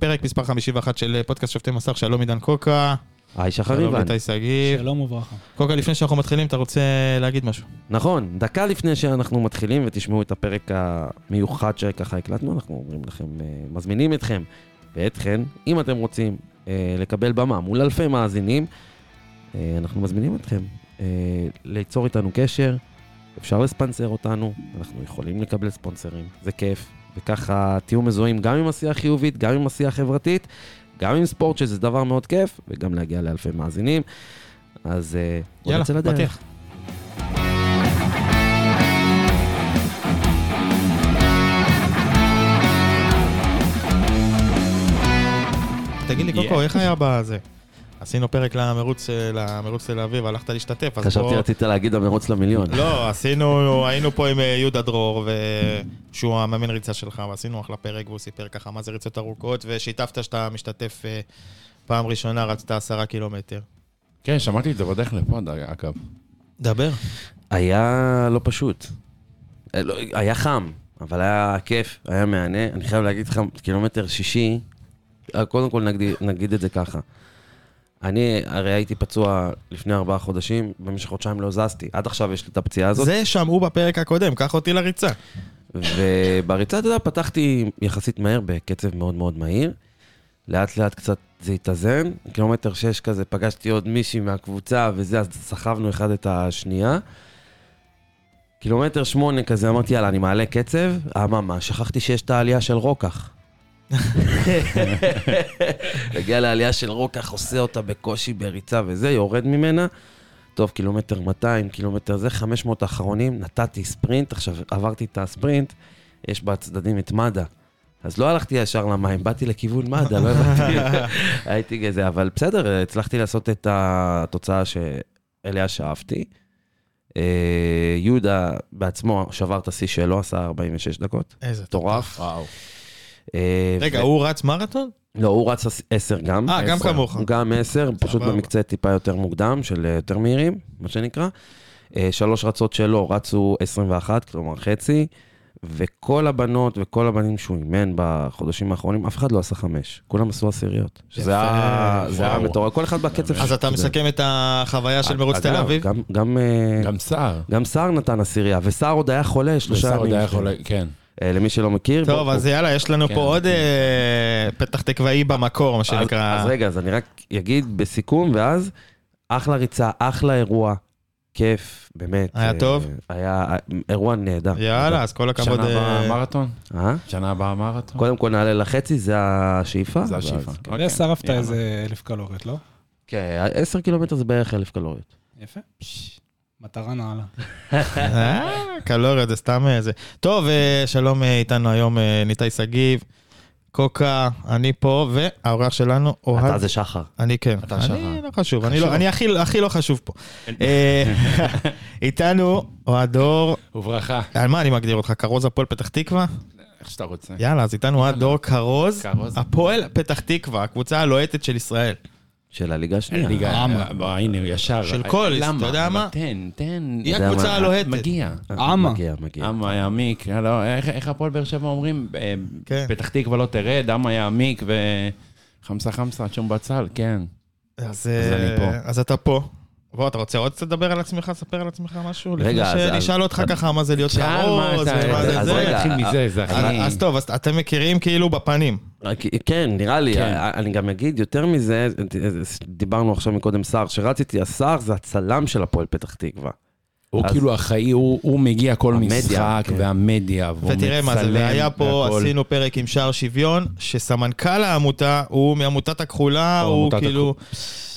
פרק מספר 51 של פודקאסט שופטי מסך, שלום עידן קוקה. היי שחר שלום איבן. איתי שגיב. שלום וברכה. קוקה, לפני שאנחנו מתחילים, אתה רוצה להגיד משהו? נכון, דקה לפני שאנחנו מתחילים ותשמעו את הפרק המיוחד שככה הקלטנו, אנחנו אומרים לכם, אה, מזמינים אתכם ואתכן, אם אתם רוצים אה, לקבל במה מול אלפי מאזינים, אה, אנחנו מזמינים אתכם אה, ליצור איתנו קשר, אפשר לספנסר אותנו, אנחנו יכולים לקבל ספונסרים, זה כיף, וככה תהיו מזוהים גם עם עשייה חיובית, גם עם עשייה חברתית, גם עם ספורט שזה דבר מאוד כיף, וגם להגיע לאלפי מאזינים. אז אה, בוא יאללה, נצא לדרך. פתיח. תגיד לי, קוקו, איך היה בזה? עשינו פרק למרוץ אה, למרוץ תל אביב, הלכת להשתתף, אז חשבתי בוא... רצית להגיד המרוץ למיליון. לא, עשינו, היינו פה עם אה, יהודה דרור, שהוא המאמן ריצה שלך, ועשינו אחלה פרק, והוא סיפר ככה מה זה ריצות ארוכות, ושיתפת שאתה משתתף אה, פעם ראשונה, רצת עשרה קילומטר. כן, שמעתי את זה בדרך לפה, אגב. דבר. היה לא פשוט. לא, היה חם, אבל היה כיף, היה מהנה. אני חייב להגיד לך, קילומטר שישי, קודם כל נגיד, נגיד את זה ככה. אני הרי הייתי פצוע לפני ארבעה חודשים, במשך חודשיים לא זזתי. עד עכשיו יש לי את הפציעה הזאת. זה שמעו בפרק הקודם, קח אותי לריצה. ובריצה, אתה יודע, פתחתי יחסית מהר, בקצב מאוד מאוד מהיר. לאט לאט קצת זה התאזן. קילומטר שש כזה, פגשתי עוד מישהי מהקבוצה וזה, אז סחבנו אחד את השנייה. קילומטר שמונה כזה, אמרתי, יאללה, אני מעלה קצב. אממה, שכחתי שיש את העלייה של רוקח. הגיע לעלייה של רוקח, עושה אותה בקושי בריצה וזה, יורד ממנה. טוב, קילומטר 200, קילומטר זה, 500 האחרונים, נתתי ספרינט, עכשיו עברתי את הספרינט, יש בצדדים את מד"א. אז לא הלכתי ישר למים, באתי לכיוון מד"א, לא הבנתי, הייתי כזה, אבל בסדר, הצלחתי לעשות את התוצאה שאליה שאפתי. אה, יהודה בעצמו שבר את השיא שלו, עשה 46 דקות, איזה מטורף. וואו. אה, רגע, ו- הוא רץ מרתון? לא, הוא רץ 10 גם. אה, גם עשר. כמוך. הוא גם 10, פשוט. במקצה טיפה יותר מוקדם, של אה, יותר מהירים, מה שנקרא. אה, שלוש רצות שלו רצו 21, כלומר חצי, וכל הבנות וכל הבנים שהוא אימן בחודשים האחרונים, אף אחד לא עשה חמש, כולם עשו עשיריות. שזה היה זה היה וואו. מטורף, כל אחד בקצב אז אתה. מסכם את החוויה של מרוץ תל אביב? גם- סער. גם סער נתן עשירייה, וסער עוד היה חולה שלושה וסער עוד ימים. היה יכול... כן. אה, למי שלא מכיר. טוב, בוא- אז יאללה, יש לנו כן. פה עוד אה, פתח תקוואי במקור, מה אז, שנקרא. אז רגע, אז אני רק אגיד בסיכום, ואז אחלה ריצה, אחלה אירוע, כיף, באמת. היה אה, טוב? היה אה, אירוע נהדר. יאללה, אז כל הכבוד. שנה הבאה אה, מרתון? אה? שנה הבאה מרתון? קודם כל נעלה לחצי, זה השאיפה. זה השאיפה. כן. אוקיי, שרפת. איזה אלף קלוריות, לא? כן, 10 קילומטר זה בערך אלף קלוריות. יפה. מטרה נעלה. אה, קלוריות, זה סתם איזה. טוב, אה, שלום אה, איתנו היום אה, ניתאי שגיב, קוקה, אני פה, והאורח שלנו, אוהד. אתה זה שחר. אני כן. אתה אני שחר. לא חשוב, אני לא- חשוב. אני הכי הכי לא חשוב פה. אה, איתנו אוהד דור, וברכה, על מה אני מגדיר אותך? כרוז הפועל פתח תקווה? איך שאתה רוצה. יאללה, אז איתנו אוהד דור כרוז, כרוז. הפועל פתח תקווה, הקבוצה הלוהטת של ישראל. של הליגה השנייה. ליגה, אמה. בוא, הנה, הוא ישר. של קוליס, למה? אתה יודע מה? תן, תן. היא הקבוצה? הלוהטת. מגיע. אה, אמה. מגיע, מגיע. אמה יעמיק, לא, איך הפועל באר שבע אומרים? אה, כן. פתח תקווה לא תרד, אמה יעמיק וחמסה חמסה, שום בצל, כן. אז אני אה, פה. אז אתה פה. בוא, אתה רוצה עוד קצת לדבר על עצמך? ספר על עצמך משהו? רגע, אז- לפני שנשאל אז- אותך ככה מה זה להיות אתה- ומה זה אז זה. בוא רגע, נתחיל מזה, זה אז- הכי... אז טוב, אז אתם מכירים כאילו בפנים. רק- כן, נראה לי, כן. אני גם אגיד יותר מזה, דיברנו עכשיו מקודם סער, שרציתי, הסער זה הצלם של הפועל פתח תקווה. הוא אז- כאילו אחראי, הוא הוא מגיע כל המדיה, משחק כן. והמדיה, והוא מצלם. ותראה מה זה, והיה פה, והכל. עשינו פרק עם שער שוויון, שסמנכ"ל העמותה הוא מעמותת הכחולה, הוא כאילו...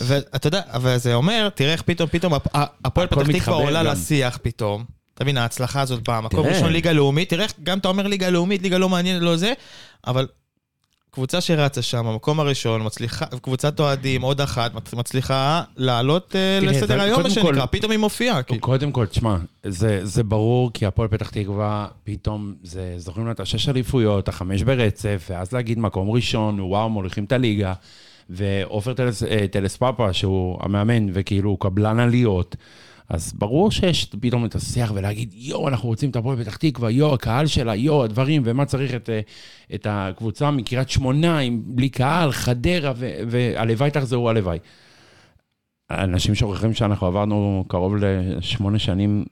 ואתה יודע, אבל זה אומר, תראה איך פתאום, פתאום הפ- הפועל פתח תקווה עולה גם. לשיח פתאום. אתה מבין, ההצלחה הזאת באה, מקום. ראשון ליגה לאומית, תראה איך גם אתה אומר ליגה לאומית, ליגה לא מעניינת, לא זה, אבל קבוצה שרצה שם, המקום הראשון, מצליחה, קבוצת אוהדים, עוד אחת, מצ- מצליחה לעלות תראה, לסדר היום, מה כל- שנקרא, פתאום היא מופיעה. כאילו. קודם כל, תשמע, זה, זה ברור, כי הפועל פתח תקווה, פתאום, זה, זוכרים לה את השש אליפויות, החמש ברצף, ואז להגיד מקום ראשון, וואו, מוליכים את הליגה, ועופר טלס, אה, טלס פאפה, שהוא המאמן, וכאילו הוא קבלן עליות, אז ברור שיש פתאום את השיח ולהגיד, יואו, אנחנו רוצים את הפועל פתח תקווה, יואו, הקהל שלה, יואו, הדברים, ומה צריך את, אה, את הקבוצה מקריית שמונה, עם, בלי קהל, חדרה, והלוואי תחזרו, הלוואי. אנשים שוכחים שאנחנו עברנו קרוב לשמונה שנים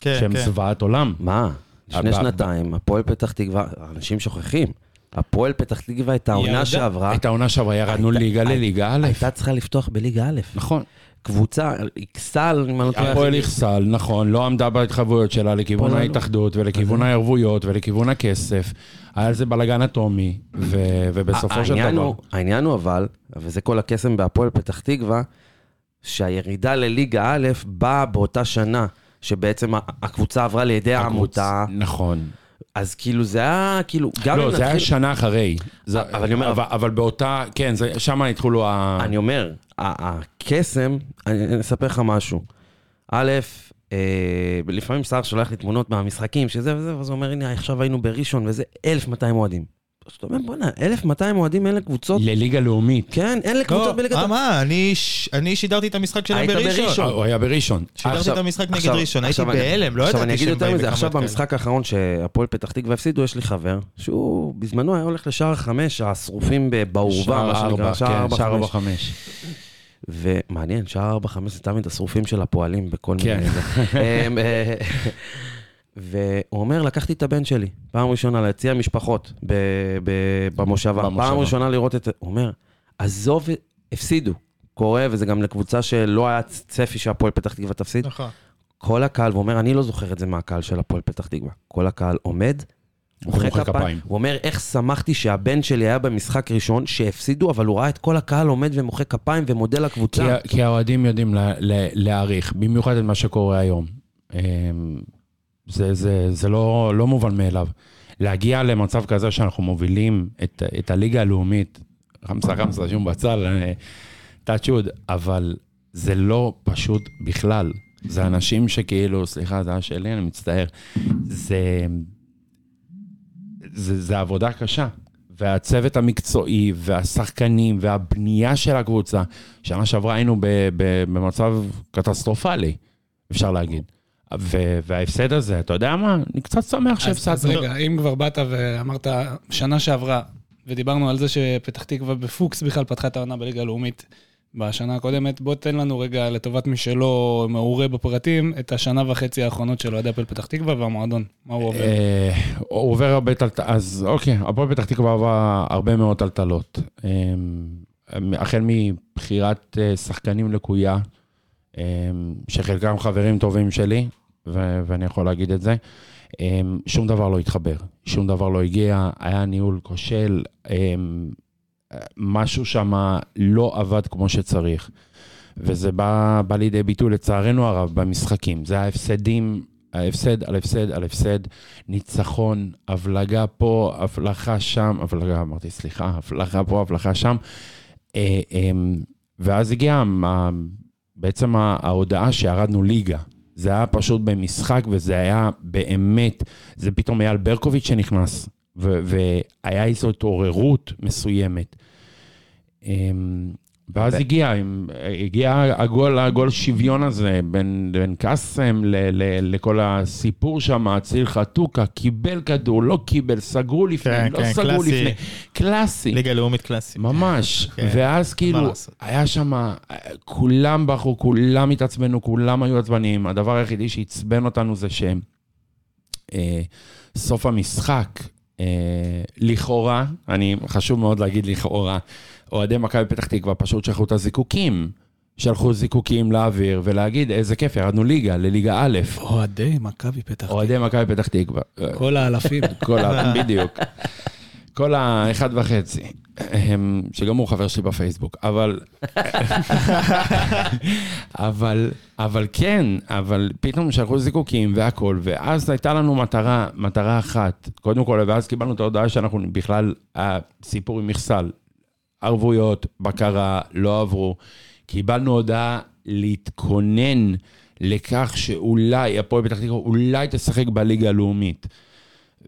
כן, שהם כן. זוועת עולם. מה? לפני ב- שנתיים, הפועל פתח תקווה, אנשים שוכחים. הפועל פתח תקווה את העונה. שעברה, את העונה שעברה ירדנו ליגה לליגה א'. הייתה צריכה לפתוח בליגה א'. נכון. קבוצה, אכסל, אם אני לא טועה. הפועל איכסל, נכון, לא עמדה בהתחייבויות שלה לכיוון ההתאחדות ולכיוון הערבויות ולכיוון הכסף. היה על זה בלאגן אטומי, ו- ובסופו של דבר... העניין הוא אבל, וזה כל הקסם בהפועל פתח תקווה, שהירידה לליגה א' באה באותה שנה. שבעצם הקבוצה עברה לידי העמותה, נכון. אז כאילו זה היה, כאילו, גם אם לא, זה היה נתחיל- שנה אחרי. זה- אבל אני אומר- אבל- אבל באותה, כן, שם התחילו ה... אני אומר, הקסם, אני אספר לך משהו. א', אה, לפעמים שר שולח לי תמונות מהמשחקים, שזה וזה, ואז הוא אומר, הנה, עכשיו היינו בראשון, וזה 1,200 אוהדים. אז אתה אומר, בוא'נה, 1,200 אוהדים אין לקבוצות, לליגה לאומית. כן, אין לא, לקבוצות בליגת... אה, מה, אני שידרתי את המשחק שלהם היית בראשון. בראשון. הוא היה בראשון. שידרתי עכשיו- את המשחק נגד עכשיו- ראשון, הייתי עכשיו אני- בהלם, לא עכשיו ידעתי אני אגיד שהם יותר באים מזה, עכשיו. במשחק האחרון שהפועל פתח תקווה הפסידו, יש לי חבר, שהוא בזמנו היה הולך לשער החמש, השרופים ב- בעורבה, שער מה שנקרא, שער כן, ארבע חמש. ומעניין, שער ארבע חמש זה תמיד השרופים של הפועלים בכל כן. מיני... אמ, והוא אומר, לקחתי את הבן שלי, פעם ראשונה ליציע משפחות ב- ב- במושבה, במושבה. פעם ראשונה לראות את... הוא אומר, עזוב, הפסידו. קורה, וזה גם לקבוצה שלא היה צפי שהפועל פתח תקווה תפסיד. נכון. כל הקהל, והוא אומר, אני לא זוכר את זה מהקהל של הפועל פתח תקווה. כל הקהל עומד, מוחא כפיים. כפיים. הוא אומר, איך שמחתי שהבן שלי היה במשחק ראשון, שהפסידו, אבל הוא ראה את כל הקהל עומד ומוחא כפיים ומודה כי, לקבוצה. כי האוהדים יודעים לה, לה, להעריך, במיוחד את מה שקורה היום. זה, זה, זה לא, לא מובן מאליו. להגיע למצב כזה שאנחנו מובילים את, את הליגה הלאומית, חמסה חמסה, שום בצל, אה, תאצ'וד, אבל זה לא פשוט בכלל. זה אנשים שכאילו, סליחה, זה היה שלי, אני מצטער. זה, זה, זה עבודה קשה. והצוות המקצועי, והשחקנים, והבנייה של הקבוצה. שנה שעברה היינו ב, ב, במצב קטסטרופלי, אפשר להגיד. וההפסד הזה, אתה יודע מה? אני קצת שמח אז, אז שהפסדנו. רגע, אם כבר באת ואמרת, שנה שעברה, ודיברנו על זה שפתח תקווה בפוקס בכלל פתחה את העונה בליגה הלאומית בשנה הקודמת, בוא תן לנו רגע, לטובת מי שלא מעורה בפרטים, את השנה וחצי האחרונות של אוהדי הפועל פתח תקווה והמועדון, מה הוא עובר. אה, הוא עובר הרבה טלטלות, אז אוקיי, הפועל פתח תקווה עבר הרבה מאוד טלטלות. אה, החל מבחירת אה, שחקנים לקויה, אה, שחלקם חברים טובים שלי, ו- ואני יכול להגיד את זה. אה, שום דבר לא התחבר, שום דבר לא הגיע, היה ניהול כושל, אה, משהו שם לא עבד כמו שצריך. וזה בא, בא לידי ביטוי לצערנו הרב במשחקים. זה ההפסדים, ההפסד על הפסד על הפסד, ניצחון, הבלגה פה, הבלחה שם, הבלגה, אמרתי סליחה, הבלחה פה, הבלחה שם. אה, אה, ואז הגיעה בעצם ההודעה שירדנו ליגה. זה היה פשוט במשחק, וזה היה באמת, זה פתאום אייל ברקוביץ' שנכנס, והיה איזו התעוררות מסוימת. ואז ו- הגיע, הגיע הגול, הגול שוויון הזה בין, בין קאסם ל, ל, לכל הסיפור שם, אציל חתוקה, קיבל כדור, לא קיבל, סגרו לפני, כן, לא כן, סגרו קלאסי. לפני. קלאסי. ליגה לאומית קלאסית. ממש. כן, ואז מה כאילו? היה שם, כולם בכו, כולם התעצבנו, כולם היו עצבניים. הדבר היחידי שעצבן אותנו זה שהם, אה, סוף המשחק, לכאורה, אני, חשוב מאוד להגיד לכאורה, אוהדי מכבי פתח תקווה פשוט שלחו את הזיקוקים. שלחו זיקוקים לאוויר, ולהגיד, איזה כיף, ירדנו ליגה, לליגה א', אוהדי מכבי פתח תקווה. אוהדי מכבי פתח תקווה. כל האלפים. כל ה... בדיוק. כל האחד וחצי, שגם הוא חבר שלי בפייסבוק, אבל... אבל, אבל כן, אבל פתאום שלחו זיקוקים והכל, ואז הייתה לנו מטרה, מטרה אחת. קודם כל, ואז קיבלנו את ההודעה שאנחנו בכלל, הסיפור עם מכסל, ערבויות, בקרה, לא עברו. קיבלנו הודעה להתכונן לכך שאולי, הפועל פתח תקווה, אולי תשחק בליגה הלאומית.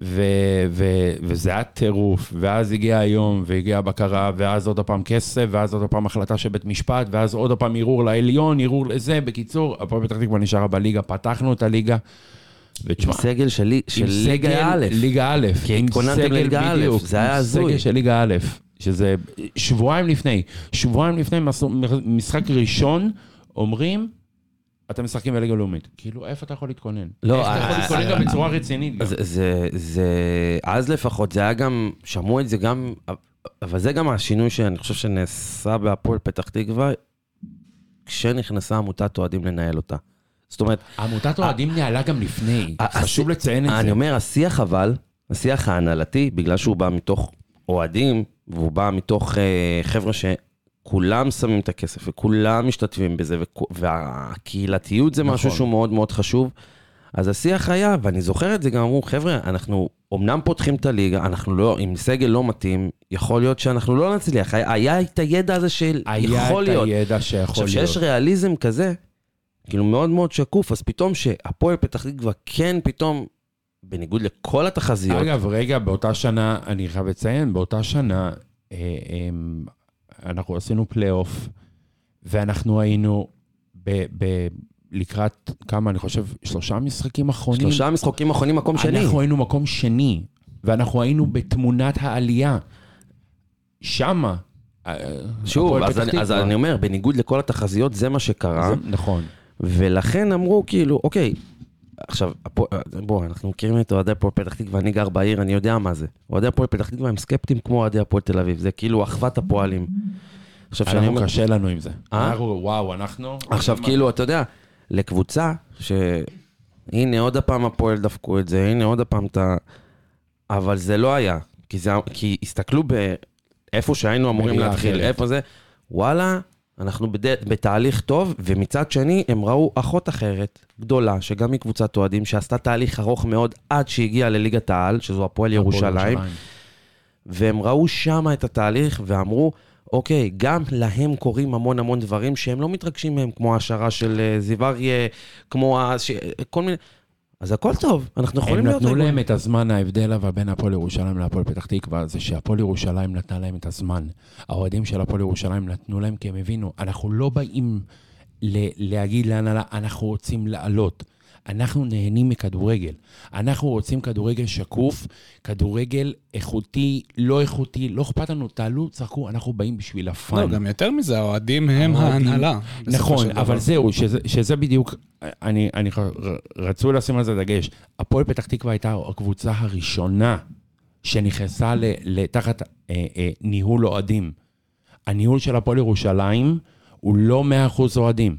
ו- ו- וזה היה טירוף, ואז הגיע היום, והגיעה הבקרה, ואז עוד פעם כסף, ואז עוד פעם החלטה של בית משפט, ואז עוד פעם ערעור לעליון, ערעור לזה. בקיצור, הפועל פתח תקווה נשארה בליגה, פתחנו את הליגה. עם ותשמע, סגל של של עם ליגה א'. ליגה א'. כי עם התכוננתם לליגה א', בדיוק, זה היה עם הזוי. סגל של ליגה א', שזה שבועיים לפני, שבועיים לפני משחק ראשון, אומרים, אתם משחקים בליגה לאומית. כאילו, איפה אתה יכול להתכונן? לא, איך אתה יכול אה, להתכונן אה, גם בצורה רצינית? זה, אז לפחות, זה היה גם, שמעו את זה גם, אבל זה גם השינוי שאני חושב שנעשה בהפועל פתח תקווה, כשנכנסה עמותת אוהדים לנהל אותה. זאת אומרת, עמותת אוהדים ניהלה גם לפני, חשוב לציין את אני זה. אומר, השיח אבל, השיח ההנהלתי, בגלל שהוא בא מתוך אוהדים, והוא בא מתוך אה, חבר'ה שכולם שמים את הכסף, וכולם משתתפים בזה, והקהילתיות זה נכון. משהו שהוא מאוד מאוד חשוב. אז השיח היה, ואני זוכר את זה, גם אמרו, חבר'ה, אנחנו אמנם פותחים את הליגה, אנחנו לא, עם סגל לא מתאים, יכול להיות שאנחנו לא נצליח. היה- היה את הידע הזה של היה יכול את להיות. הידע שיכול עכשיו, להיות. שיש ריאליזם כזה, כאילו מאוד מאוד שקוף, אז פתאום שהפועל פתח תקווה כן פתאום, בניגוד לכל התחזיות, אגב, רגע, באותה שנה, אני חייב לציין, באותה שנה, אה, אה, אנחנו עשינו פלייאוף, ואנחנו היינו ב, ב, לקראת כמה, אני חושב, שלושה משחקים אחרונים. שלושה משחקים אחרונים מקום שני. אנחנו היינו מקום שני, ואנחנו היינו בתמונת העלייה. שמה. אה, שוב, אז אני, אז. אני אומר, בניגוד לכל התחזיות, זה מה שקרה, זה- נכון. ולכן אמרו כאילו, אוקיי, עכשיו, הפוע- בוא, אנחנו מכירים את אוהדי הפועל פתח תקווה, אני גר בעיר, אני יודע מה זה. אוהדי הפועל פתח תקווה הם סקפטיים כמו אוהדי הפועל תל אביב, זה כאילו אחוות הפועלים. עכשיו, שאני אומר, קשה לנו עם זה. אה? אנחנו, וואו, אנחנו... עכשיו, כאילו, אתה יודע, לקבוצה ש... הנה, עוד הפעם הפועל דפקו את זה, הנה, עוד הפעם אתה... אבל זה לא היה. כי, זה... כי הסתכלו באיפה שהיינו אמורים להתחיל. איפה זה, וואלה, אנחנו בד... בתהליך טוב, ומצד שני, הם ראו אחות אחרת, גדולה, שגם היא קבוצת אוהדים, שעשתה תהליך ארוך מאוד עד שהגיעה לליגת העל, שזו הפועל ירושלים. והם ראו שם את התהליך ואמרו, אוקיי, גם להם קורים המון המון דברים שהם לא מתרגשים מהם, כמו ההשערה של אה, זיו אריה, כמו ה... ש... כל מיני... אז הכל טוב, אנחנו הם יכולים להיות... נתנו רגועים. להם את הזמן, ההבדל אבל בין הפועל ירושלים להפועל פתח תקווה, זה שהפועל ירושלים נתנה להם את הזמן. האוהדים של הפועל ירושלים נתנו להם כי הם הבינו, אנחנו לא באים ל- להגיד להנהלה, אנחנו רוצים לעלות. אנחנו נהנים מכדורגל. אנחנו רוצים כדורגל שקוף, כדורגל איכותי, לא איכותי, לא אכפת לנו, תעלו, צחקו, אנחנו באים בשביל הפאן. לא, גם יותר מזה, האוהדים הם ההנהלה. נכון. אבל זהו, שזה, שזה בדיוק, אני, אני, רצו לשים על זה דגש. הפועל פתח תקווה הייתה הקבוצה הראשונה שנכנסה לתחת אה, אה, ניהול אוהדים. הניהול של הפועל ירושלים הוא לא 100% אוהדים.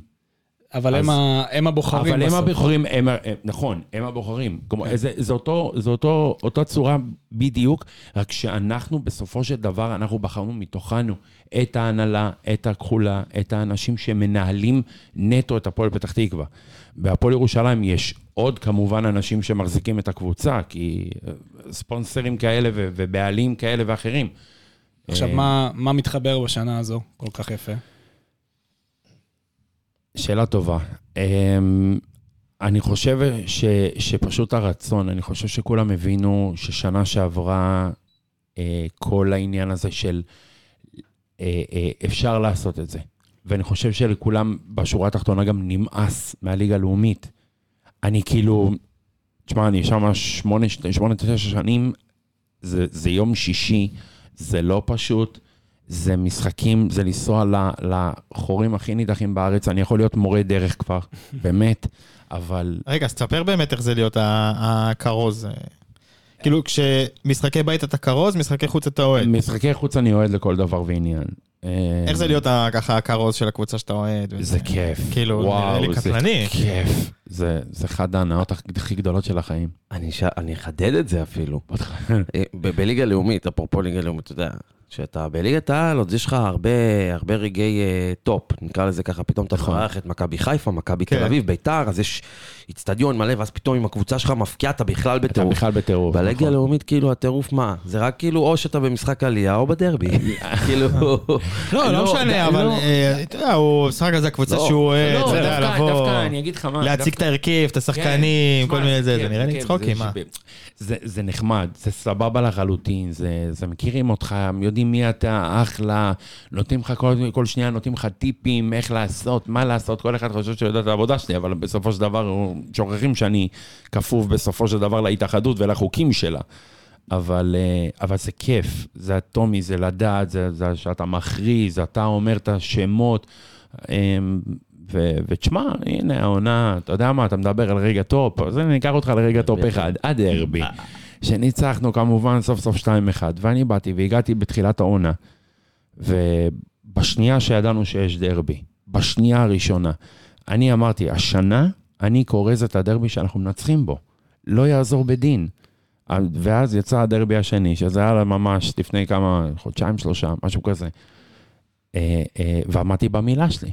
אבל אז- הם ה- הם הבוחרים אבל הם בסוף. הבוחרים, הם, הם- נכון, הם הבוחרים. כמו, זה, זה, אותו, זה אותו, אותה צורה בדיוק, רק שאנחנו בסופו של דבר, אנחנו בחרנו מתוכנו את ההנהלה, את הכחולה, את האנשים שמנהלים נטו את הפועל פתח תקווה. בהפועל ירושלים יש עוד כמובן אנשים שמחזיקים את הקבוצה, כי אה, ספונסרים כאלה ובעלים כאלה ואחרים. עכשיו, אה, מה- מה מתחבר בשנה הזו כל כך יפה? שאלה טובה. אמ, אני חושב ש, שפשוט הרצון, אני חושב שכולם הבינו ששנה שעברה אה, כל העניין הזה של אה, אה, אפשר לעשות את זה. ואני חושב שלכולם בשורה התחתונה גם נמאס מהליגה הלאומית. אני כאילו, תשמע, אני שם שמונה, תשע שנים, זה, זה יום שישי, זה לא פשוט. זה משחקים, זה לנסוע ל- לחורים הכי נידחים בארץ. אני יכול להיות מורה דרך כבר, באמת, אבל רגע, אז תספר באמת איך זה להיות ה- הכרוז. אה. כאילו, כשמשחקי בית אתה כרוז, משחקי חוץ אתה אוהד. משחקי חוץ אני אוהד לכל דבר ועניין. איך זה להיות ה- ככה הכרוז של הקבוצה שאתה אוהד? זה כיף. כאילו, נראה לי וואו, זה קטלני. כיף. זה אחת ההנאות הכי גדולות של החיים. אני, אחדד את זה אפילו. אה, בליגה לאומית, אפרופו ליגה לאומית, אתה יודע, שאתה בליגת העל, עוד יש לך הרבה, הרבה רגעי אה, טופ, נקרא לזה ככה, פתאום אתה נכון. מברך את מכבי חיפה, מכבי כן. תל אביב, ביתר, אז יש איצטדיון מלא, ואז פתאום עם הקבוצה שלך מבקיע, אתה בכלל אתה בטירוף. בכלל בטירוף. בליגה נכון. הלאומית, כאילו, הטירוף מה? זה רק כאילו, או שאתה במשחק עלייה, או בדרבי. כאילו... לא, לא משנה, אבל אה, אתה יודע, הוא משחק על זה הקבוצה לא, שהוא אוהד, לא, אתה יודע, לבוא, דווקא אני אגיד לך מה. להציג את ההרכב, את השחקנים, כן, כל מיני זה, כיף, זה נראה לי כיף, צחוקים, מה? זה, נחמד, זה סבבה לחלוטין, זה, מכירים אותך, יודעים מי אתה, אחלה, נותנים לך כל שנייה, נותנים לך טיפים, איך לעשות, מה לעשות, כל אחד חושב שהוא יודע את העבודה שלי, אבל בסופו של דבר הוא- שוכחים שאני כפוף בסופו של דבר להתאחדות ולחוקים שלה. אבל, אה, אבל זה כיף, זה הטומי, זה לדעת, זה, זה שאתה מכריז, אתה אומר את השמות. אמ, ותשמע, הנה העונה, אתה יודע מה, אתה מדבר על רגע טופ, אז אני אקח אותך לרגע טופ אחד, הדרבי, שניצחנו כמובן סוף סוף 2-1, ואני באתי והגעתי בתחילת העונה, ובשנייה שידענו שיש דרבי, בשנייה הראשונה, אני אמרתי, השנה אני כורז את הדרבי שאנחנו מנצחים בו, לא יעזור בדין. ואז יצא הדרבי השני, שזה היה ממש לפני כמה, חודשיים, שלושה, משהו כזה. אה, אה, ועמדתי במילה שלי.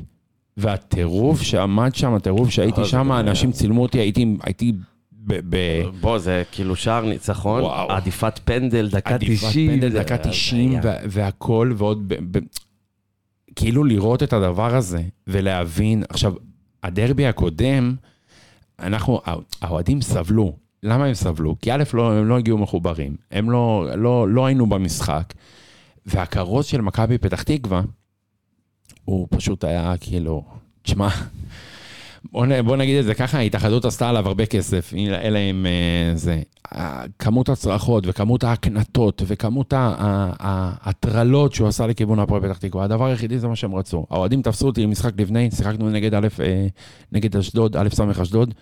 והטירוף שעמד שם, הטירוף שהייתי זה שם, אנשים צילמו אותי, הייתי, הייתי ב... ב- בוא, זה כאילו שער ניצחון, וואו. עדיפת פנדל, דקה עדיפת 90. פנדל, זה- דקה זה 90 היה. וה- והכל, ועוד ב... ב- כאילו לראות את הדבר הזה ולהבין, עכשיו, הדרבי הקודם, אנחנו, האוהדים סבלו. למה הם סבלו? כי א', לא, הם לא הגיעו מחוברים, הם לא, לא, לא היינו במשחק, והכרוז של מכבי פתח תקווה, הוא פשוט היה כאילו, תשמע, בוא, בוא נגיד את זה ככה, ההתאחדות עשתה עליו הרבה כסף, אלא אם אה, זה. כמות הצרחות וכמות ההקנטות וכמות ההטרלות שהוא עשה לכיוון הפועל פתח תקווה, הדבר היחידי זה מה שהם רצו. האוהדים תפסו אותי למשחק לפני, שיחקנו נגד א', אה, נגד אשדוד, א' ס' אשדוד,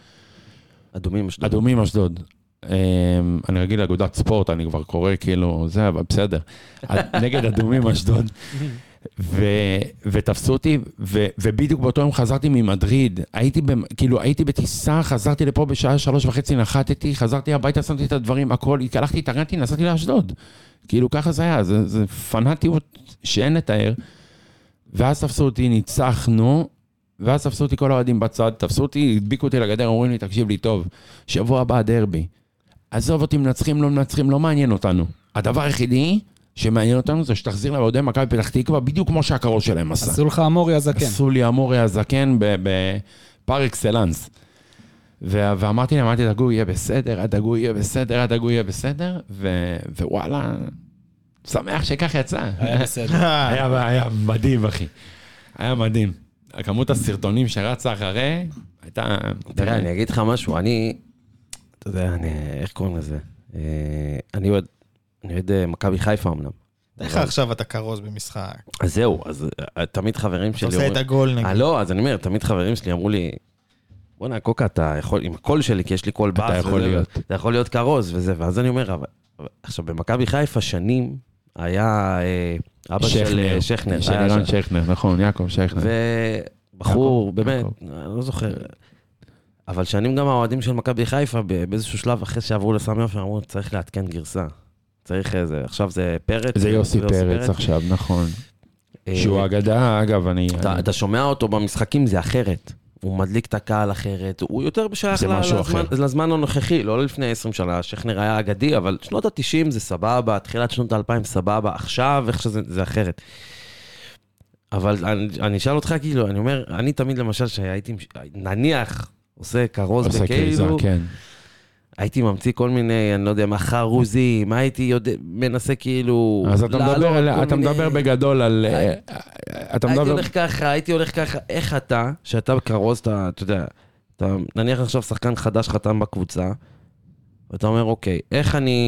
אדומים אשדוד. אדומים אשדוד. אמ, אני רגיל לאגודת ספורט, אני כבר קורא כאילו, זה, אבל בסדר. נגד אדומים אשדוד. ו- ותפסו אותי, ו- ובדיוק באותו יום חזרתי ממדריד. הייתי, במ- כאילו, הייתי בטיסה, חזרתי לפה בשעה שלוש וחצי, נחתתי, חזרתי הביתה, שמתי את הדברים, הכל, הלכתי, התארגנתי, נסעתי לאשדוד. כאילו, ככה זה היה, זה, זה פנאטיות שאין לתאר. ואז תפסו אותי, ניצחנו, ואז תפסו אותי כל האוהדים בצד, תפסו אותי, הדביקו אותי לגדר, אומרים לי, תקשיב לי טוב, שבוע הבא דרבי. עזוב אותי, מנצחים, לא מנצחים, לא מעניין אותנו. הדבר היחידי שמעניין אותנו זה שתחזיר לאוהדי מכבי פתח תקווה, בדיוק כמו שהקרוב שלהם עשה. עשו לך אמורי הזקן. עשו לי אמורי הזקן בפר אקסלנס. ו- ואמרתי להם, אל תדאגו, יהיה בסדר, אל תדאגו, יהיה בסדר, אל תדאגו, יהיה בסדר, ו- ווואלה, שמח שכך יצא. היה בסדר. היה, היה מדהים, אחי. היה מדהים. כמות הסרטונים שרצה אחרי, הייתה... תראה, אני אגיד לך משהו, אני, אתה יודע, אני, איך קוראים לזה? אה, אני אוהד, אני אוהד אה, מכבי חיפה אמנם. איך עכשיו אתה כרוז במשחק? אז זהו, אז אה, תמיד חברים אתה שלי עושה את הגול אה, נגיד. לא, אז אני אומר, תמיד חברים שלי אמרו לי, בוא'נה, קוקה, אתה יכול, עם הקול שלי, כי יש לי קול באס, יכול וזה, להיות. אתה יכול להיות כרוז וזה, ואז אני אומר, אבל, אבל- עכשיו, במכבי חיפה שנים היה אה, אבא של אה, שכנר, של ערן ש- שכנר, נכון, יעקב שכנר. ובחור, יעקב, באמת, יעקב. אני לא זוכר. אבל שנים גם האוהדים של מכבי חיפה, באיזשהו שלב, אחרי שעברו לסמי עופר, אמרו, צריך לעדכן גרסה. צריך איזה, עכשיו זה פרץ. זה יוסי פרץ עכשיו, נכון. אה, שהוא אגדה, אגב, אני... אתה, שומע אותו במשחקים, זה אחרת. הוא מדליק את הקהל אחרת, הוא יותר שייך זה ל- משהו לזמן. לזמן הנוכחי, לא לפני 20 שנה, שכנר היה אגדי, אבל שנות ה-90 זה סבבה, תחילת שנות ה-2000 סבבה, עכשיו איך שזה זה אחרת. אבל אני, אני אשאל אותך, כאילו, אני אומר, אני תמיד למשל, שהייתי, נניח, עושה כרוז עושה כריזה, בכאילו, כן. הייתי ממציא כל מיני, אני לא יודע, מה, חרוזים, הייתי יודע, מנסה כאילו... אז אתה מדבר על- אתה מיני- מדבר בגדול על... אה, אתה הייתי מדבר... הולך ככה, הייתי הולך ככה, איך אתה, שאתה כרוז, אתה, אתה יודע, אתה נניח עכשיו שחקן חדש חתם בקבוצה, ואתה אומר, אוקיי, איך אני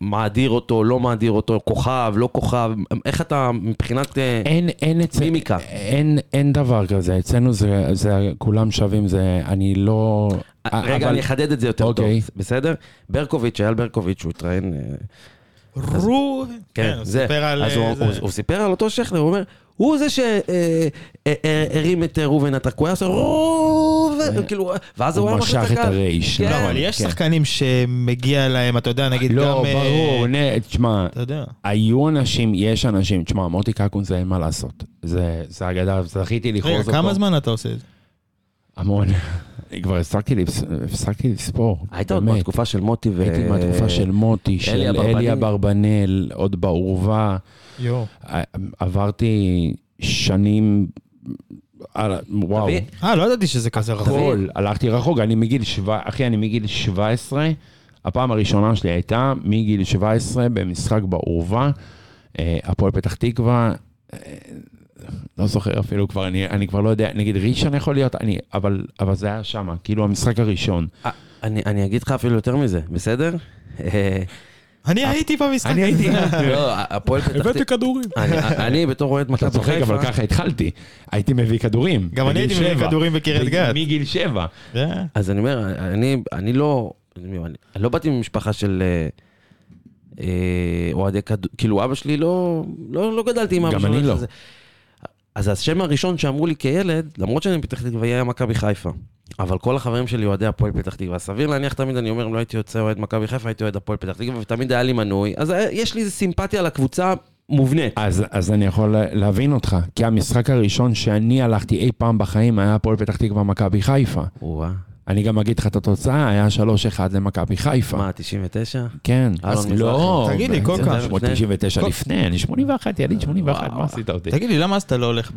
מאדיר אותו, לא מאדיר אותו, כוכב, לא כוכב, איך אתה מבחינת... אה, אין, אין אצל... מימיקה. אין, אין דבר כזה, אצלנו זה, זה כולם שווים, זה, אני לא... רגע, אבל- אני אחדד את זה יותר טוב, אוקיי. בסדר? ברקוביץ', אייל ברקוביץ', הוא התראיין, אה, ראובן. כן, הוא זה. סיפר על... אז הוא- אה, זה. הוא- הוא סיפר על אותו שכנר, הוא אומר, הוא זה שהרים את אה, ראובן הוא עושה ראובן, כאילו, ואז הוא הוא היה משך מחליט את הקהל. הרייש. כן. לא, אבל יש כן. שחקנים שמגיע להם, אתה יודע, נגיד גם... לא, אה, ברור, תשמע. היו אנשים, יש אנשים, תשמע, מוטי קקון זה אין מה לעשות. זה זה אגדה, זכיתי רגע, לכרוז אותו. כמה זמן אתה עושה את זה? המון. כבר הפסקתי לספור. היית עוד. מהתקופה של מוטי ו... הייתי מהתקופה של מוטי, של אלי אברבנאל. אברבנאל, עוד בעורווה. יואו. עברתי שנים, על- וואו, אה, לא ידעתי שזה כזה רחוק. הכל, הלכתי רחוק, אני מגיל, שבע- אחי, אני מגיל 17, הפעם הראשונה שלי הייתה מגיל 17 במשחק בעורווה, אה, הפועל פתח תקווה, אה, לא זוכר אפילו כבר, אני, אני כבר לא יודע, נגיד ראשון יכול להיות, אני, אבל, אבל זה היה שם, כאילו המשחק הראשון. אה, אני אני אגיד לך אפילו יותר מזה, בסדר? אה, אני הייתי במשחק. אני הייתי, לא, הפועל פתח תקווה... כדורים. אני- אני בתור אוהד אתה מכבי צוחק, חיפה... אבל ככה התחלתי, הייתי מביא כדורים. גם אני הייתי מביא. כדורים בקריית גת. מגיל שבע. אה, אז אני אומר, אני, אני לא, אני, לא באתי ממשפחה של אה, אוהדי כדור, כאילו אבא שלי לא, לא, לא גדלתי עם אבא גם שלי. אני לא. אז- השם הראשון שאמרו לי כילד, למרות שאני מפתח תקווה, היה מכבי חיפה. אבל כל החברים שלי אוהדי הפועל פתח תקווה. סביר להניח תמיד אני אומר, אם לא הייתי יוצא אוהד מכבי חיפה, הייתי אוהד הפועל פתח תקווה, ותמיד היה לי מנוי. אז היה- יש לי איזו סימפתיה לקבוצה מובנית. אז, אז אני יכול להבין אותך, כי המשחק הראשון שאני הלכתי אי פעם בחיים היה הפועל פתח תקווה מכבי חיפה. וואה, אני גם אגיד לך את התוצאה, היה 3-1 למכבי חיפה. מה, 99? כן. אז. לא. תגיד לי, קוקה. היה 99 קוקה. לפני, אני 81, יליד 81, וואו. מה עשית אותי? תגיד לי, למה אז אתה לא הולך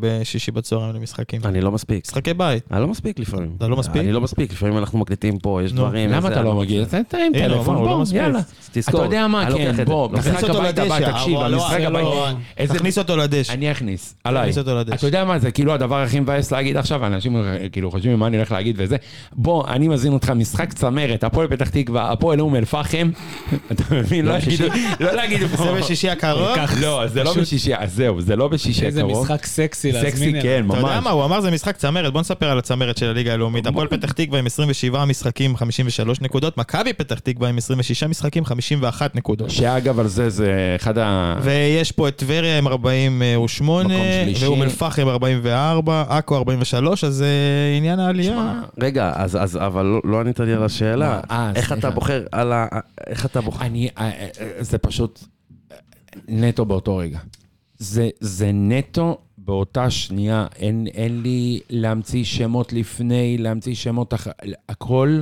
בשישי בצהריים למשחקים? אני לא מספיק. משחקי בית. אני לא מספיק לפעמים. אתה לא מספיק? אני לא מספיק, לפעמים אנחנו מקליטים פה, יש דברים... למה אתה לא מגיע? אתה עם טלפון, לא בוא. יאללה. תזכור. אתה יודע מה, כן. בוא, משחק אותו הבית הבא, לדשא. תקשיב, לא, המשחק לא- איזה- תכניס אותו לדשא. אני אכניס, עליי. תכניס אותו לדשא. אתה יודע מה, זה כאילו הדבר הכי מבאס להגיד עכשיו, אנשים כאילו חושבים מה אני הולך להגיד וזה. בוא, אני מזמין אותך משחק צמרת, הפועל פתח תקווה, הפועל אום אל-פחם. אתה מבין? לא יגידו, לא להגיד זה. בשישי הקרוב? לא, זה לא בשישי, אז זהו, זה לא בשישי איזה הקרוב. משחק סקסי להזמין סקסי. כן, אתה יודע ממש. מה, הוא אמר זה משחק צמרת, בוא נספר על הצמרת של הליגה הלאומית. הפועל פתח תקווה עם 27 משחקים, 53 נקודות, מכבי פתח תקווה עם 26 משחקים, 51 נקודות. שאגב, על זה, זה אחד ה... ויש פה את טבריה עם 48, מקום שלישי. ואום אל-פחם 44, עכו 43, אז אה, עניין העלייה. רגע, אז, אז, אבל לא, לא ענית לי על השאלה. אה, איך סליחה. אתה בוחר על ה... איך אתה בוחר... אני, אה, אה, זה פשוט נטו באותו רגע. זה, זה נטו באותה שנייה, אין, אין לי להמציא שמות לפני, להמציא שמות אחר, הכל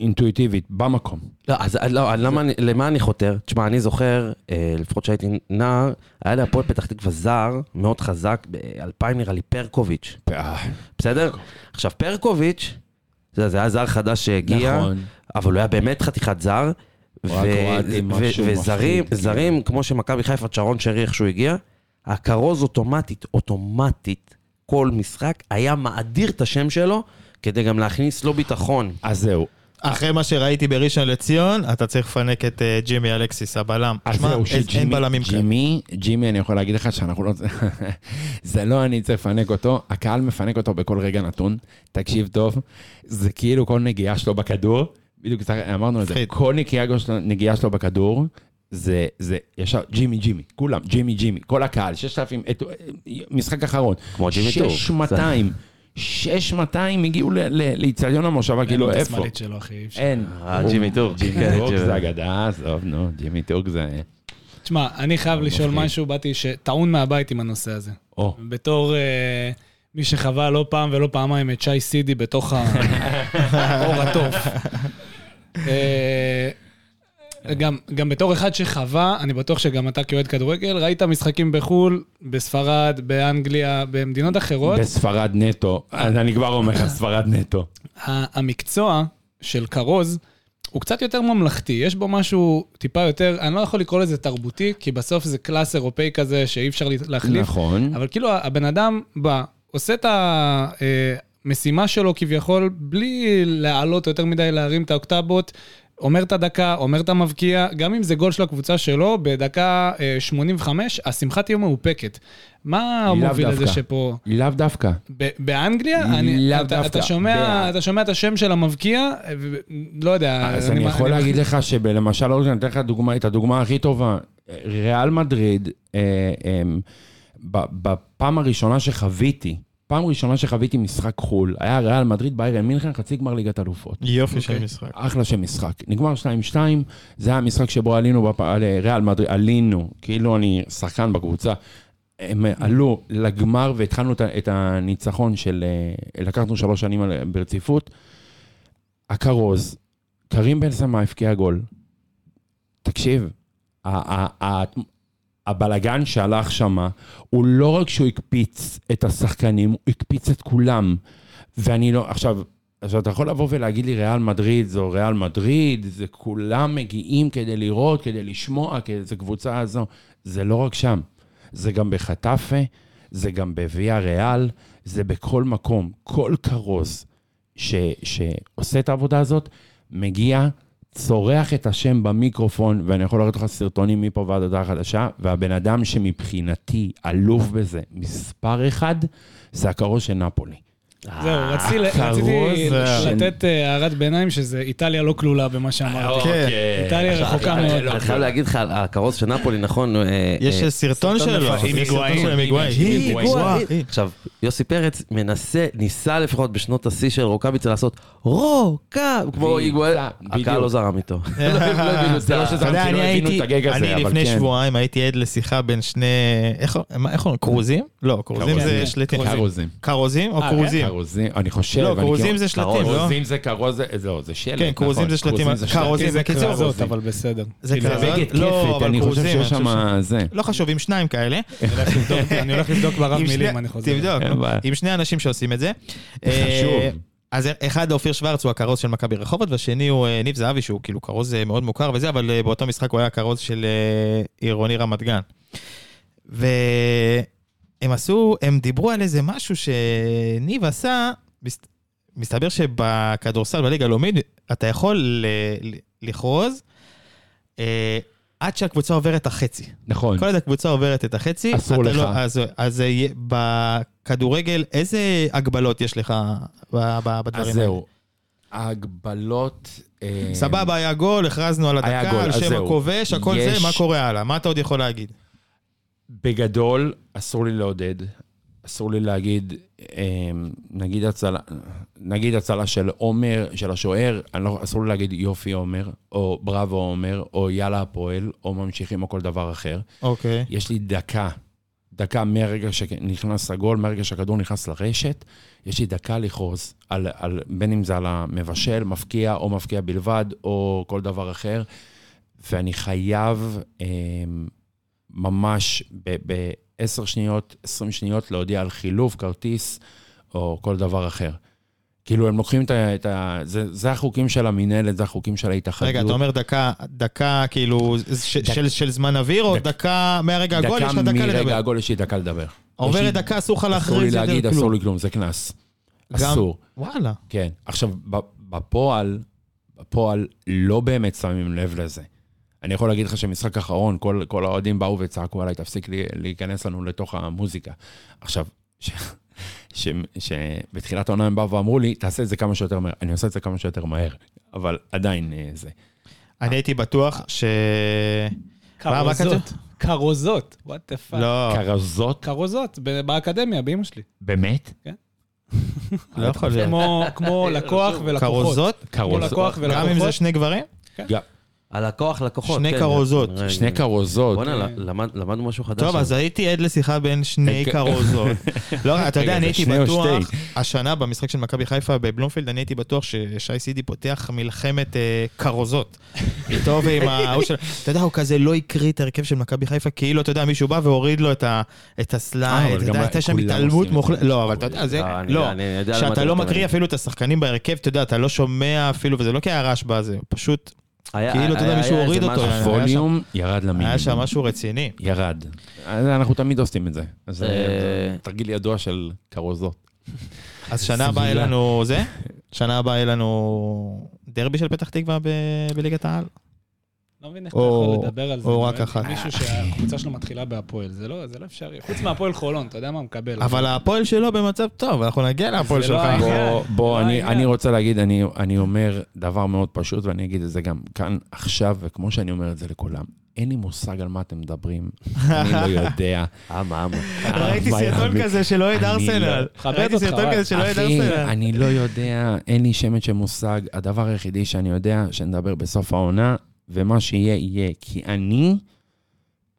אינטואיטיבית, במקום. לא, אז לא, אז למה, למה אני חותר? תשמע, אני זוכר, אה, לפחות כשהייתי נער, היה להפועל פתח תקווה זר מאוד חזק, ב-2000 נראה לי, פרקוביץ', אה, בסדר? עכשיו, פרקוביץ', זה, זה היה זר חדש שהגיע, נכון. אבל הוא היה באמת חתיכת זר. וזרים, זרים, כמו שמכבי חיפה, שרון שרי, איך שהוא הגיע, הכרוז אוטומטית, אוטומטית, כל משחק, היה מאדיר את השם שלו, כדי גם להכניס לו ביטחון. אז זהו. אחרי מה שראיתי בראשון לציון, אתה צריך לפנק את אה, ג'ימי אלקסיס, הבלם. אז זהו, אין- בלמים כאלה. ג'ימי, ג'ימי, אני יכול להגיד לך שאנחנו לא... זה לא אני צריך לפנק אותו, הקהל מפנק אותו בכל רגע נתון. תקשיב טוב, זה כאילו כל נגיעה שלו בכדור, בדיוק אמרנו את זה. כל נגיעה שלו- נגיעה שלו בכדור, זה, זה ישר ג'ימי, ג'ימי, כולם, ג'ימי, ג'ימי, כל הקהל, 6,000, את- משחק אחרון. כמו ג'ימי טור. 6,200, 6,200 הגיעו ל- ל- לאיצטדיון המושבה, כאילו אין את איפה? השמאלית שלו, אחי. אין. אה, ג'ימי טורק. ג'ימי כן, טורק ג'ימי. זה אגדה, עזוב, נו, ג'ימי טורק זה... תשמע, אני חייב לשאול. משהו, באתי שטעון מהבית עם הנושא הזה. או. בתור אה, מי שחווה לא פעם ולא פעמיים את שי סידי בתוך האור התוף. אה, גם, גם בתור אחד שחווה, אני בטוח שגם אתה כאוהד כדורגל, ראית משחקים בחו"ל, בספרד, באנגליה, במדינות אחרות. בספרד נטו, אני כבר אומר לך, ספרד נטו. ה- המקצוע של כרוז הוא קצת יותר ממלכתי, יש בו משהו טיפה יותר, אני לא יכול לקרוא לזה תרבותי, כי בסוף זה קלאס אירופאי כזה שאי אפשר להחליף. נכון. אבל כאילו הבן אדם בא, עושה את המשימה שלו כביכול, בלי להעלות יותר מדי, להרים את האוקטבות, אומר את הדקה, אומר את המבקיע, גם אם זה גול של הקבוצה שלו, בדקה אה, 85, השמחה תהיה מאופקת. מה לאו מוביל לזה. שפה? לאו דווקא. באנגליה? לאו אני, אתה, דווקא. אתה, שומע, ב- אתה שומע את השם של המבקיע, לא יודע. אז אני יכול אני- להגיד לך שלמשל, אני אתן לך דוגמה, את הדוגמה הכי טובה. ריאל מדריד, אה, אה, בפעם הראשונה שחוויתי, פעם ראשונה שחוויתי משחק חו"ל, היה ריאל מדריד ביירן מינכן, חצי גמר ליגת אלופות. יופי של אוקיי. משחק. אחלה של משחק. נגמר 2-2, זה היה המשחק שבו עלינו, בפ... על ריאל מדריד, עלינו, כאילו אני שחקן בקבוצה. הם עלו לגמר והתחלנו את הניצחון של... אה, לקחנו שלוש שנים ברציפות. הכרוז, קרים בן סמה הבקיע גול. תקשיב, הבלגן שהלך שמה, הוא לא רק שהוא הקפיץ את השחקנים, הוא הקפיץ את כולם. ואני לא, עכשיו, עכשיו אתה יכול לבוא ולהגיד לי ריאל מדריד זו ריאל מדריד, זה כולם מגיעים כדי לראות, כדי לשמוע, כי זה קבוצה הזו. זה לא רק שם, זה גם בחטאפה, זה גם בוויה ריאל, זה בכל מקום. כל כרוז ש, שעושה את העבודה הזאת, מגיע, צורח את השם במיקרופון, ואני יכול לראות לך סרטונים מפה ועד הודעה חדשה, והבן אדם שמבחינתי אלוף בזה, מספר אחד, זה הכרוז של נפולי. זהו, רציתי, הכרוז רציתי זה- לתת אה, הערת ביניים שזה איטליה לא כלולה במה שאמרתי. כן. איטליה רחוקה מאוד. אני חייב להגיד לך, הכרוז של נפולי, נכון? אה, יש אה, סרטון שלו. עם. היגואין. עכשיו, יוסי פרץ מנסה, ניסה לפחות בשנות השיא של רוקאביצה לעשות רוקה, כמו בדיוק. הקהל לא זרם איתו. זה לא יודע, כי לא אני הבינו הייתי, את הגג הזה, אני אבל לפני כן. שבועיים הייתי עד לשיחה בין שני, איך קוראים? קרוזים? לא, קרוזים כרוזים. זה שלטים. כרוזים. כרוזים או אה, קרוזים? כרוזים, אני חושב. לא, כרוזים זה שלטים, לא? כרוזים זה כרוז, זה לא, זה שלט. כן, כרוזים נכון. זה שלטים, כרוזים זה כרוזים. כרזות, אבל בסדר. זה כאילו, כרזות? לא, אבל אני חושב כרוזים, שיש אני שם זה. לא חשוב, עם שניים כאלה. אני הולך לבדוק- ברב מילים, אני חוזר. תבדוק. עם שני אנשים שעושים את זה. אה, חשוב. אז אחד, אופיר שוורץ, הוא הכרוז של מכבי רחובות, והשני הוא אה, ניב זהבי, שהוא כאילו כרוז אה, מאוד מוכר וזה, אבל באותו משחק הוא היה הכרוז של עירוני רמת גן. והם עשו, הם דיברו על איזה משהו שניב עשה, מס- מסתבר שבכדורסל בליגה הלאומית, אתה יכול ל- לכרוז אה, עד שהקבוצה עוברת החצי. נכון. כל עוד הקבוצה עוברת את החצי, אסור אתה לך. לא, אז, אז יהיה- בכדורגל, איזה הגבלות יש לך בדברים אז האלה? זהו. ההגבלות... אה, סבבה, היה גול, הכרזנו על הדקה, על אז שם. הכובש, הכל יש- זה, מה קורה הלאה? מה אתה עוד יכול להגיד? בגדול, אסור לי לעודד, אסור לי להגיד, אה, נגיד הצלה, נגיד הצלה של עומר, של השוער, לא, אסור לי להגיד יופי עומר, או בראבו עומר, או יאללה הפועל, או ממשיכים, או כל דבר אחר. אוקיי. יש לי דקה, דקה מהרגע שנכנס הגול, מהרגע שהכדור נכנס לרשת, יש לי דקה לכרוז, על, על, בין אם זה על המבשל, מפקיע או מפקיע בלבד, או כל דבר אחר, ואני חייב אה, ממש ב-10 שניות, 20 שניות להודיע על חילוף, כרטיס, או כל דבר אחר. כאילו, הם לוקחים את ה... את ה זה, זה החוקים של המינהלת, זה החוקים של ההתאחדות. רגע, אתה אומר דקה, דקה כאילו, ש- דק- של- של זמן אוויר, או דק- דקה מהרגע הגול, יש לך דקה מרגע לדבר. הגול יש לי דקה לדבר. עוברת לי- דקה, אסור לך אסור לי להכריז להגיד, יותר אסור כלום. לי כלום, זה קנס. גם- אסור, וואלה. כן. עכשיו, ב- בפועל, בפועל לא באמת שמים לב לזה. אני יכול להגיד לך שמשחק אחרון, כל, כל האוהדים באו וצעקו עליי, תפסיק לי, להיכנס לנו לתוך המוזיקה. עכשיו, ש- ש- שבתחילת העונה הם באו ואמרו לי, תעשה את זה כמה שיותר מהר. אני עושה את זה כמה שיותר מהר, אבל עדיין אה, זה. אני הייתי בטוח ש... כרוזות. כרוזות, what the fuck. לא, כרוזות, ב- באקדמיה, באמא שלי. באמת? לא יכול להיות. כמו- כמו לקוח ולקוחות. כרוזות? כרוזות. גם אם זה. שני גברים? גם- הלקוח לקוחות. שני כן. כרוזות. רגע. שני כרוזות. בוא'נה, למד- למדנו משהו חדש. טוב, שם. אז הייתי עד לשיחה בין שני אה, כרוזות. לא, אתה יודע, אני הייתי בטוח, שתי? השנה במשחק של מכבי חיפה בבלומפילד, אני הייתי בטוח ששי סידי פותח מלחמת אה, כרוזות. איתו ועם ההוא של... אתה יודע, הוא כזה לא הקריא את ההרכב של מכבי חיפה, כאילו, אתה יודע, מישהו בא והוריד לו את ה- את אה, הסלייד, אבל אתה יודע, הייתה שם התעלמות מוחלטת. לא, אבל אתה יודע, זה... לא, לא. שאתה אתה לא. מקריא אפילו את השחקנים בהרכב, אתה יודע, אתה לא שומע אפילו, וזה לא כי היה רעש בזה, פשוט היה- כאילו, אתה יודע, מישהו הוריד אותו, הווליום ירד למינימום. היה שם משהו רציני. ירד. אנחנו תמיד עושים את זה. אז אה, זה תרגיל ידוע של כרוזות. אז שנה הבאה יהיה. לנו זה? שנה הבאה יהיה לנו דרבי של פתח תקווה בליגת העל? לא מבין איך אתה או- יכול לדבר על זה. או רק אחת. מישהו שהקבוצה שלו מתחילה בהפועל, זה לא זה לא אפשרי. חוץ מהפועל חולון, אתה יודע מה מקבל. אבל הפועל שלו במצב טוב, אנחנו נגיע להפועל לא שלך. העניין. בוא, בוא, לא אני, רוצה להגיד, אני, אני אומר דבר מאוד פשוט, ואני אגיד את זה גם כאן עכשיו, וכמו שאני אומר את זה לכולם, אין לי מושג על מה אתם מדברים, אני לא יודע. אמה, אמה. ראיתי סרטון? כזה של אוהד ארסנל. לא- ראיתי אותך, סרטון. כזה של אוהד אחי, ארסנל. אני לא יודע, אין לי שמץ של מושג. הדבר היחידי שאני יודע, שנדבר בסוף העונה, ומה שיהיה, יהיה. כי אני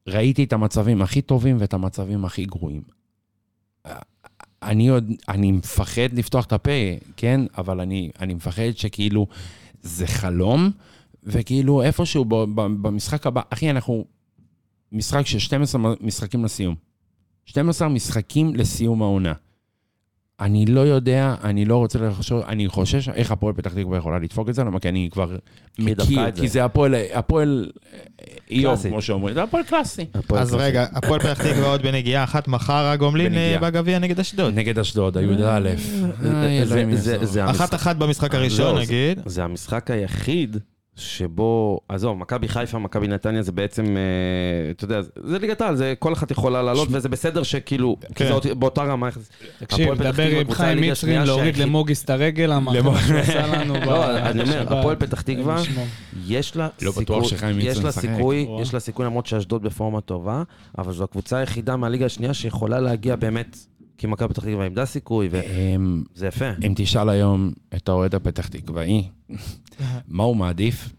ראיתי את המצבים הכי טובים ואת המצבים הכי גרועים. אני עוד, אני מפחד לפתוח את הפה, כן? אבל אני, אני מפחד שכאילו זה חלום, וכאילו איפשהו ב, ב, במשחק הבא, אחי, אנחנו משחק של 12 משחקים לסיום. 12 משחקים לסיום העונה. אני לא יודע, אני לא רוצה לחשוב, אני חושש איך הפועל פתח תקווה יכולה לדפוק את זה, למה כי אני כבר מכיר. כי זה הפועל, הפועל איוב. כמו שאומרים, זה הפועל קלאסי. אז. רגע, הפועל פתח תקווה עוד בנגיעה אחת מחר הגומלין אה. בגביע נגד אשדוד. נגד אשדוד, הי"א. אחת אחת במשחק הראשון לא, נגיד. זה המשחק היחיד שבו, עזוב, מכבי חיפה, מכבי נתניה זה בעצם, אה, אתה יודע, זה ליגת העל, זה כל אחת יכולה לעלות, וזה בסדר שכאילו, כי כן. זה באותה רמה. תקשיב, דבר עם חיים מצרים להוריד למוגיס את הרגל, אמר מה שהוא עשה לנו. ב- לא, אני אומר. הפועל פתח תקווה. יש לה לא סיכוי, בטוח שחיים יש לה. סיכוי. יש לה סיכוי למרות שאשדוד בפורמה טובה, אבל זו הקבוצה היחידה מהליגה השנייה שיכולה להגיע באמת, כי מכבי פתח תקווה עמדה סיכוי, וזה יפה. אם תשאל היום את האוהד הפתח תקוואי, מה הוא מעדיף,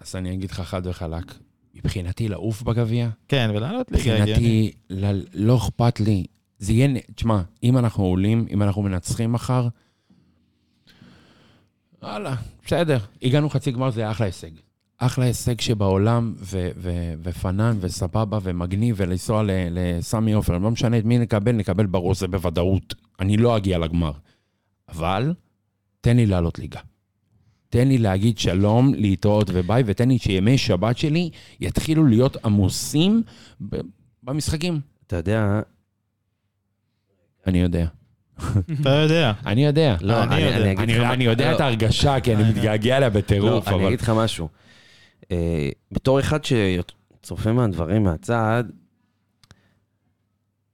אז אני אגיד לך חד וחלק. מבחינתי לעוף בגביע, כן, ולעלות ליגה. מבחינתי ל- לא אכפת לי. זה יהיה, תשמע, אם אנחנו עולים, אם אנחנו מנצחים מחר, וואלה, בסדר. הגענו חצי גמר, זה אחלה הישג. אחלה הישג שבעולם, ו- ו- ופנן, וסבבה, ומגניב, ולנסוע לסמי עופר. לא משנה את מי נקבל, נקבל בראש, זה בוודאות. אני לא אגיע לגמר. אבל, תן לי לעלות ליגה. תן לי להגיד שלום, להתראות וביי, ותן לי שימי שבת שלי יתחילו להיות עמוסים ב- במשחקים. אתה יודע, אני יודע. אתה יודע. אני יודע. לא, אני אני יודע. אני אני, אני יודע לא, את ההרגשה, כי אני מתגעגע אליה לא, בטירוף, אני אבל... אגיד לך משהו. אה, בתור אחד שצופה מהדברים מהצד,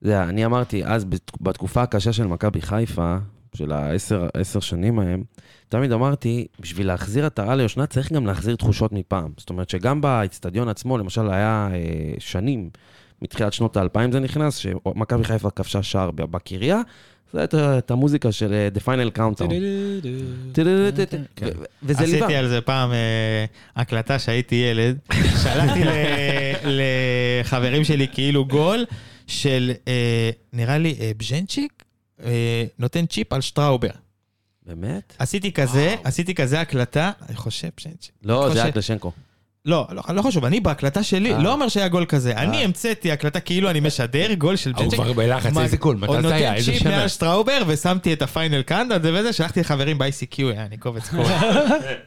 יודע, אני אמרתי, אז בת- בתקופה הקשה של מכבי חיפה, של העשר עשר שנים ההם, תמיד אמרתי, בשביל להחזיר עטרה ליושנה צריך גם להחזיר תחושות מפעם. זאת אומרת שגם באיצטדיון עצמו, למשל, היה אה, שנים, מתחילת שנות האלפיים זה נכנס, שמכבי חיפה כבשה שער בקריה, זה הייתה את המוזיקה של אה, The Final Countdown. וזה ליווה. עשיתי על זה פעם אה, הקלטה שהייתי ילד, שלחתי לחברים שלי כאילו גול של, אה, נראה לי, אה, בז'נצ'יק, אה, נותן צ'יפ על שטראובר. באמת? עשיתי כזה, עשיתי כזה הקלטה, אני חושב בז'נצ'יק. לא, זה היה קלשנקו. לא, לא, לא חשוב, אני בהקלטה שלי, אה. לא אומר שהיה גול כזה, אני המצאתי הקלטה כאילו אני משדר גול של הוא בז'נצ'יק. כבר בלחץ, מה- איזה גול, מתי זה היה, נותן איזה צ'יפ שנה? מעל שטראובר, ושמתי את הפיינל קאנדה וזה, שלחתי לחברים ב-ICQ, יעני קובץ קורא.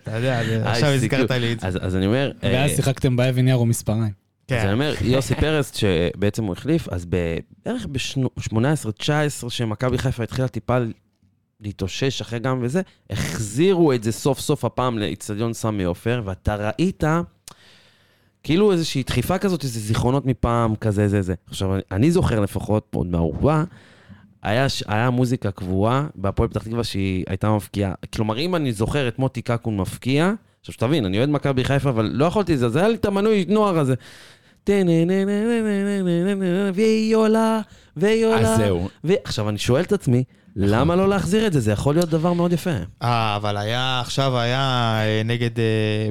אתה יודע, עכשיו. הזכרת לי את זה. אז אז אני אומר... אה, ואז שיחקתם באבן יער ומספריים. אז כן. אני אומר, יוסי פרס, שבעצם הוא החליף, אז בערך ב-18-19, שמכבי חיפה התחילה טיפה להתאושש אחרי גם וזה, החזירו את זה סוף סוף הפעם לאיצטדיון סמי עופר, ואתה ראית כאילו איזושהי דחיפה כזאת, איזה זיכרונות מפעם, כזה, זה, זה. עכשיו, אני- זוכר לפחות, עוד מהערובה, היה, היה מוזיקה קבועה בהפועל פתח תקווה שהיא הייתה מפקיעה. כלומר, אם אני זוכר את מוטי קקון מפקיע, עכשיו שתבין, אני אוהד מכבי חיפה, אבל לא יכולתי את זה, היה לי את המנוי נוער הזה. והיא עולה, והיא עולה. אז זהו. ועכשיו, אני שואל את עצמי, למה לא להחזיר את זה? זה יכול להיות דבר מאוד יפה. אה, אבל היה, עכשיו היה אה, נגד אה,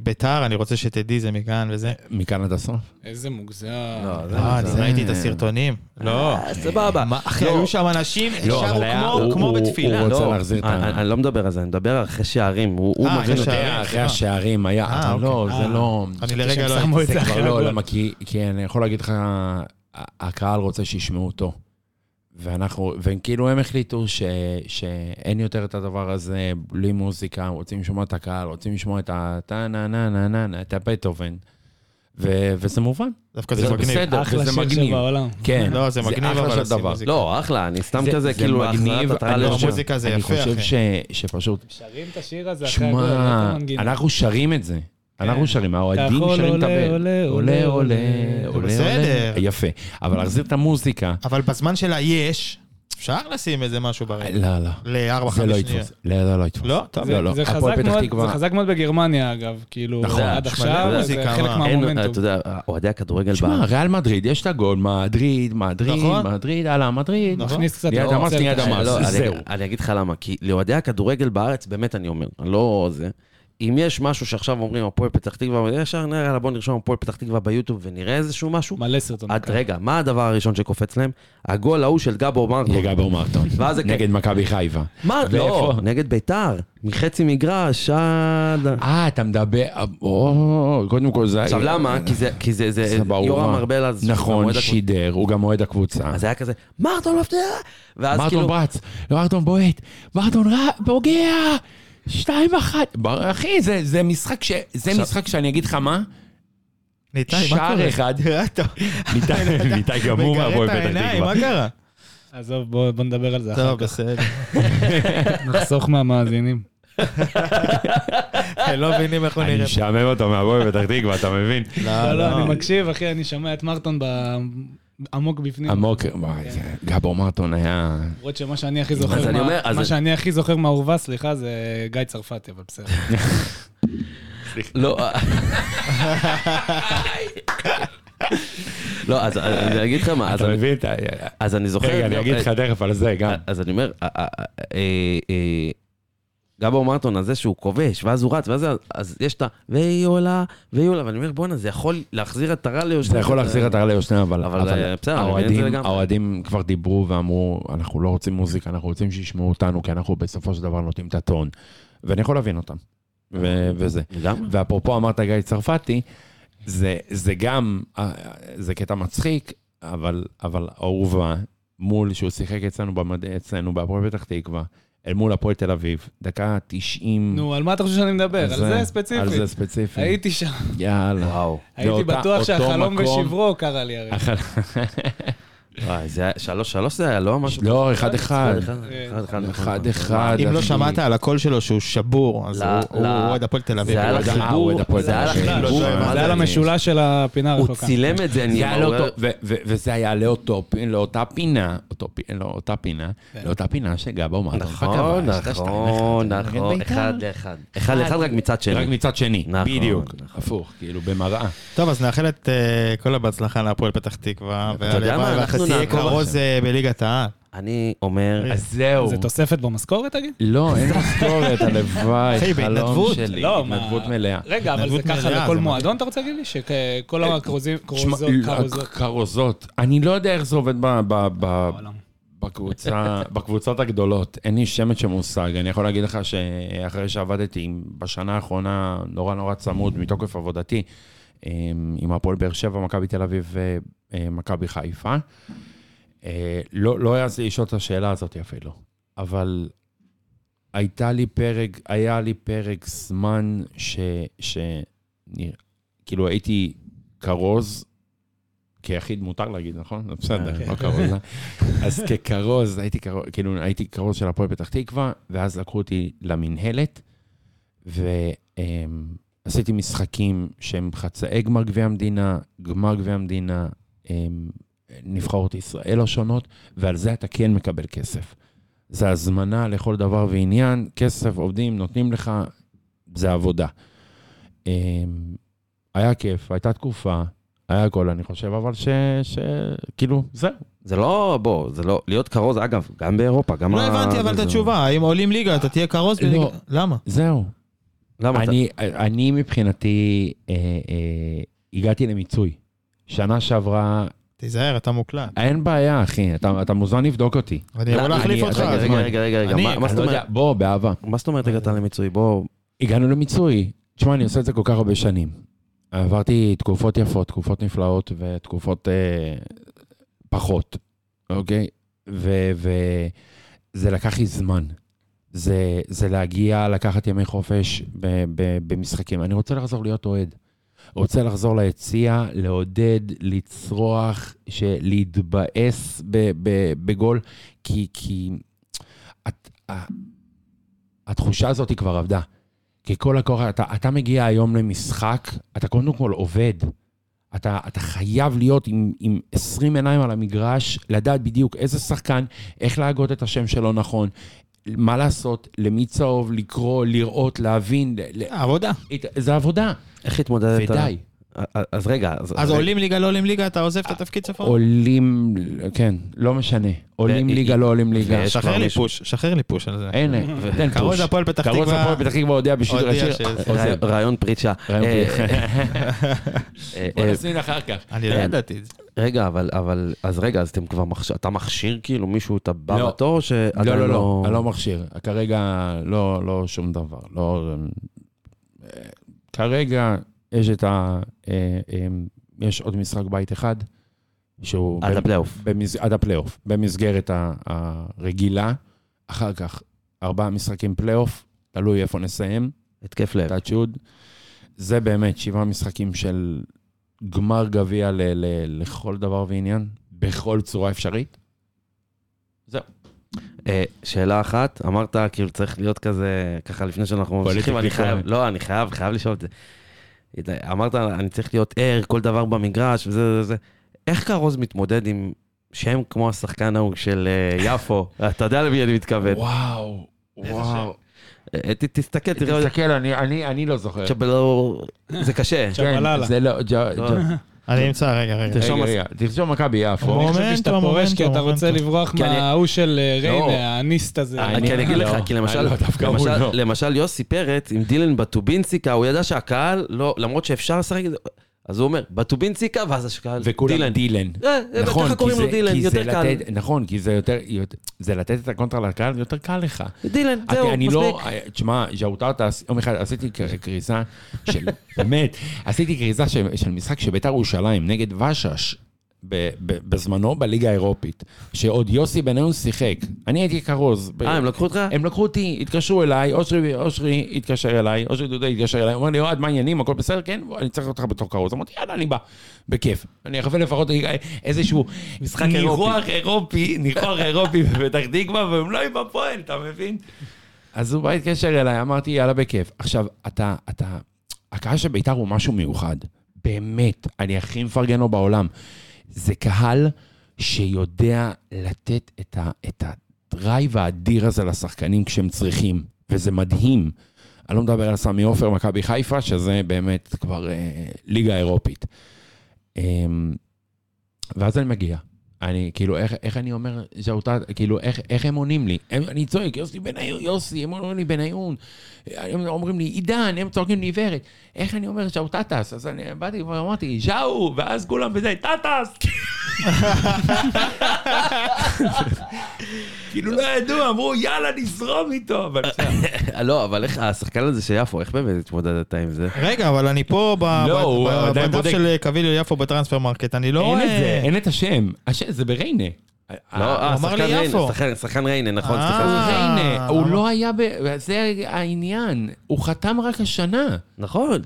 ביתר, אני רוצה שתדעי זה מכאן וזה. מכאן עד הסוף. איזה מוגזם. אה, אני ראיתי את הסרטונים. לא. סבבה. אחי, לא. היו שם אנשים, לא, שרו כמו- בתפילה. הוא רוצה לא, להחזיר את ה- אני לא מדבר על זה, אני מדבר על אחרי שערים. הוא מבין אותי. אחרי. השערים, היה... אה, אתה לא, אוקיי. זה. לא... אני לרגע לא זה כבר אחרי לא, הגול. למה? כי כי אני יכול להגיד לך, הקהל רוצה שישמעו אותו. ואנחנו, וכאילו הם החליטו ש, שאין יותר את הדבר הזה בלי מוזיקה, רוצים לשמוע את הקהל, רוצים לשמוע את ה... טה נה נה נה נה נה, את הבטהובן. ו- וזה מובן. דווקא זה מגניב. בסדר. אחלה וזה שיר מגניב. שבעולם. כן. לא, זה מגניב אחלה אבל דבר. מוזיקה. לא, אחלה, אני סתם זה- כזה, זה כאילו, מגניב, אני לא, ליושנה. מוזיקה זה אני יפה, חושב אחי. ש- שפשוט, שרים את השיר הזה אחרי הגול, שמע? אנחנו שרים את זה. אנחנו שרים, האוהדים שרים את הבל. עולה, עולה, עולה, עולה. עולה. עולה. יפה. אבל להחזיר את המוזיקה, אבל בזמן שלה יש, אפשר לשים איזה משהו ברקע. לא, לא. לארבע, לא חמש שניות. לא, לא, לא יתפוס. לא? טוב. לא, לא. זה חזק מאוד- תקווה- זה חזק מאוד בגרמניה, אגב. כאילו, נכון, עד עכשיו, זה חלק מהמומנטום. אתה יודע, אוהדי הכדורגל תשמע, בארץ. ריאל מדריד, יש את הגול, מדריד, מדריד, נכון. מדריד, הלאה, מדריד. נכון. מכניס קצת... ליד המס, ליד. המס. לא, אני- זהו. אני אגיד לך למה, כי לאוהדי הכדורגל בארץ, באמת אני אומר, לא זה. אם יש משהו שעכשיו אומרים הפועל פתח תקווה, ישר נראה, יאללה, בוא נרשום הפועל פתח תקווה ביוטיוב ונראה איזשהו משהו. מלא סרטונים. עד רגע, מה הדבר הראשון שקופץ להם? הגול ההוא של גבור מרטון. ואז זה נגד מכבי חיפה. מה? לא? נגד ביתר. מחצי מגרש עד... אה, אתה מדבר, או, קודם כל זה... עכשיו למה? כי זה, כי זה. יורם ארבל אז... נכון. שידר, הוא גם אוהד הקבוצה. אז היה כזה, מרטון מפתיע! ואז מרטון כאילו... ברץ, מרטון בועט, מרטון רע, פוגע, שתיים אחת. אחי, זה- זה משחק ש... זה עכשיו- משחק שאני אגיד לך מה, ניתאי, מה שער קורה? אחד. אתה ניתאי- ניתאי גמור מהפועל את פתח תקווה. מה קרה? עזוב, בוא בוא נדבר על זה אחר טוב, כך. בסדר. נחסוך מהמאזינים. הם לא מבינים איך הוא אני נראה. משעמם אותו מהפועל פתח תקווה, אתה מבין? לא, לא, אני מקשיב, אחי, אני שומע את מרטון ב- עמוק בפנים. עמוק, וואי, זה- גבור מרטון היה... למרות שמה שאני הכי זוכר, מה- שאני הכי זוכר מהאורווה, סליחה, זה גיא צרפתי, אבל בסדר. לא. לא, אז אני אגיד לך מה, אז אתה מבין? אז אני זוכר... רגע, אני אגיד לך תכף על זה גם. אז אני אומר, גבור מרטון הזה שהוא כובש, ואז הוא רץ, ואז אז יש את ה... והיא עולה, והיא עולה, ואני אומר, בואנה, זה יכול להחזיר את הרע ליושנה. זה יכול להחזיר את הרע ליושנה, אבל אבל, אה, בסדר, אני מבין את זה לגמרי. האוהדים כבר דיברו ואמרו, אנחנו לא רוצים מוזיקה, אנחנו רוצים שישמעו אותנו, כי אנחנו בסופו של דבר נותנים את הטון. ואני יכול להבין אותם. וזה. לגמרי. ואפרופו אמרת גיא צרפתי, זה, זה גם, אה, זה קטע מצחיק, אבל, אבל אהובה, מול, שהוא שיחק אצלנו, במד... אצלנו בהפועל פתח תקווה, אל מול הפועל תל אביב, דקה 90. נו, על מה אתה חושב שאני מדבר? על זה על ספציפית. זה ספציפי. הייתי שם. יאללה. וואו. הייתי בטוח שהחלום מקום. בשברו קרה לי הרי. וואי, זה היה שלוש שלוש זה היה, לא? משהו לא, אחד אחד. אחד אחד. אחד אחד אחד. אם לא. שמעת על הקול שלו שהוא שבור, אז לא, הוא- הוא לא. אוהד הפועל תל אביב. זה היה הוא לחיבור, אה, הוא הפועל זה היה. לחיבור. לא, זה היה? למשולש של הפינה הוא הרחוקה. צילם את זה, אני... ו- וזה היה לאותה פינה, לא, אותה פינה, לאותה פינה שגבו מרטון נכון, נכון, נכון, אחד לאחד. אחד לאחד רק מצד שני. רק מצד שני, נכון, בדיוק, נכון. הפוך, כאילו במראה. טוב, אז נאחל את אה, כל הבהצלחה להפועל פתח תקווה. אתה יודע מה, אנחנו עכשיו. אה, בליגת העל. אני אומר... אז זהו. זה תוספת במשכורת, תגיד? לא, אין משכורת, הלוואי, אחי, חלום בהתנדבות. שלי. לא, מה- התנדבות מלאה. רגע, אבל זה ככה לכל זה מועדון, אתה רוצה להגיד לי? שכל הכרוזים, כרוזות. אני לא יודע איך זה עובד ב- ב- ב- בעולם. בקבוצה, בקבוצות הגדולות. אין לי שמץ של מושג. אני יכול להגיד לך שאחרי שעבדתי בשנה האחרונה נורא נורא צמוד מתוקף עבודתי, עם עם הפועל באר שבע, מכבי תל אביב ומכבי חיפה. אה, לא, לא העזתי לשאול את השאלה הזאת אפילו, אבל הייתה לי פרק, היה לי פרק זמן ש... ש... כאילו הייתי כרוז, כיחיד מותר להגיד, נכון? זה בסדר, כן. לא כרוז. אה? אז ככרוז, הייתי כרוז, כאילו הייתי כרוז של הפועל פתח תקווה, ואז לקחו אותי למינהלת, ועשיתי משחקים שהם חצאי גמר גביע המדינה, גמר גביע המדינה, נבחרות ישראל השונות, ועל זה אתה כן מקבל כסף. זה הזמנה לכל דבר ועניין, כסף, עובדים, נותנים לך, זה עבודה. היה כיף, הייתה תקופה, היה הכל, אני חושב, אבל ש... ש... כאילו, זהו. זה לא, בוא, זה לא, להיות כרוז, אגב, גם באירופה, גם... לא ה- הבנתי אבל את התשובה, האם עולים ליגה אתה תהיה כרוז לא. בליגה? למה? זהו. למה אתה... אני, אני מבחינתי אה, אה, הגעתי למיצוי. שנה שעברה, תיזהר, אתה מוקלט. אין בעיה, אחי, אתה, אתה מוזמן לבדוק אותי. אני יכול לא, להחליף אני- אותך. רגע, רגע, מה? רגע, רגע, רגע, אני- מה- מה אני זאת לא אומרת? בוא, באהבה. מה זאת אומרת הגעת למיצוי? בוא... הגענו למיצוי. תשמע, אני עושה את זה כל כך הרבה שנים. עברתי תקופות יפות, תקופות נפלאות ותקופות אה, פחות, אוקיי? וזה לקח לי זמן. זה, זה להגיע, לקחת ימי חופש ב, ב, במשחקים. אני רוצה לחזור להיות אוהד. רוצה לחזור ליציע, לעודד, לצרוח, להתבאס בגול, כי, כי את, ה- התחושה הזאת היא כבר עבדה. כי כל הכוח, אתה, אתה מגיע היום למשחק, אתה קודם כל עובד. אתה, אתה חייב להיות עם, עם 20 עיניים על המגרש, לדעת בדיוק איזה שחקן, איך להגות את השם שלו נכון, מה לעשות, למי צהוב, לקרוא, לראות, להבין. עבודה. זה עבודה, איך התמודדת? ודי. אז רגע, אז... אז עולים ליגה, לא עולים ליגה, אתה עוזב את התפקיד צפון? עולים, כן, לא משנה. עולים ו- ליגה, לא עולים ליגה. שחרר לי פוש, שחרר לי פוש על זה. הנה, תן פוש. הפועל פתח תקווה. הפועל פתח תקווה הודיע בשידור ישיר. עוזב. רעיון- פריצה. רעיון אה, פריצה. אה, בוא אה, נסמין אחר כך. אני לא ידעתי את זה. רגע, אבל, אבל, אז רגע, אז אתם כבר מכשיר, אתה מכשיר כאילו מישהו, אתה בא לא. בתור, או שעדיין לא, לא, לא, אני לא מכשיר. כרגע לא, לא שום דבר. לא... אה, כרגע יש את ה... אה, אה, יש עוד משחק בית אחד, שהוא... עד במ- הפלייאוף. במס... עד הפלייאוף, במסגרת הרגילה. אחר כך, ארבעה משחקים פלייאוף, תלוי איפה נסיים, התקף לב. יוד. זה באמת שבעה משחקים של גמר גביע ל- ל- לכל דבר ועניין, בכל צורה אפשרית. אה, שאלה אחת, אמרת כאילו צריך להיות כזה, ככה לפני שאנחנו ממשיכים, אני חייב. לא, אני חייב, חייב לשאול את זה. אמרת, אני צריך להיות ער, כל דבר במגרש וזה וזה. זה. איך כרוז מתמודד עם שם כמו השחקן ההוא של אה, יפו? אתה יודע למי אני מתכוון. וואו, וואו. אה, ת- תסתכל, תראה, תסתכל, אני- אני אני לא זוכר. צ'בלו, זה קשה. צ'ב- צ'בללה. כן, זה לא... אני אמצא, רגע, רגע. תרשום רגע, רגע, תרשום מכבי יפו. אני חשבתי שאתה פורש כי אתה רוצה. לברוח כי אני- מההוא של אה, לא. ריינה, האניסט הזה. אני אגיד לא, לך, כי למשל, לא, דווקא הוא למשל, לא. למשל יוסי פרץ עם דילן בטובינסיקה, הוא ידע שהקהל, לא, למרות שאפשר לשחק את זה, אז הוא אומר, בטובינסיקה, ואז וכולם דילן. דילן. אה, אה, נכון, ככה כי קוראים לו זה- דילן, כי זה יותר קל. לתת- נכון, כי זה יותר, זה לתת את הקונטרה לקהל, יותר קל לך. דילן, אני- זהו, אני מספיק. לא, תשמע, ז'אוטרטה, יום אחד עשיתי קריסה של, באמת, עשיתי קריסה של של משחק של בית"ר ירושלים נגד ושש. בזמנו בליגה האירופית, שעוד יוסי בניון שיחק. אני הייתי כרוז. אה, הם לקחו אותך? הם לקחו אותי, התקשרו אליי, אושרי, אושרי התקשר אליי, אושרי דודה התקשר אליי, הוא אומר לי, אוהד, מה העניינים, הכל בסדר? כן, אני צריך אותך בתור כרוז. אמרתי, יאללה, אני בא, בכיף. אני אחווה לפחות איזשהו משחק ניחוח אירופי, ניחוח אירופי בפתח תקווה, והם לא עם הפועל, אתה מבין? אז הוא בא להתקשר אליי, אמרתי, יאללה, בכיף. עכשיו, אתה, אתה, הקהל של בית"ר הוא משהו מיוחד. באמת, אני הכי מפרגן לו בעולם. זה קהל שיודע לתת את, ה, את ה drive האדיר הזה לשחקנים כשהם צריכים, וזה מדהים. אני לא מדבר על סמי עופר, מכבי חיפה, שזה באמת כבר אה, ליגה אירופית. אה, ואז אני מגיע. אני, כאילו, איך, איך אני אומר, ז'אוטה, כאילו, איך, איך הם עונים לי? הם, אני צועק, יוסי בניון, יוסי, הם אומרים לי בניון. הם אומרים לי, עידן, הם צועקים לי עיוורת. איך אני אומר ז'אוטטס? אז אני באתי ואמרתי, ז'או, ואז כולם בזה, טטס! כאילו לא ידעו, אמרו, יאללה, נזרום איתו. אבל בסדר. לא, אבל איך, השחקן הזה של יפו, איך באמת התמודדת עם זה? רגע, אבל אני פה לא, בדף. של קביליו יפו בטרנספר מרקט, אני לא אין את. זה, אין את השם. השם, זה בריינה. לא, אה, אמר שחקן לי ריינה, יפו. שחקן- ריינה, נכון, אה. סליחה. ריינה, הוא לא היה ב... זה העניין. הוא חתם רק השנה. נכון.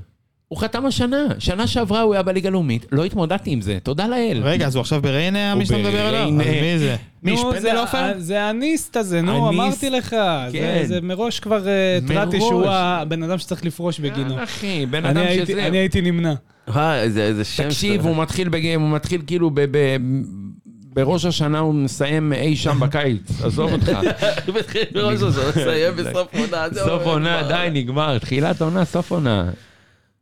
הוא חתם השנה. שנה שעברה הוא היה בליגה הלאומית, לא התמודדתי עם זה, תודה לאל. רגע, אז הוא עכשיו בריינה, מי שאתה מדבר עליו? אז בריינה. מי זה? מי, שפנדל זה- עופר? זה האניסט הזה, נו, אמרתי לך. זה- כן. זה מראש כבר אה, התרעתי. שהוא הבן אדם שצריך לפרוש בגינו. כן, אחי, בן אני אדם הייתי- שזה... אני הייתי נמנע. וואי, איזה שם. תקשיב, שאתה- הוא מתחיל הוא מתחיל כאילו ב... ב- בראש השנה הוא מסיים אי שם בקיץ, עזוב אותך. מתחיל בראש הזה, מסיים בסוף עונה. סוף עונה. די, נגמר. תחילת עונה, סוף עונה.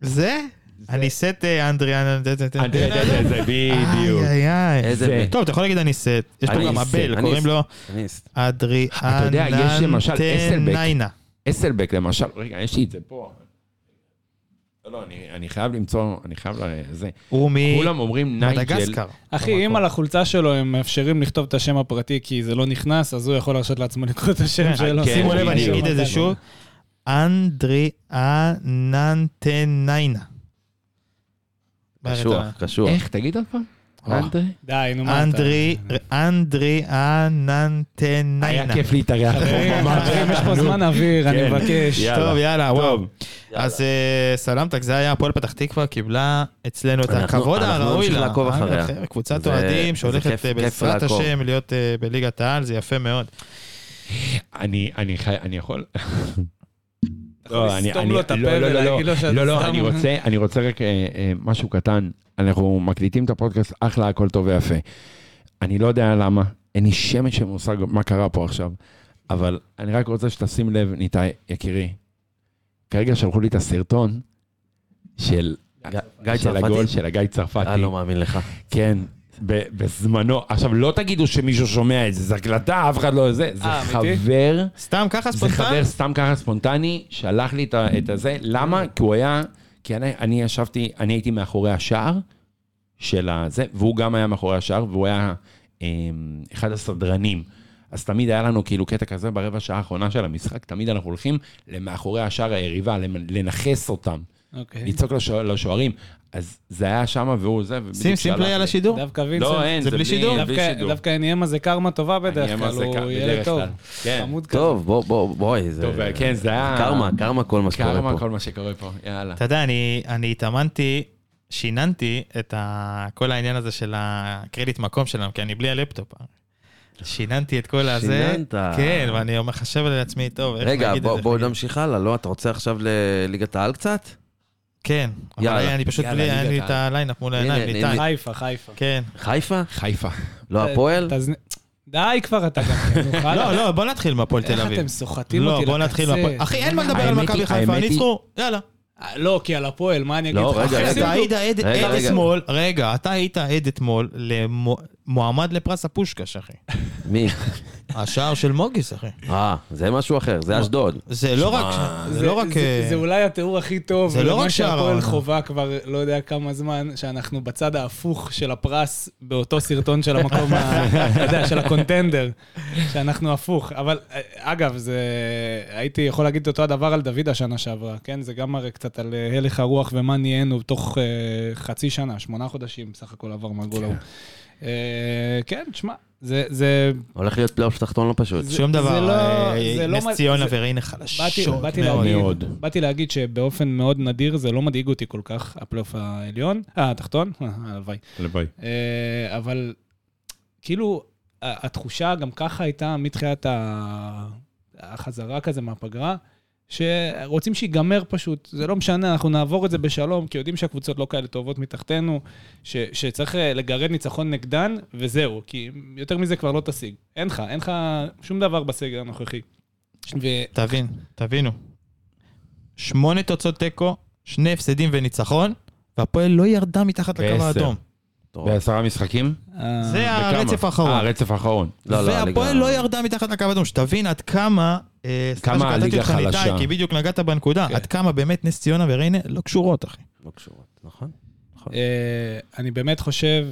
זה? אני סט אה, אנדריאן... זה בדיוק. איי, איי, איי. איזה... זה- טוב, אתה יכול להגיד אני סט. יש פה גם אני קוראים. לו למשל אסלבק. למשל, רגע, יש לי את זה פה. לא, לא, אני- חייב למצוא, אני חייב לזה. הוא כולם אומרים נייג'ל. אחי, אם על החולצה שלו הם מאפשרים לכתוב את השם הפרטי כי זה לא נכנס, אז הוא יכול להרשות לעצמו לקרוא את השם שלו. כן, שימו לב, אני. אגיד את זה שוב. אנדריאננטניינה. קשוח, קשוח. איך? תגיד עוד פעם. אנדרי? די, נו מה אתה... אנדרי, אנדרי אננטניינה. היה כיף להתארח פה, חברים, ממש. יש פה זמן אוויר, אני כן. מבקש. טוב, יאללה, וואו. אז אה, סלמתק, זה היה הפועל פתח תקווה, קיבלה אצלנו את אנחנו- הכבוד אנחנו הראוי נמשיך לה. לעקוב אה, אחריה. אחרי קבוצת אוהדים זה שהולכת אה, בעזרת. השם להיות אה, בליגת העל, זה יפה מאוד. אני, אני חי... אני יכול... יכול לסתום לו את הפה לא, לא, לא, ולהגיד לו שאתה לא, לא, סתם- אני רוצה, אני רוצה רק אה, אה, משהו קטן. אנחנו מקליטים את הפודקאסט, אחלה, הכל טוב ויפה. אני לא יודע למה, אין לי שמץ של מושג מה קרה פה עכשיו, אבל אני רק רוצה שתשים לב, ניתאי, יקירי, כרגע שלחו לי את הסרטון של... גיא של הגול צרפתי? של הגיא צרפתי. אה, לא מאמין לך. כן, בזמנו. עכשיו, לא תגידו שמישהו שומע את זה, זה הקלטה, אף אחד לא זה. זה אה, אמיתי? חבר, סתם ככה זה ספונטן? חבר סתם ככה ספונטני, שלח לי את ה- את הזה. למה? כי הוא היה, כי אני, אני ישבתי, אני הייתי מאחורי השער של הזה, והוא גם היה מאחורי השער, והוא היה אה, אחד הסדרנים. אז תמיד היה לנו כאילו קטע כזה ברבע שעה האחרונה של המשחק, תמיד אנחנו הולכים למאחורי השער היריבה, למ- לנכס אותם, אוקיי. לצעוק לשוע- לשוערים. אז זה היה שם והוא זה, ובדיוק שים, שים פליי על. השידור. דווקא וינסנט, לא, אין, זה בלי שידור? בלי דווקא- שידור. דווקא עניימה זה קרמה טובה בדרך כלל, הוא ילד טוב. כן. טוב, בוא, בוא, בואי, זה... טוב, כן, זה היה... קרמה, קרמה כל מה שקורה קרמה פה. כל מה שקורה פה, יאללה. אתה יודע, אני, אני התאמנתי, שיננתי את ה, כל העניין הזה של הקרדיט מקום שלנו, כי אני בלי הלפטופ. שיננתי את כל הזה. שיננת. כן, ואני מחשב לעצמי, טוב, איך רגע, נגיד את בוא- זה? בואו נמשיך הלאה, לא? אתה רוצה עכשיו לליגת העל קצת? כן, אבל. אני פשוט בלי, אין לי את ה lineup מול העיניים, ניתן. חיפה, חיפה. כן. חיפה? חיפה. לא הפועל? תזנ- די כבר אתה גם, כן, לא. לא, בוא נתחיל מהפועל תל איך אביב. אתם סוחטים לא, אותי בוא לקצה. נתחיל מהפועל. אחי, אין מה לדבר על מכבי חיפה, ניצחו, יאללה. אה, לא, כי על הפועל, מה אני אגיד לא, לך? רגע, אחי, רגע. עשינו- אתה היית עד רגע, רגע. אתמול, רגע, אתה היית עד אתמול למועמד לפרס הפושקש, אחי. מי? השער של מוגיס, אחי. אה, זה משהו אחר, זה אשדוד. זה לא רק, זה לא רק... זה- אה, זה אולי התיאור הכי טוב, זה לא רק שער שהפועל העונה. חובה כבר לא יודע כמה זמן, שאנחנו בצד ההפוך של הפרס באותו סרטון של המקום, ה- אתה יודע, של הקונטנדר, שאנחנו הפוך. אבל אה, אגב, זה... הייתי יכול להגיד אותו הדבר על דוד השנה שעברה, כן? זה גם מראה קצת על אה, הלך הרוח ומה נהיינו תוך חצי שנה, שמונה חודשים בסך הכל עבר מהגול ההוא. אה, כן, תשמע, זה... זה הולך להיות פלייאוף תחתון לא פשוט. זה- שום דבר, לא- אה, זה לא נס מה- ציונה זה- וריינה באתי, חלשות באתי, מאוד. להגיד, מאוד. באתי להגיד שבאופן מאוד נדיר זה לא מדאיג אותי כל כך, הפלייאוף העליון, אה, התחתון, אה, הלוואי. הלוואי. אבל כאילו, התחושה גם ככה הייתה מתחילת החזרה כזה מהפגרה, שרוצים שיגמר פשוט, זה לא משנה, אנחנו נעבור את זה בשלום, כי יודעים שהקבוצות לא כאלה טובות מתחתנו, ש, שצריך אה, לגרד ניצחון נגדן, וזהו, כי יותר מזה כבר לא תשיג. אין לך, אין לך שום דבר בסגל הנוכחי. ו... תבין, תבינו. שמונה תוצאות תיקו, שני הפסדים וניצחון, והפועל לא ירדה מתחת לקו. האדום. בעשרה משחקים? אה, זה? הרצף האחרון. אה, הרצף האחרון. לא, לא, והפועל לא ירדה מתחת לקו האדום, שתבין עד כמה... אה, כמה הליגה חלשה. כי בדיוק נגעת בנקודה, כן. עד כמה באמת נס ציונה וריינה לא קשורות, אחי. לא קשורות, נכון? נכון. אה, אני באמת חושב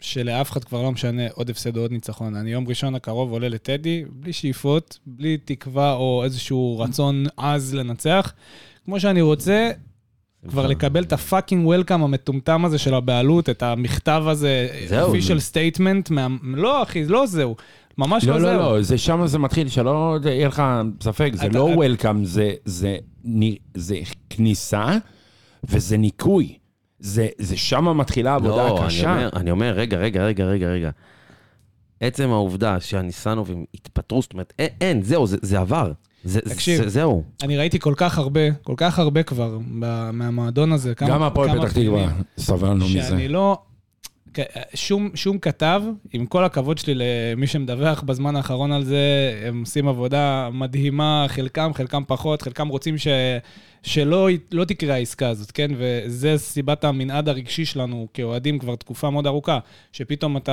שלאף אחד כבר לא משנה עוד הפסד או עוד ניצחון. אני יום ראשון הקרוב עולה לטדי, בלי שאיפות, בלי תקווה או איזשהו רצון עז לנצח. כמו שאני רוצה, כבר לקבל את הפאקינג וולקאם המטומטם הזה של הבעלות, את המכתב הזה, official statement, מה... לא אחי, לא זהו. ממש לא, לא, זהו. לא, לא, זה שם זה מתחיל, שלא יהיה לך ספק, זה אתה- לא אתה- וולקאם, זה- זה ני- זה כניסה וזה ניקוי. זה זה שם מתחילה העבודה לא, אני הקשה. אומר, אני אומר, רגע, רגע, רגע, רגע, רגע. עצם העובדה שהניסנובים התפטרו, זאת אומרת, אין, אין זהו, זה, זה עבר. זה, תקשיב. זה, זהו. אני ראיתי כל כך הרבה, כל כך הרבה כבר מהמועדון הזה. כמה- גם הפועל פתח תקווה. סבלנו מזה. שאני לא... כ- שום, שום כתב, עם כל הכבוד שלי למי שמדווח בזמן האחרון על זה, הם עושים עבודה מדהימה, חלקם, חלקם פחות, חלקם רוצים ש, שלא לא תקרה העסקה הזאת, כן? וזה סיבת המנעד הרגשי שלנו כאוהדים כבר תקופה מאוד ארוכה, שפתאום אתה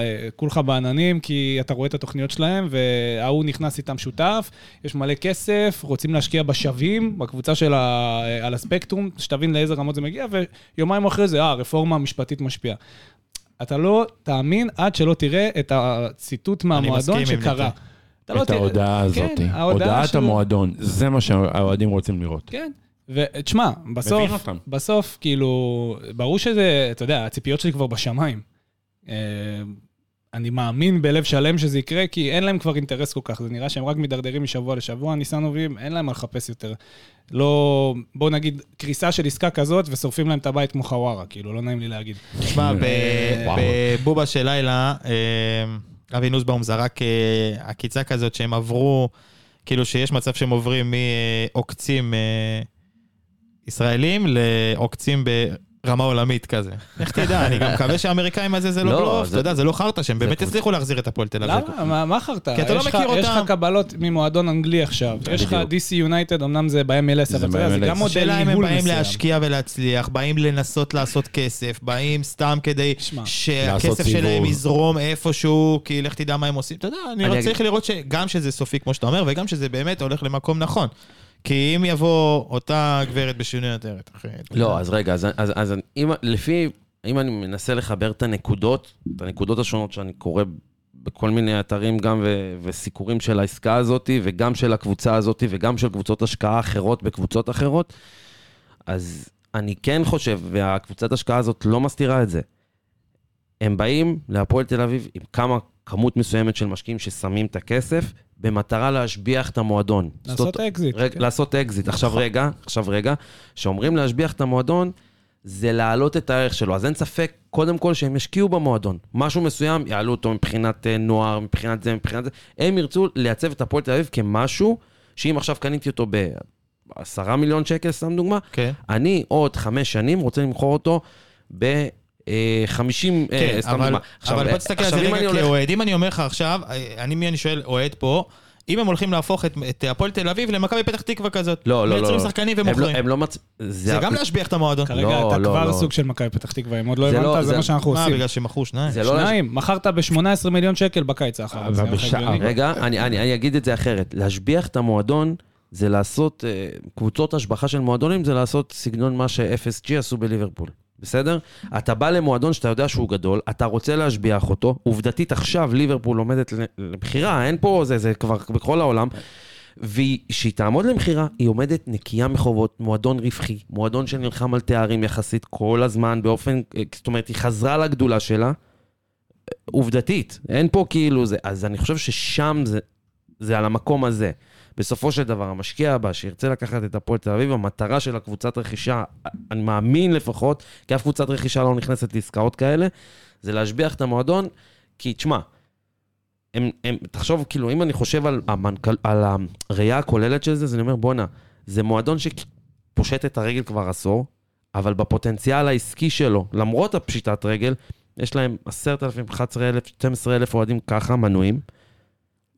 אה, כולך בעננים, כי אתה רואה את התוכניות שלהם, וההוא נכנס איתם שותף, יש מלא כסף, רוצים להשקיע בשווים, בקבוצה של ה, אה, על הספקטרום, שתבין לאיזה רמות זה מגיע, ויומיים אחרי זה, אה, הרפורמה המשפטית משפיעה. אתה לא תאמין עד שלא תראה את הציטוט מהמועדון מסכים עם שקרה. לא את תראה- ההודעה הזאת, כן, ההודעה הודעת של- המועדון, זה מה שהאוהדים רוצים לראות. כן. ותשמע, בסוף. בסוף, כאילו, ברור שזה, אתה יודע, הציפיות שלי כבר בשמיים. אה, אני מאמין בלב שלם שזה יקרה, כי אין להם כבר אינטרס כל כך. זה נראה שהם רק מידרדרים משבוע לשבוע, ניסנובים, אין להם מה לחפש יותר. לא, בואו נגיד, קריסה של עסקה כזאת, ושורפים להם את הבית כמו חווארה, כאילו, לא נעים לי להגיד. תשמע. בבובה של לילה, אה, אבי נוסבאום זרק אה, עקיצה כזאת שהם עברו, כאילו שיש מצב שהם עוברים מעוקצים אה, ישראלים לעוקצים ברמה עולמית כזה. איך תדע, אני גם מקווה שהאמריקאים הזה זה לא לא, בלוף, זה- אתה יודע, זה לא חרטא, שהם באמת קבוצה. יצליחו להחזיר את הפועל תל אביב. למה? מה- חרטא? כי אתה לא יש מכיר יש אותם. לך קבלות ממועדון אנגלי עכשיו. יש לך. DC יונייטד, אמנם זה ב-MLS, אבל אתה יודע, זה. גם מודל השאלה אם הם ניהול באים מסוים. להשקיע ולהצליח, באים לנסות לעשות כסף, באים סתם כדי שהכסף. שלהם יזרום איפשהו, כי לך תדע מה הם עושים. אתה יודע, אני לא צריך לראות שגם שזה סופי, כמו שאתה אומר, וגם שזה באמת הולך למקום נכון. כי אם יבוא אותה גברת בשינוי אדרת, אחי... לא. אז רגע, אז, אז, אז אם, לפי, אם אני מנסה לחבר את הנקודות, את הנקודות השונות שאני קורא בכל מיני אתרים גם ו, וסיקורים של העסקה הזאת, וגם של הקבוצה הזאת, וגם של קבוצות השקעה אחרות בקבוצות אחרות, אז אני כן חושב, והקבוצת השקעה הזאת לא מסתירה את זה, הם באים להפועל תל אביב עם כמה, כמות מסוימת של משקיעים ששמים את הכסף, במטרה להשביח את המועדון. לעשות זאת- אקזיט. רגע, כן. לעשות אקזיט. עכשיו רגע, עכשיו רגע, כשאומרים להשביח את המועדון, זה להעלות את הערך שלו. אז אין ספק, קודם כל, שהם ישקיעו במועדון. משהו מסוים, יעלו אותו מבחינת אה, נוער, מבחינת זה, מבחינת זה. הם ירצו לייצב את הפועל תל אביב כמשהו, שאם עכשיו קניתי אותו ב-10 מיליון שקל, סתם דוגמה, כן. אני עוד חמש שנים רוצה למכור אותו ב-50, כן, סתם אבל דוגמה. אבל אה, בוא תסתכל על זה רגע כאוהד. אם אני אומר לך עכשיו, אה, אני מי אני שואל, אוהד פה, אם הם הולכים להפוך את- את הפועל תל אביב למכבי פתח תקווה כזאת. לא, לא, לא. מייצרים לא. שחקנים הם לא- ומוכרים. הם לא מצ... זה גם להשביח את המועדון. כרגע לא, אתה לא, כבר לא. סוג של מכבי פתח תקווה, אם עוד לא זה לא- הבנת, זה זה- מה שאנחנו מה, עושים. בגלל שמכרו שניים? זה לא... שניים, מכרת ב-18 מיליון שקל בקיץ האחרון. זה? רגע, אני, אני, אני אגיד את זה אחרת. להשביח את המועדון זה לעשות, אה, קבוצות השבחה של מועדונים זה לעשות סגנון מה ש-FSG עשו בליברפול. בסדר? אתה בא למועדון שאתה יודע שהוא גדול, אתה רוצה להשביח אותו, עובדתית עכשיו ליברפול עומדת למכירה, אין פה, זה, זה כבר בכל העולם. וכשהיא תעמוד למכירה, היא עומדת נקייה מחובות, מועדון רווחי, מועדון שנלחם על תארים יחסית כל הזמן באופן, אה, זאת אומרת, היא חזרה לגדולה שלה, עובדתית, אין פה כאילו זה, אז אני חושב ששם זה, זה על המקום הזה. בסופו של דבר, המשקיע הבא שירצה לקחת את הפועל תל אביב, המטרה של הקבוצת רכישה, אני מאמין לפחות, כי אף קבוצת רכישה לא נכנסת לעסקאות כאלה, זה להשביח את המועדון, כי תשמע, הם, הם, תחשוב, כאילו, אם אני חושב על, המנכ"ל, על הראייה הכוללת של זה, אז אני אומר, בואנה, זה מועדון שפושט את הרגל כבר עשור, אבל בפוטנציאל העסקי שלו, למרות הפשיטת רגל, יש להם 10,000, 11,000, 12,000 אוהדים ככה, מנויים.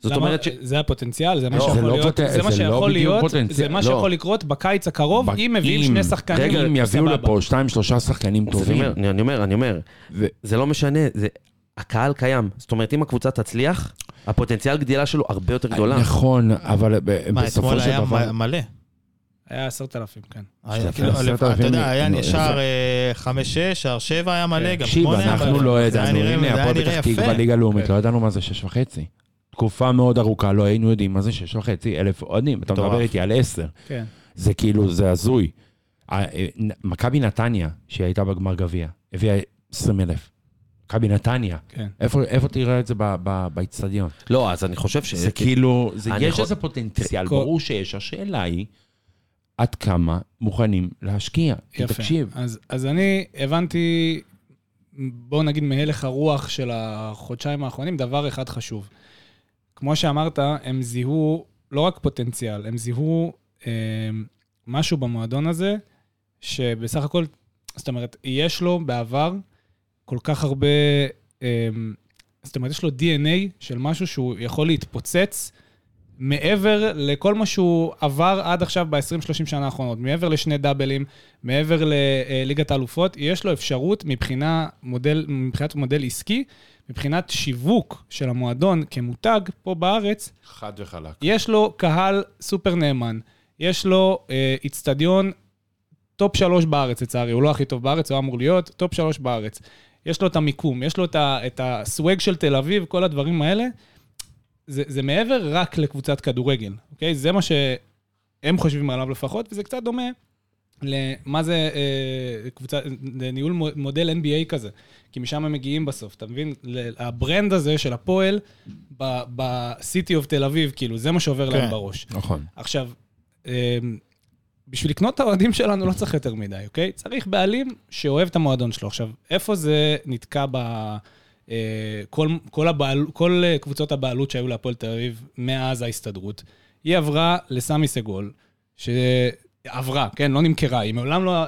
זאת למה- אומרת ש... זה הפוטנציאל, זה מה לא, שיכול לא להיות, פוט- זה מה זה לא שיכול בדיוק להיות, פוטנציאל, זה מה לא. שיכול לקרות בקיץ הקרוב, אם מביאים שני שחקנים, רגע, אם יביאו. לפה שתיים, שלושה שחקנים אז אני טובים. אומר, אני אומר, אני אומר, ו- זה לא משנה, זה... הקהל קיים. זאת אומרת, אם הקבוצה תצליח, הפוטנציאל גדילה שלו הרבה יותר גדולה. נכון, אבל מה, בסופו אתמול של היה דבר... מ- מלא. היה עשרת אלפים, כן. היה, עשרת כאילו. אתה יודע, היה שער זה- אה, חמש-שש, שער שבע היה מלא, גם תקשיב, שמונה היה אנחנו. לא היה ידענו, הנה, היה הפועל פתח תקווה. ליגה לאומית, כן. לא ידענו מה זה שש וחצי. תקופה מאוד ארוכה, לא היינו יודעים מה זה שש וחצי אלף אוהדים. אתה. מדבר איתי על עשר. כן. זה כאילו, זה הזוי. אה, מכבי נתניה, שהיא הייתה בגמר גביע, הביאה 20 אלף. מכבי נתניה. כן. איפה איפה תראה את זה ב- ב- באיצטדיון? לא, אז אני חושב ש... זה כאילו, זה- יש יכול- איזה פוטנציאל, כל- ברור שיש. השאלה היא, עד כמה מוכנים להשקיע. כי יפה. תקשיב, אז, אז אני הבנתי, בואו נגיד מהלך הרוח של החודשיים האחרונים, דבר אחד חשוב. כמו שאמרת, הם זיהו לא רק פוטנציאל, הם זיהו אה, משהו במועדון הזה, שבסך הכל, זאת אומרת, יש לו בעבר כל כך הרבה, אה, זאת אומרת, יש לו DNA של משהו שהוא יכול להתפוצץ מעבר לכל מה שהוא עבר עד עכשיו ב-20-30 שנה האחרונות, מעבר לשני דאבלים, מעבר לליגת האלופות, יש לו אפשרות מבחינה מודל, מבחינת מודל עסקי, מבחינת שיווק של המועדון כמותג פה בארץ, חד וחלק. יש לו קהל סופר נאמן, יש לו אה, איצטדיון top שלוש בארץ, לצערי, הוא לא הכי טוב בארץ, הוא אמור להיות top שלוש בארץ. יש לו את המיקום, יש לו את, ה, את ה swag של תל אביב, כל הדברים האלה. זה, זה מעבר רק לקבוצת כדורגל, אוקיי? זה מה שהם חושבים עליו לפחות, וזה קצת דומה למה זה אה, קבוצה, לניהול מו- מודל NBA כזה, כי משם הם מגיעים בסוף, אתה מבין? ה brand הזה של הפועל ב city of תל אביב, כאילו, זה מה שעובר להם כן. בראש. נכון. עכשיו, אה, בשביל לקנות את האוהדים שלנו לא צריך יותר מדי, אוקיי? צריך בעלים שאוהב את המועדון שלו. עכשיו, איפה זה נתקע ב... אה, כל, כל, הבעל, כל אה, קבוצות הבעלות שהיו להפועל תל אביב מאז ההסתדרות, היא עברה לסמי סגול, שעברה, כן, לא נמכרה, היא מעולם לא...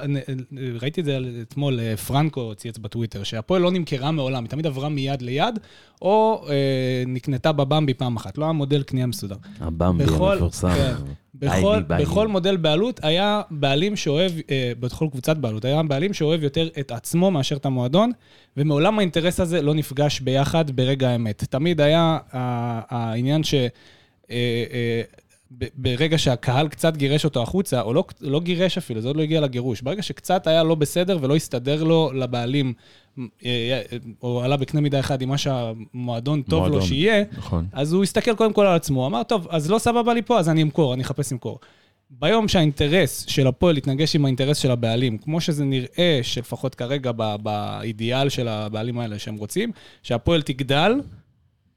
ראיתי את זה אתמול, אה, פרנקו צייץ בטוויטר, שהפועל לא נמכרה מעולם, היא תמיד עברה מיד ליד, או אה, נקנתה בבמבי פעם אחת, לא היה מודל קנייה מסודר. הבמבי המפורסם. כן. בכל. בכל מודל בעלות היה בעלים שאוהב, אה, בכל קבוצת בעלות, היה בעלים שאוהב יותר את עצמו מאשר את המועדון, ומעולם האינטרס הזה לא נפגש ביחד ברגע האמת. תמיד היה העניין ש... אה, אה, ברגע שהקהל קצת גירש אותו החוצה, או לא, לא גירש אפילו, זה עוד לא הגיע לגירוש, ברגע שקצת היה לא בסדר ולא הסתדר לו לבעלים, אה, או עלה בקנה מידה אחד עם מה שהמועדון טוב לו מועדון. שיהיה, נכון. אז הוא הסתכל קודם כל על עצמו, אמר, טוב, אז לא סבבה לי פה, אז אני אמכור, אני אחפש למכור. ביום שהאינטרס של הפועל יתנגש עם האינטרס של הבעלים, כמו שזה נראה, שלפחות כרגע באידיאל של הבעלים האלה שהם רוצים, שהפועל תגדל,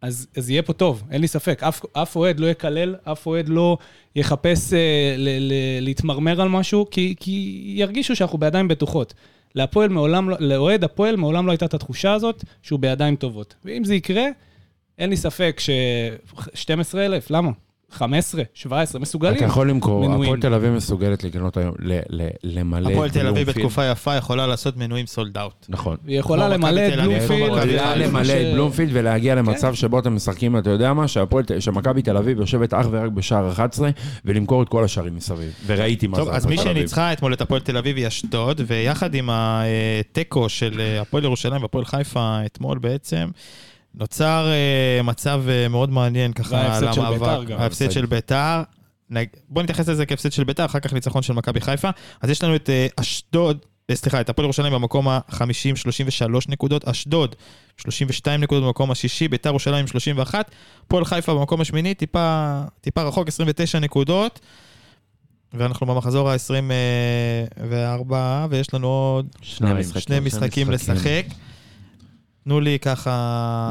אז, אז יהיה פה טוב, אין לי ספק. אף, אף אוהד לא יקלל, אף אוהד לא יחפש אה, ל, ל, להתמרמר על משהו, כי, כי ירגישו שאנחנו בידיים בטוחות. להפועל מעולם, לא- לאוהד הפועל מעולם לא הייתה את התחושה הזאת שהוא בידיים טובות. ואם זה יקרה, אין לי ספק ש-12,000, למה? 15, 17, מסוגלים. אתה יכול למכור. הפועל תל אביב מסוגלת לקנות היום, ל- ל- למלא... הפועל תל אביב. בתקופה יפה יכולה לעשות מנויים סולד אאוט. נכון. היא יכולה למלא את בלומפילד. תל יכולה. למלא את בלומפילד ולהגיע למצב כן. שבו אתם משחקים, אתה יודע מה? שמכבי תל אביב יושבת אך ורק בשער 11, ולמכור את כל השערים מסביב. וראיתי מה זה טוב, אז מי. שניצחה אתמול את הפועל תל אביב היא אשדוד, ויחד עם התיקו של אה, הפועל ירושלים והפועל חיפה אתמול בעצם, נוצר אה, מצב אה, מאוד מעניין ככה וההפסד של. בית"ר גם. ההפסד של ביתר. נג- בוא נתייחס לזה כהפסד של ביתר, אחר כך ניצחון של מכבי חיפה. אז יש לנו את אה, אשדוד, אה, סליחה, את הפועל ירושלים במקום ה-50, 33 נקודות, אשדוד 32 נקודות במקום השישי, ביתר ירושלים 31, הפועל חיפה במקום השמיני, טיפה, טיפה רחוק, 29 נקודות. ואנחנו במחזור ה-24, ויש לנו עוד שני משחקים. שני משחקים לשחק. תנו לי ככה...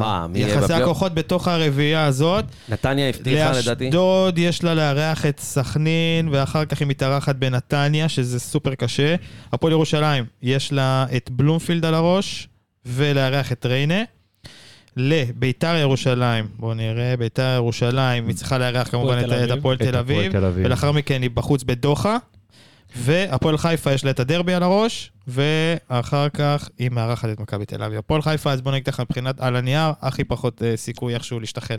מה, מי יהיה יחסי בפלייאוף? הכוחות בתוך הרביעייה הזאת. נתניה הבטיחה לדעתי. לאשדוד יש לה לארח את סכנין, ואחר כך היא מתארחת בנתניה, שזה סופר קשה. הפועל ירושלים, יש לה את בלומפילד על הראש, ולארח את ריינה. לביתר ירושלים, בואו נראה, ביתר ירושלים, היא צריכה לארח כמובן את-. הפועל תל אביב. ולאחר מכן היא בחוץ בדוחה. והפועל חיפה יש לה את הדרבי על הראש, ואחר כך היא מארחת את מכבי תל אביב. הפועל חיפה, אז בוא נגיד ככה, מבחינת על הנייר, הכי פחות אה, סיכוי איכשהו. להשתחרר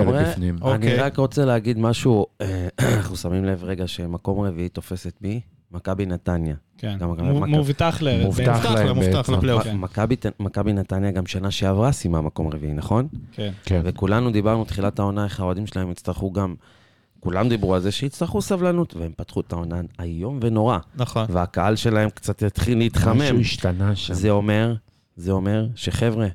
לגמרי. בפנים. אני אוקיי. רק רוצה להגיד משהו, אה, אנחנו שמים לב רגע שמקום רביעי תופס את מי? מכבי נתניה. כן, מובטח ל... מובטח מובטח לה, להם מובטח. לפלייאוף. כן. מכבי נתניה גם שנה שעברה סיימה מקום רביעי, נכון? כן. כן. וכולנו דיברנו תחילת העונה איך האוהדים שלהם יצטרכו גם, כולם דיברו על זה שיצטרכו סבלנות, והם פתחו את העונה איום ונורא. נכון. והקהל שלהם קצת התחיל להתחמם. משהו השתנה שם. זה אומר, זה אומר שחבר'ה,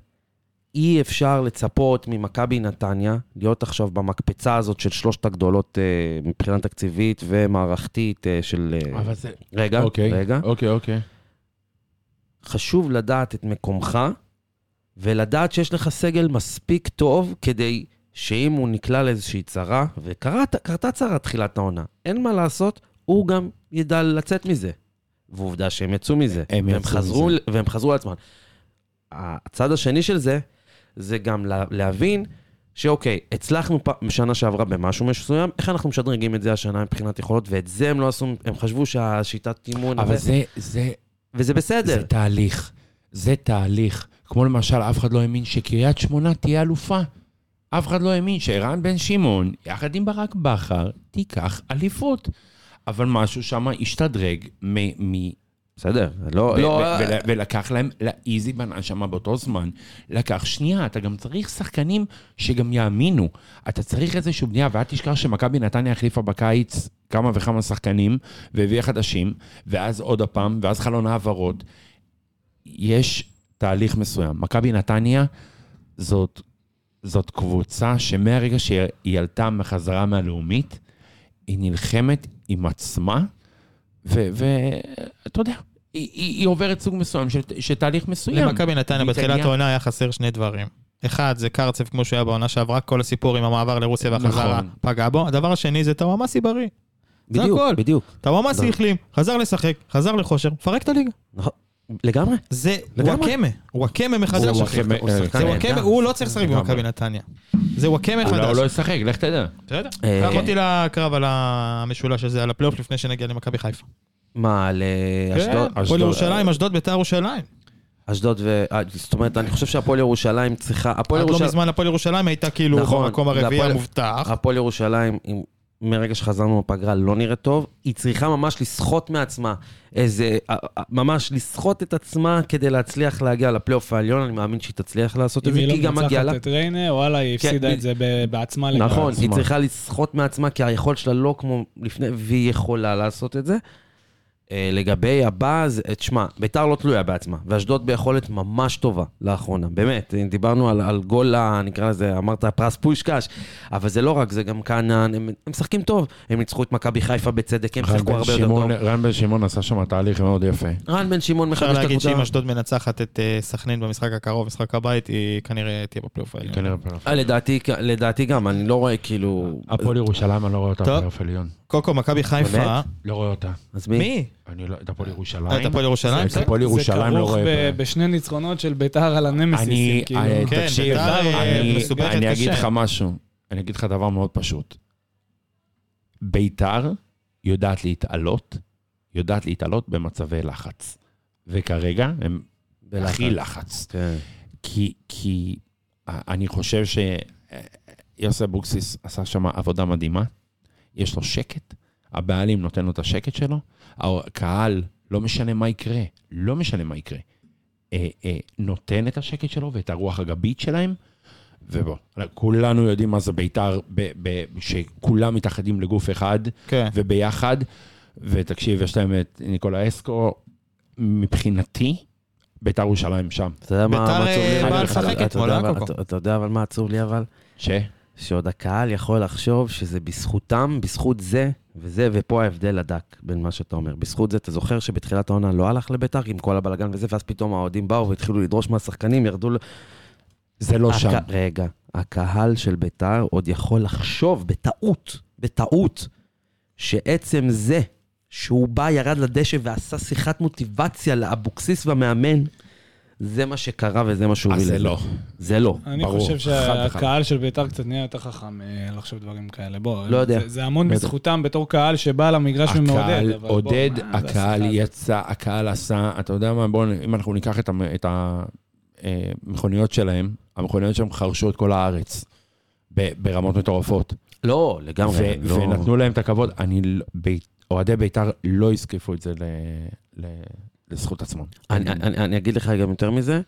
אי אפשר לצפות ממכבי נתניה להיות עכשיו במקפצה הזאת של שלושת הגדולות אה, מבחינה תקציבית ומערכתית אה, של... אה, אבל זה... רגע, אוקיי, רגע. אוקיי, אוקיי. חשוב לדעת את מקומך, ולדעת שיש לך סגל מספיק טוב כדי שאם הוא נקלע לאיזושהי צרה, וקרתה צרה תחילת העונה, אין מה לעשות, הוא גם ידע לצאת מזה. ועובדה שהם יצאו מזה. הם והם יצאו חזרו, מזה. והם חזרו לעצמם. הצד השני של זה, זה גם לה- להבין שאוקיי, הצלחנו פ- בשנה שעברה במשהו מסוים, איך אנחנו משדרגים את זה השנה מבחינת יכולות, ואת זה הם לא עשו, הם חשבו שהשיטת אימון... אבל זה, זה, וזה בסדר. זה תהליך. זה תהליך. כמו למשל, אף אחד לא האמין שקריית שמונה תהיה אלופה. אף אחד לא האמין שערן בן שמעון, יחד עם ברק בכר, תיקח אליפות. אבל משהו שם השתדרג מ... מ- בסדר, לא... ו- לא ו- ול- ולקח להם, לאיזי בנה שם באותו זמן, לקח שנייה, אתה גם צריך שחקנים שגם יאמינו. אתה צריך איזושהי בנייה, ואל תשכח שמכבי נתניה החליפה בקיץ כמה וכמה שחקנים, והביאה חדשים, ואז עוד הפעם, ואז חלון העברות. יש תהליך מסוים. מכבי נתניה זאת, זאת קבוצה שמהרגע שהיא עלתה בחזרה מהלאומית, היא נלחמת עם עצמה ואתה יודע, היא, היא, היא עוברת סוג מסוים של, של תהליך מסוים. למכבי נתניה בתחילת העונה היה חסר שני דברים. אחד, זה קרצב כמו שהיה בעונה שעברה, כל הסיפור עם המעבר לרוסיה והחזרה נכון. פגע בו. הדבר השני זה טוואמאסי בריא. זה בדיוק, הכל. בדיוק. טוואמאסי לא. החלים, חזר לשחק, חזר לכושר, מפרק את הליגה. נכון, לגמרי. זה. וואקמה, וואקמה מחדש הוא אחי. וואקמה, הוא אה, זה. וואקמה, הוא לא צריך לשחק. במכבי נתניה. זה וואקמה הוא חדש. לא ישחק, לך תדע. בסדר. אה, קח אותי לקרב על המשולש הזה, על הפלייאוף לפני שנגיע למכבי חיפה. מה, על אה, אשדוד? כן, הפועל. ירושלים, אשדוד, ביתר ירושלים. אשדוד ו... זאת אומרת, אני חושב שהפועל ירושלים צריכה... הפועל עד לא ירושלים... מזמן הפועל ירושלים הייתה כאילו נכון, במקום זה הרביעי המובטח. הפועל ירושלים, מרגע שחזרנו בפגרה, לא נראית טוב. היא צריכה ממש לסחוט מעצמה איזה... ממש לסחוט את עצמה כדי להצליח להגיע לפלייאוף העליון. אני מאמין שהיא תצליח לעשות את אם זה, היא כי היא לא גם מגיעה לה. מנצחת את ריינה, וואלה, היא כן, הפסידה ב- את זה ב- בעצמה לגמרי. נכון, היא. צריכה לסחוט מעצמה, כי היכולת שלה לא כמו לפני, והיא יכולה לעשות את זה. אה, לגבי הבא, אז אה, תשמע, ביתר לא תלויה בעצמה, ואשדוד ביכולת ממש טובה לאחרונה, באמת. אה, דיברנו על, על גול, ה- נקרא לזה, אמרת פרס פושקש, אבל זה לא רק, זה גם כאן, הם, הם משחקים טוב. הם ניצחו את מכבי חיפה בצדק, הם שיחקו הרבה יותר טוב. רן בן שמעון עשה שם תהליך מאוד יפה. רן בן שמעון אפשר מחדש את להגיד הקבוצה. שאם אשדוד מנצחת את סכנין במשחק הקרוב, משחק הבית, היא כנראה תהיה בפלייאוף העליון. אה, לדעתי, לדעתי גם, אני לא רואה כאילו... הפועל ירושלים, אני לא רואה אותה טוב. בפלייאוף עליון. קודם כל, מכבי חיפה, באמת? לא רואה אותה. אז מי? מי? אני לא, את הפועל ירושלים. את הפועל ירושלים? את הפועל ירושלים זה לא כרוך רואה. ב- בשני ניצחונות של ביתר על אני, הנמסיסים, כאילו. אה, כן, תקשיב, בית"ר, אה, אני- אגיד. לך משהו, אני אגיד לך דבר מאוד פשוט. ביתר יודעת להתעלות, יודעת להתעלות במצבי לחץ. וכרגע הם. הכי לחץ. כן. כי, כי אני חושב שיוסי אבוקסיס עשה שם עבודה מדהימה. יש לו שקט, הבעלים נותן לו את השקט שלו, הקהל, לא משנה מה יקרה, לא משנה מה יקרה, אה, אה, נותן את השקט שלו ואת הרוח הגבית שלהם, ובוא, כולנו יודעים מה זה בית"ר, ב- ב- שכולם מתאחדים לגוף אחד כן. וביחד, ותקשיב, יש להם את ניקולה אסקו, מבחינתי, בית"ר ירושלים שם. אתה יודע מה מה עצוב לי? אה? באה לשחק אתמול, אה, אתה יודע אבל מה עצוב לי אבל? ש? שעוד הקהל יכול לחשוב שזה בזכותם, בזכות זה וזה, ופה ההבדל הדק בין מה שאתה אומר. בזכות זה, אתה זוכר שבתחילת העונה לא הלך לביתר עם כל הבלאגן וזה, ואז פתאום האוהדים באו והתחילו לדרוש מהשחקנים, ירדו ל... זה לא הק- שם. רגע, הקהל של ביתר עוד יכול לחשוב בטעות, בטעות, שעצם זה שהוא בא, ירד לדשא ועשה שיחת מוטיבציה לאבוקסיס והמאמן, זה מה שקרה וזה מה שהוא אז זה לזה. לא. זה לא. אני ברור, חושב חד וחלק. שהקהל של ביתר קצת נהיה יותר חכם אה, לחשוב דברים כאלה. בוא, לא יודע. זה- זה המון לא. בזכותם בתור קהל שבא למגרש ומעודד. הקהל בוא, עודד, מה זה הקהל? יצא, הקהל עשה, אתה יודע מה, בואו, אם אנחנו ניקח את המ- את המכוניות שלהם, המכוניות שלהם חרשו את כל הארץ ב- ברמות מטורפות. לא, לגמרי. ו- לא. ונתנו להם את הכבוד. אני, לא- אוהדי בית"ר לא יזקפו את זה ל- ל- לזכות עצמם. אני, אני, אני אגיד לך גם יותר מזה.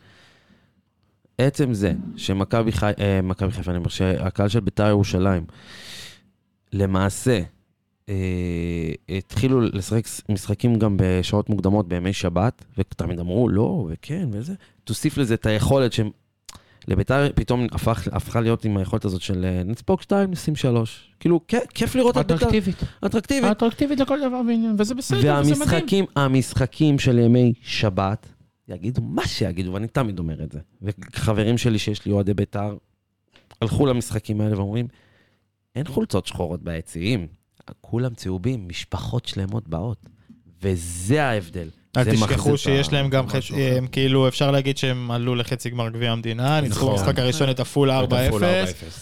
עצם זה שמכבי חי... אה, מכבי חיפה, אני אומר, שהקהל של בית"ר ירושלים, למעשה, אה, התחילו לשחק משחקים גם בשעות מוקדמות בימי שבת, ותמיד אמרו לא, וכן, וזה. תוסיף לזה את היכולת שהם... לביתר פתאום הפך, הפכה להיות עם היכולת הזאת של אה, נספוג שתיים, נשים שלוש. כאילו, כ- כיף לראות את ביתר. אטרקטיבית. אטרקטיבית. אטרקטיבית לכל דבר ועניין, וזה בסדר, וזה מדהים. והמשחקים, המשחקים של ימי שבת, יגידו מה שיגידו, ואני תמיד אומר את זה. וחברים שלי שיש לי אוהדי בית"ר, הלכו למשחקים האלה ואומרים, אין חולצות שחורות ביציעים, כולם צהובים, משפחות שלמות באות. וזה ההבדל. אל תשכחו שיש להם גם חצי, אחר. הם כאילו, אפשר להגיד שהם עלו לחצי גמר גביע המדינה, ניצחו נכון. במשחק הראשון את עפולה 4-0,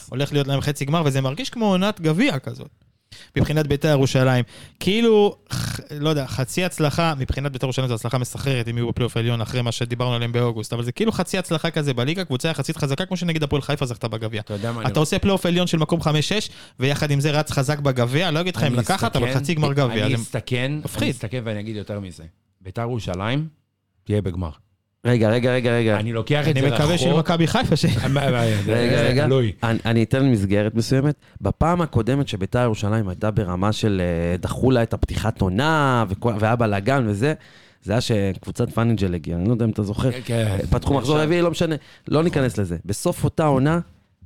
הולך להיות להם חצי גמר, וזה מרגיש כמו עונת גביע כזאת. מבחינת בית"ר ירושלים. כאילו, לא יודע, חצי הצלחה, מבחינת בית"ר ירושלים זו הצלחה מסחררת, אם יהיו בפלייאוף העליון אחרי מה שדיברנו עליהם באוגוסט, אבל זה כאילו חצי הצלחה כזה בליגה, קבוצה יחסית חזקה, כמו שנגיד הפועל חיפה זכתה בגביע. אתה אתה עושה פלייאוף עליון של מקום 5-6, ויחד עם זה רץ חזק בגביע, לא אגיד לך אם לקחת, אבל חצי גמר גביע. אני אסתכן. אני אסתכן ואני אגיד יותר מזה. בית"ר ירושלים תהיה בגמר. רגע, רגע, רגע, רגע. אני לוקח את אני זה רחוק. מקווה של מכבי חיפה, ש... רגע, רגע. תלוי. אני, אני אתן מסגרת מסוימת. בפעם הקודמת שביתר ירושלים הייתה ברמה של אה, דחו לה את הפתיחת עונה, והיה בלאגן וזה, זה היה שקבוצת פאנינג'ל הגיעה, אני לא יודע אם אתה זוכר. כן. פתחו מחזור רביעי, לא משנה, לא ניכנס לזה. בסוף אותה עונה,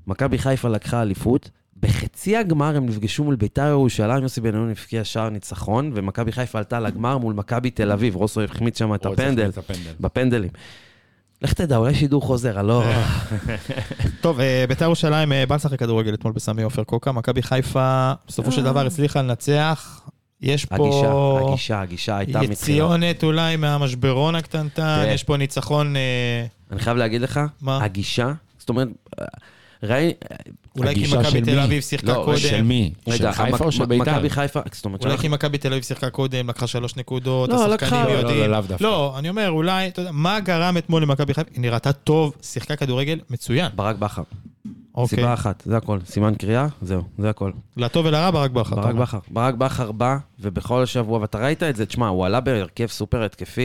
מכבי חיפה לקחה אליפות בחצי הגמר הם נפגשו מול ביתר ירושלים, יוסי בן-און הבקיע שער ניצחון, ומכבי חיפה עלתה לגמר מול מכבי תל אביב, רוסו החמיץ שם את הפנדל. בפנדלים. לך תדע, אולי שידור חוזר, אני לא... טוב, אה, בית"ר ירושלים אה, בא לשחק כדורגל אתמול בסמי עופר קוקה, מכבי חיפה בסופו של דבר הצליחה לנצח. יש הגישה, פה הגישה, הגישה הייתה מתחילה. יציונת אולי מהמשברון הקטנטן. יש פה ניצחון, אה, אני חייב להגיד לך, מה? הגישה, זאת אומרת, ראי... אולי כי מכבי של תל? אביב שיחקה לא, קודם. של מי? של רגע, חיפה או של בית"ר? מכבי חיפה, זאת אומרת, אולי שאנחנו- כי מכבי תל אביב שיחקה קודם, לקחה שלוש נקודות, לא, השחקנים לקחה. לא, יודעים. לא, לאו דווקא. לא, אני אומר, אולי, אתה יודע, מה גרם אתמול למכבי חיפה? היא נראתה טוב, שיחקה כדורגל מצוין. ברק בכר. אוקיי. סיבה אחת, זה הכל. סימן קריאה, זהו, זה הכל. לטוב ולרע, ברק בכר. ברק. בכר. ברק בכר בא, ובכל שבוע, ואתה ראית את זה, תשמע, הוא עלה בהרכב סופר התקפי,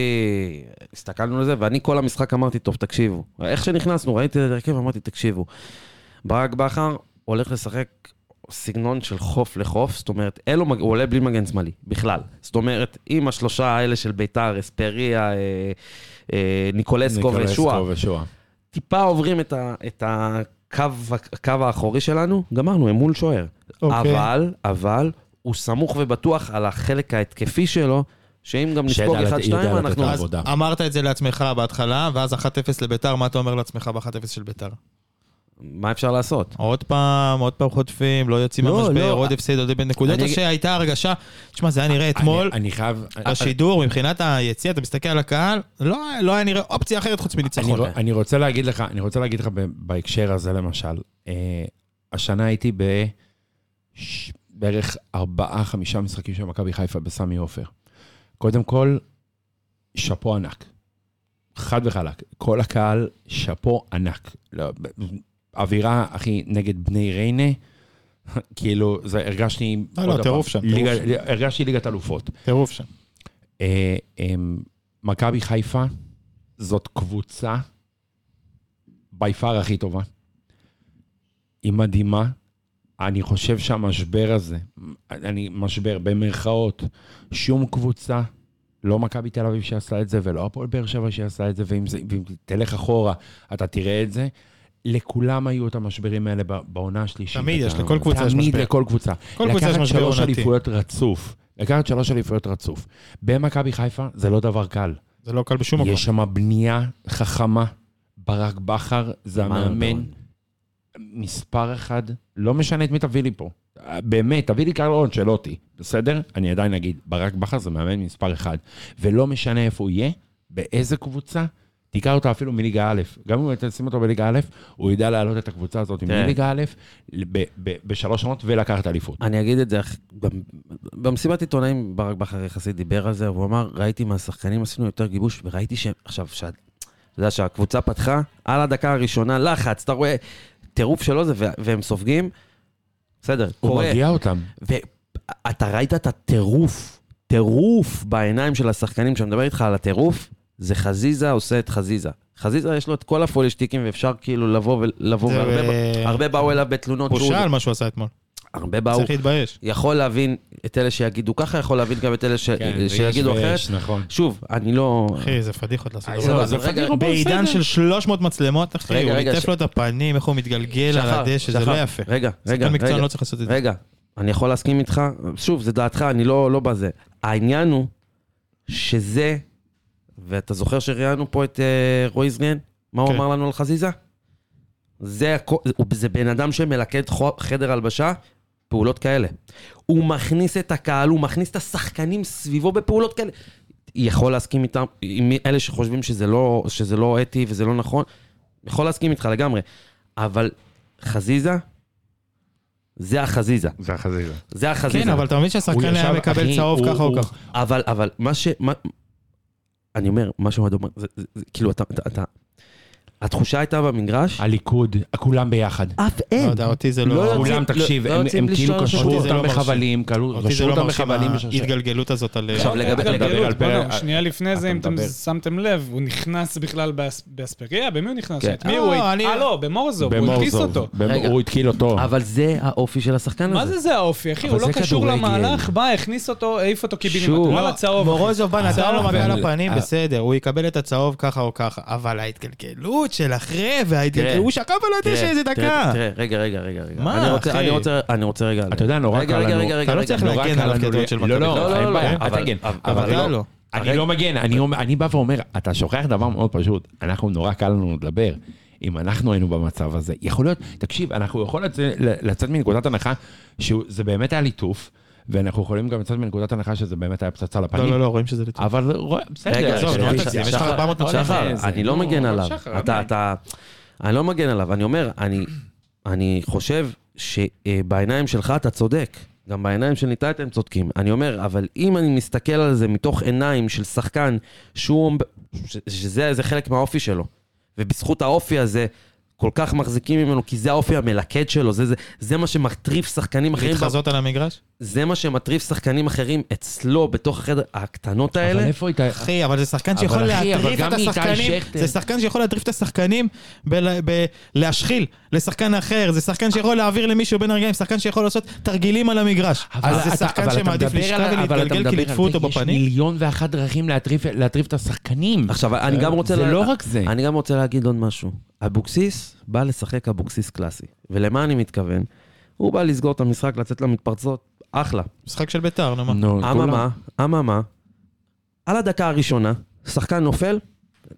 הסתכלנו על זה, ואני כל המשחק אמרתי, טוב, תקשיבו. איך שנכנסנו, ראיתי את ההרכב, אמרתי, תקשיבו. ברק בכר הולך לשחק סגנון של חוף לחוף, זאת אומרת, אין לו, מג- הוא עולה בלי מגן שמאלי, בכלל. זאת אומרת, עם השלושה האלה של ביתר, אספריה, אה, אה, ניקולסקו ושועה. טיפה עוברים את, ה, את הקו, הקו האחורי שלנו, גמרנו, הם מול שוער. אוקיי. אבל, אבל, הוא סמוך ובטוח על החלק ההתקפי שלו, שאם גם נספוג לת- יודע 1-2, לתת אנחנו... אז עבודה. אמרת את זה לעצמך בהתחלה, ואז 1-0 לביתר, מה אתה אומר לעצמך ב-1-0 של ביתר? מה אפשר לעשות? עוד פעם, עוד פעם חוטפים, לא יוצאים לא, מהמשבר, לא. עוד הפסד, עוד איבד נקודות, אני או שהייתה הרגשה, תשמע, זה היה נראה אתמול, אני- אני חייב... בשידור, מבחינת היציאה, אתה מסתכל על הקהל, לא לא היה נראה אופציה אחרת חוץ אני, מניצחון. ר- אני רוצה להגיד לך, אני רוצה להגיד לך בהקשר הזה למשל, אה, השנה הייתי ב... ש- בערך ארבעה, חמישה משחקים של מכבי חיפה בסמי עופר. קודם כל, שאפו ענק. חד וחלק. כל הקהל, שאפו ענק. לא, אווירה, אחי, נגד בני ריינה, כאילו, זה הרגשתי... לא, לא, טירוף שם, ליגה- טירוף הרגשתי ליגת אלופות. טירוף שם. אה, מכבי חיפה זאת קבוצה בי פאר הכי טובה. היא מדהימה. אני חושב שהמשבר הזה, אני משבר במרכאות, שום קבוצה, לא מכבי תל אביב שעשה את זה, ולא הפועל באר שבע שעשה את זה, ואם, זה, ואם תלך אחורה, אתה תראה את זה. לכולם היו את המשברים האלה בעונה השלישית. תמיד יש, לכל קבוצה יש תמיד משבר. לכל קבוצה. כל קבוצה יש לקחת משבר שלוש עונתי. אליפויות רצוף. לקחת שלוש אליפויות רצוף. במכבי חיפה זה לא דבר קל. זה לא קל בשום מקום. יש שם בנייה חכמה. ברק בכר זה המאמן. מספר אחד, לא משנה את מי תביא לי פה. באמת, תביא לי קרל אנצ'לוטי, בסדר? אני עדיין אגיד, ברק בכר זה מאמן מספר אחד. ולא משנה איפה הוא יהיה, באיזה קבוצה, תיקח אותו אפילו מליגה א', גם אם אתה תשים אותו בליגה א', הוא ידע להעלות את הקבוצה הזאת תראה. מליגה א', בשלוש שנות ולקחת אליפות. אני אגיד את זה, במסיבת עיתונאים ברק בכר יחסית דיבר על זה, והוא אמר, ראיתי מהשחקנים עשינו יותר גיבוש, וראיתי שהם, עכשיו, אתה יודע שהקבוצה פתחה, על הדקה הראשונה, לחץ, אתה רואה, טירוף שלו זה, והם סופגים, בסדר, הוא קורה. מרגיע אותם. ואתה ראית את הטירוף, טירוף בעיניים של השחקנים, כשאני מדבר איתך על הטירוף, זה חזיזה עושה את חזיזה. חזיזה יש לו את כל הפוילשטיקים, ואפשר כאילו לבוא ולבוא, והרבה אה, הרבה באו אליו בתלונות, בושה על מה שהוא עשה אתמול. הרבה באו, צריך להתבייש. יכול להבין את אלה שיגידו ככה, יכול להבין גם את אלה ש... כן, שיגידו ויש אחרת. ויש, נכון. שוב, אני לא... אחי, זה פדיחות לעשות. אה, דבר זה. לא, זה רגע, רגע, בעידן. של 300 מצלמות, אחי, רגע, הוא ליטף ש- לו את הפנים, איך הוא מתגלגל על שחר, הדשא, זה לא יפה. רגע, רגע, רגע, לא צריך לעשות את זה. רגע, אני יכול להסכים איתך, שוב, זה דעתך, אני לא, לא בזה. העניין הוא שזה, ואתה זוכר שראיינו פה את רועי זריאן? מה הוא כן. אמר לנו על חזיזה? זה, הוא- זה בן אדם שמלכד חדר הלבשה, פעולות כאלה. הוא מכניס את הקהל, הוא מכניס את השחקנים סביבו בפעולות כאלה. יכול להסכים איתם, עם אלה שחושבים שזה לא, שזה לא אתי וזה לא נכון, יכול להסכים איתך לגמרי. אבל חזיזה, זה החזיזה. זה החזיזה. זה החזיזה. כן, אבל אתה מבין הוא שהשחקן היה מקבל אחי, צהוב הוא- ככה או הוא- ככה. אבל, אבל, מה ש... מה... אני אומר, מה שאוהד אומר, כאילו, אתה, אתה, אתה... התחושה הייתה במגרש, הליכוד, כולם ביחד. אף לא אין. יודע, אותי זה לא לא... כולם, תקשיב, לא הם כאילו קשרו לא אותם. בחבלים, קשרו זה קשרו לא אותם בחבלים. ההתגלגלות הזאת על... עכשיו, לגבי- התגלגלות, שנייה לפני זה, אם אתם. שמתם לב, הוא נכנס בכלל באס- באספריה, במי הוא נכנס? כן. את מי הוא... אני- אה, לא, במורזוב, הוא במורזוב. אותו. הוא התקיל אותו. אבל זה האופי של השחקן הזה. מה זה זה האופי, אחי? הוא לא קשור. למהלך, בא, הכניס אותו, העיף אותו קיבינימט. אחי. מורוזוב בא, נתן לו צהוב מכה לפנים. בסדר, הוא יקבל את הצהוב ככה או ככה, אבל ההתגלגלות ההתלהבות של אחרי, הוא שקע על הדשא איזה דקה. תראה, רגע, רגע, רגע, רגע. מה, אני רוצה- אחי? אני רוצה, אני רוצה רגע... אתה יודע, נורא קל לנו. רגע, אתה לא צריך להגן קל עליו לנו כדורגל ל- של לא, מכבי לא, חיפה. לא, אין לא, בעיה, לא, אל תגן. אבל- אתה לא- לא. אני לא מגן, אני בא ואומר, אתה שוכח דבר מאוד פשוט, אנחנו נורא קל לנו לדבר. אם אנחנו היינו במצב הזה, יכול להיות, תקשיב, אנחנו יכולים לצאת, לצאת מנקודת הנחה שזה באמת היה ליטוף, ואנחנו יכולים גם לצאת מנקודת הנחה שזה באמת היה פצצה לפנים. לא, לא, לא, רואים שזה לטוב. אבל בסדר. יש לך שחר, 400 נקודות. שחר, אני לא מגן עליו. אתה, אתה... אני לא מגן עליו, אני אומר, אני, אני חושב שבעיניים שלך אתה צודק. גם בעיניים של ניתאי אתם צודקים. אני אומר, אבל אם אני מסתכל על זה מתוך עיניים של שחקן, שהוא... שזה זה חלק מהאופי שלו, ובזכות האופי הזה, כל כך מחזיקים ממנו, כי זה האופי המלכד שלו, זה, זה, זה מה שמטריף שחקנים אחרים. להתחזות על המגרש? זה מה שמטריף שחקנים אחרים אצלו, בתוך החדר, הקטנות האלה. אבל איפה היית... אחי, אבל זה שחקן שיכול להטריף את איתי השחקנים, זה שחקן שיכול להטריף את השחקנים בלהשחיל לשחקן אחר, זה שחקן שיכול להעביר למישהו בין הרגעים, שחקן שיכול לעשות תרגילים על המגרש. אבל אז זה שחקן שמעדיף לשכב ולהתגלגל כי ליטפו אותו זה, יש בפנים. מיליון ואחת דרכים להטריף את השחקנים. עכשיו, אני גם רוצה... זה לא רק זה. אני גם רוצה להגיד עוד משהו. אבוקסיס בא לשחק אבוקסיס קלאסי. ולמה אני מתכוון? הוא בא לסגור את המשחק, לצאת למתפרצות, אחלה. משחק של ביתר, נו מה. נו, אממה, אממה, על הדקה הראשונה, שחקן נופל,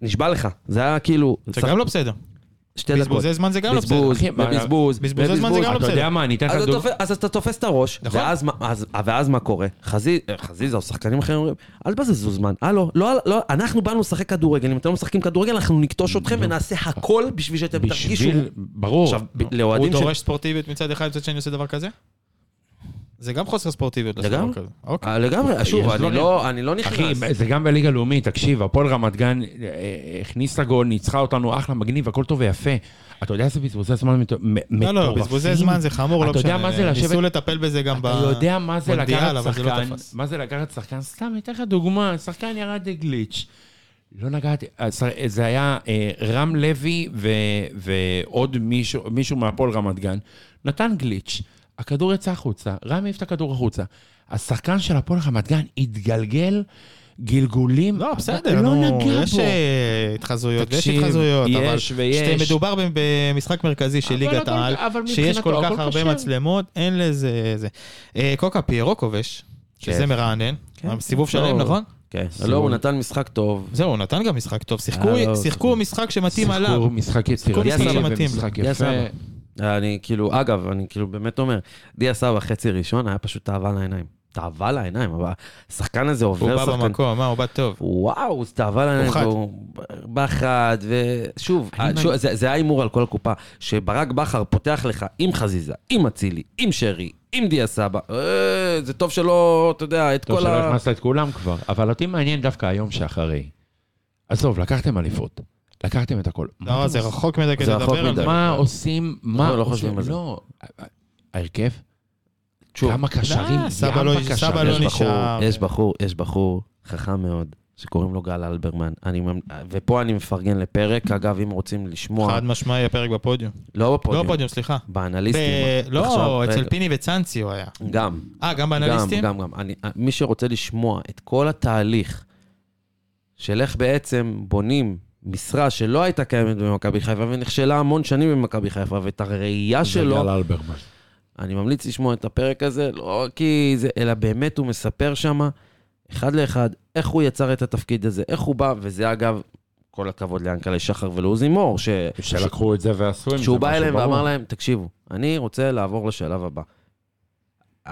נשבע לך. זה היה כאילו... זה שח- גם לא בסדר. שתי דקות. בזבוזי זמן זה גם לא בסדר. בזבוז, מה- ובזבוז, בזבוזי זמן זה גם לא אתה בסדר. יודע מה, אני אתן לך אז אתה דוגמא. אז אתה תופס את הראש, נכון. ואז מה- אז- ואז מה קורה? חזי- חזיזה או שחקנים אחרים אומרים, אל תבזזו זמן, הלו, לא, לא, אנחנו באנו לשחק כדורגל, אם אתם לא משחקים כדורגל, אנחנו נכתוש אתכם ונעשה הכל בשביל שאתם תרגישו... בשביל, ברור. עכשיו, הוא לאוהדים של... דורש ספורטיביות מצד אחד, מצד שני עושה דבר כזה? זה גם חוסר ספורטיביות. לגמרי. אוקיי. אה, לגמרי, שוב, אני. לא- אני לא אחי, נכנס. זה גם בליגה לאומית, תקשיב, הפועל רמת גן אה, אה, הכניסה גול, ניצחה אותנו, אחלה, מגניב, הכל טוב ויפה. אתה יודע איזה בזבוזי זמן מטורפים? לא, לא, בזבוזי זמן זה חמור, לא אתה יודע משנה. מה זה לשבת- ניסו לטפל בזה גם ב... אתה יודע מה זה לקחת אבל זה לא שחקן, תפס. מה זה לקחת שחקן, סתם, אני אתן לך דוגמה, שחקן ירד לגליץ'. לא נגעתי, זה היה רם לוי ועוד מישהו מהפועל רמת גן, נתן גליץ', הכדור יצא החוצה, רם העיף את הכדור החוצה. השחקן של הפועל רמת גן התגלגל גלגולים, לא, בסדר, לא נו, נגע יש בו. אה, התחזויות ויש תקשיב, התחזויות, אבל יש ויש. כשמדובר ב- במשחק מרכזי של ליגת העל, שיש כל כך הרבה כשר. מצלמות, אין לזה... זה. אה, קוקה פיירו כובש, שזה כן. מרענן, כן. סיבוב לא. שלם, נכון? כן. לא, הוא נתן משחק טוב. זהו, הוא נתן גם משחק טוב, שיחקו- אה, לא, שיחקו משחק שמתאים שיחקו עליו. משחק שיחקו יצירתי משחק שמתאים אני כאילו, אגב, אני כאילו באמת אומר, דיה סבא חצי ראשון היה פשוט תאווה לעיניים. תאווה לעיניים, אבל השחקן הזה הוא עובר בא שחקן... במקום, מה, הוא בא טוב. וואו, זה תאווה לעיניים, הוא חד. בחד, ושוב, שוב, זה זה היה הימור על כל הקופה, שברק בכר פותח לך עם חזיזה, עם אצילי, עם שרי, עם דיה סבא, אה, זה טוב שלא, אתה יודע, את טוב כל שלא ה... הכנסת את כולם כבר, אבל אותי מעניין דווקא היום שאחרי. עזוב, לקחתם אליפות, לקחתם את הכל. לא, זה? רחוק מדי כדי לדבר על. זה. מה עושים, מה לא עושים? חושבים על זה. לא, ההרכב? כמה קשרים, אה, סבא לא- ים סבא בקשרים. לא יש בחור, נשאר. יש בחור, יש בחור חכם מאוד, שקוראים לו גל אלברמן. אני, ופה אני מפרגן לפרק, אגב, אם רוצים לשמוע, חד משמעי הפרק בפודיום. לא לא בפודיום, בפודיום, סליחה. באנליסטים. ב- לא, עכשיו, אצל רגע. פיני וצאנצי הוא היה. גם, אה, גם גם, באנליסטים? גם, גם. אני, מי שרוצה לשמוע את כל התהליך של איך בעצם בונים משרה שלא הייתה קיימת במכבי חיפה ונכשלה המון שנים במכבי חיפה, ואת הראייה שלו, גל אלברמן. אני ממליץ לשמוע את הפרק הזה, לא כי זה, אלא באמת הוא מספר שם, אחד לאחד, איך הוא יצר את התפקיד הזה, איך הוא בא, וזה אגב, כל הכבוד ליענקלה שחר ולעוזי מור, ש... שלקחו את זה ועשו עם זה שהוא בא אליהם. ואמר להם, תקשיבו, אני רוצה לעבור לשלב הבא.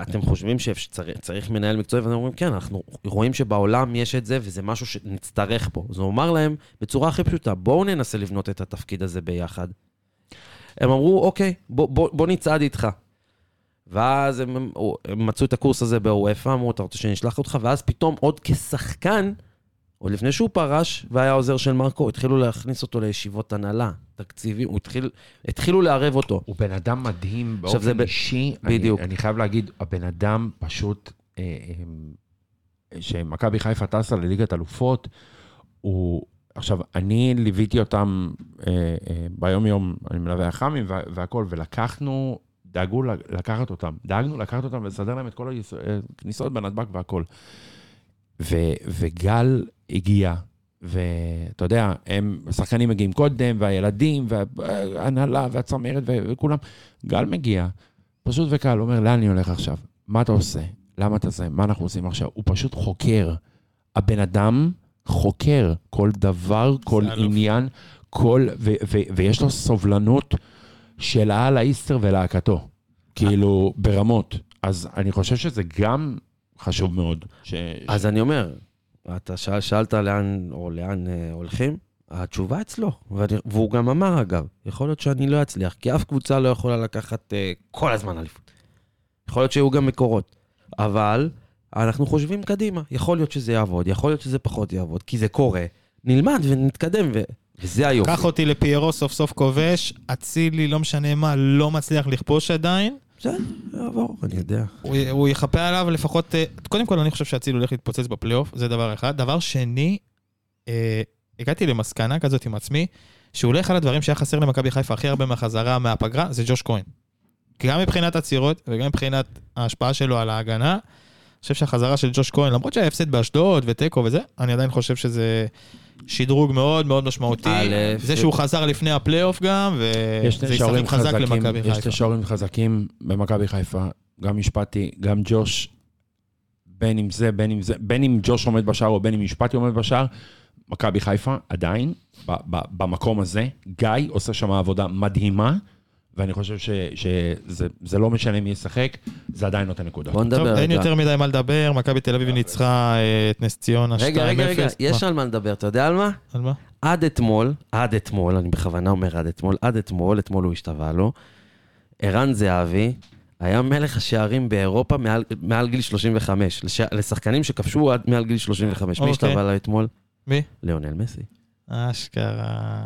אתם חושבים שצריך מנהל מקצועי? ואתם אומרים, כן, אנחנו רואים שבעולם יש את זה, וזה משהו שנצטרך פה. אז הוא אמר להם, בצורה הכי פשוטה, בואו ננסה לבנות את התפקיד הזה ביחד. הם אמרו, אוקיי, בוא, בוא, בוא נצעד איתך. ואז הם, הם, מצאו את הקורס הזה באוופא, אמרו, אתה רוצה שנשלח אותך? ואז פתאום עוד כשחקן, עוד לפני שהוא פרש והיה עוזר של מרקו, התחילו להכניס אותו לישיבות הנהלה, תקציבים, התחיל, התחילו לערב אותו. הוא בן אדם מדהים באופן ב- אישי. אני- בדיוק. אני חייב להגיד, הבן אדם פשוט, אה, אה, שמכבי חיפה טסה לליגת אלופות, הוא... עכשיו, אני ליוויתי אותם אה, אה, ביום-יום, אני מלווה אח"מים וה- והכול, ולקחנו, דאגו לקחת אותם, דאגנו לקחת אותם ולסדר להם את כל הכניסות בנתב"ג והכול. ו- וגל הגיע, ואתה יודע, הם, השחקנים מגיעים קודם, והילדים, וההנהלה, והצמרת, וכולם. גל מגיע, פשוט וקל, אומר, לאן אני הולך עכשיו? מה אתה עושה? למה אתה זה? מה אנחנו עושים עכשיו? הוא פשוט חוקר. הבן אדם חוקר כל דבר, כל. עניין, כל... ו- ו- ויש לו סובלנות של העל האיסטר ולהקתו. כאילו, ברמות. אז אני חושב שזה גם חשוב מאוד. ש... אז אני אומר, אתה שאל, שאלת לאן, או לאן אה, הולכים? התשובה אצלו, ואני, והוא גם אמר אגב, יכול להיות שאני לא אצליח, כי אף קבוצה לא יכולה לקחת אה, כל הזמן אליפות. יכול להיות שיהיו גם מקורות, אבל אנחנו חושבים קדימה, יכול להיות שזה יעבוד, יכול להיות שזה פחות יעבוד, כי זה קורה, נלמד ונתקדם, ו... וזה היופי. קח אותי לפיירו, סוף סוף כובש, אצילי, לא משנה מה, לא מצליח לכבוש עדיין. בסדר, יעבור, אני יודע. הוא, הוא יכפה עליו לפחות... אה, קודם כל, אני חושב שאצילי הולך להתפוצץ בפלייאוף, זה דבר אחד. דבר שני, אה, הגעתי למסקנה כזאת עם עצמי, שאולי אחד הדברים שהיה חסר למכבי חיפה הכי הרבה מהחזרה מהפגרה, זה ג'וש כהן. גם מבחינת עצירות וגם מבחינת ההשפעה שלו על ההגנה. חושב שהחזרה של ג'וש כהן, למרות שהיה הפסד באשדוד ותיקו וזה, אני עדיין חושב שזה שדרוג מאוד מאוד משמעותי. זה שהוא חזר לפני הפלייאוף גם, יש וזה ישחק חזק חזקים, למכבי יש חיפה. שני שערים חזקים במכבי חיפה, גם משפטי, גם ג'וש, בין אם זה, בין אם זה, בין אם ג'וש עומד בשער או בין אם משפטי עומד בשער, מכבי חיפה עדיין, ב- ב- במקום הזה, גיא עושה שם עבודה מדהימה, ואני חושב ש- שזה זה לא משנה מי ישחק, זה עדיין נותן נקודות. בוא נדבר אין רגע. יותר מדי מה לדבר, מכבי תל אביב ניצחה אה, את נס ציונה 2-0. רגע, רגע, רגע, יש מה? על מה לדבר, אתה יודע על מה? על מה? עד אתמול, עד אתמול, אני בכוונה אומר עד אתמול, עד אתמול, אתמול הוא השתווה לו, ערן זהבי היה מלך השערים באירופה מעל, מעל גיל 35, לש, לשחקנים שכבשו עד מעל גיל 35. מי אוקיי. השתווה לו אתמול? מי? ליאונל מסי. אשכרה.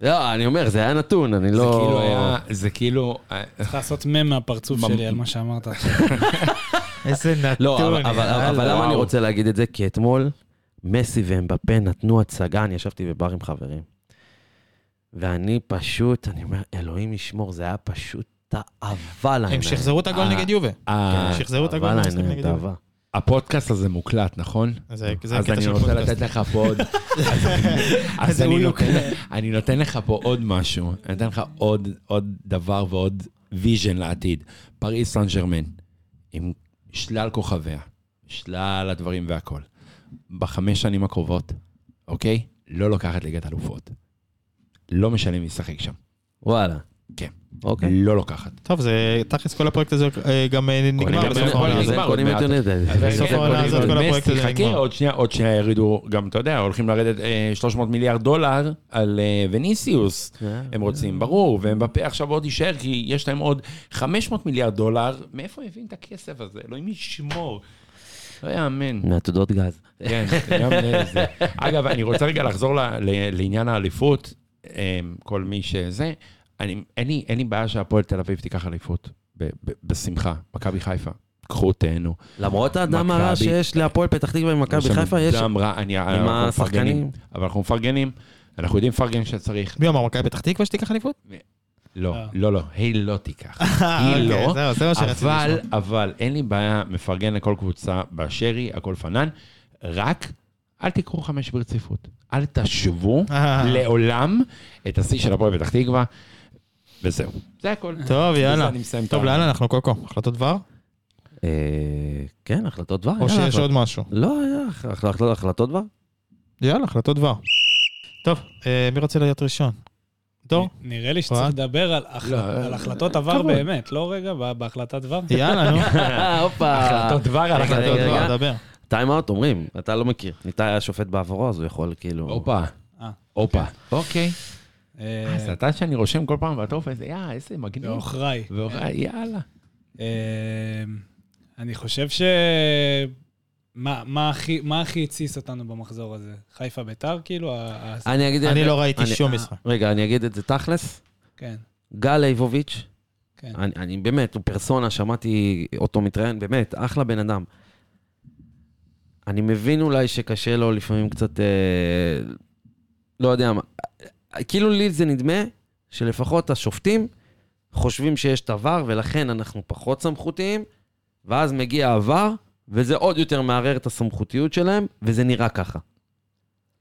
לא, אני אומר, זה היה נתון, אני זה לא... כאילו היה, זה כאילו, אה, צריך לעשות מם מהפרצוף שלי על מה שאמרת עכשיו. איזה נתון. לא, אבל, למה אני. רוצה להגיד את זה? כי אתמול מסי ואמבפה נתנו הצגה, אני ישבתי בבר עם חברים. ואני פשוט, אני אומר, אלוהים ישמור, זה היה פשוט תאווה לעיניים. הם שחזרו את הגול אה, נגד יובה. ה- שחזרו את הגול נגד יובה. הפודקאסט הזה מוקלט, נכון? אז אני רוצה. לתת לך פה עוד... אז- אני. נותן- לך פה עוד משהו, אני נותן לך עוד עוד דבר ועוד vision לעתיד. פריס סן ג'רמן, עם שלל כוכביה, שלל הדברים והכל. בחמש שנים הקרובות, אוקיי? לא לוקחת ליגת אלופות. לא משנה מי ישחק שם. וואלה. כן. אוקיי. לא לוקחת. טוב, זה תכלס כל הפרויקט הזה אה, גם אה, נגמר. קונים את מעט. יונייטד. בסוף העונה הזאת כל הפרויקט הזה נגמר. עוד שנייה, עוד שנייה ירידו, גם, אתה יודע, הולכים לרדת אה, 300 מיליארד דולר על אה, וניסיוס. הם רוצים, ברור, ומבפה עכשיו עוד יישאר, כי יש להם עוד 500 מיליארד דולר. מאיפה הבין את הכסף הזה? אלוהים ישמור. לא יאמן. מעתודות גז. כן, גם זה. אגב, אני רוצה רגע לחזור לעניין האליפות, אה, כל מי שזה, אני- אין לי- אין לי בעיה שהפועל תל אביב תיקח אליפות, ב- ב- בשמחה. מכבי חיפה, קחו, תהנו. למרות האדם הרע מכבי- שיש להפועל פתח תקווה יש לנו חיפה, יש... דם רע, אני- אנחנו השחקנים. אבל אנחנו מפרגנים, אנחנו יודעים לפרגן כשצריך. מי אמר, מכבי פתח תקווה שתיקח אליפות? לא, אה. לא, לא, היא לא תיקח. אה, היא אוקיי, לא, אבל. אבל אין לי בעיה, מפרגן לכל קבוצה באשר היא, הכל פנן, רק אל תיקחו חמש ברציפות. אל תשוו אה. לעולם את השיא של הפועל פתח תקווה, וזהו. זה הכל. טוב, יאללה. טוב, לאן אנחנו קוקו? החלטות דבר? אה, כן, החלטות דבר. או שיש עוד משהו? לא, החלטות- דבר. יאללה, החלטות דבר. טוב, אה, מי רוצה להיות ראשון? דור? נראה לי שצריך? לדבר על לא, על אה, החלטות עבר. באמת, לא רגע, בהחלטת דבר. יאללה, נו. הופה. החלטות דבר על החלטות דבר. דבר. טיים אאוט אומרים, אתה לא מכיר. ניתאי היה שופט בעבורו, אז הוא יכול כאילו... הופה, הופה. אוקיי. אה, אז אתה שאני רושם כל פעם בטופס, יא, איזה מגניב. בעוכריי. ואוכל, יאללה. אה, אני חושב ש... מה, מה, הכי, מה הכי התסיס אותנו במחזור הזה? חיפה ביתר, כאילו? אני אגיד... אני לא ראיתי אני- שום משחק. רגע, אני אגיד את זה תכלס. כן, גל ליבוביץ', כן. אני, אני באמת, הוא פרסונה, שמעתי אותו מתראיין, באמת, אחלה בן אדם. אני מבין אולי שקשה לו לפעמים קצת, אה, לא יודע מה, כאילו לי זה נדמה שלפחות השופטים חושבים שיש את עבר, ולכן אנחנו פחות סמכותיים, ואז מגיע עבר, וזה עוד יותר מערער את הסמכותיות שלהם, וזה נראה ככה.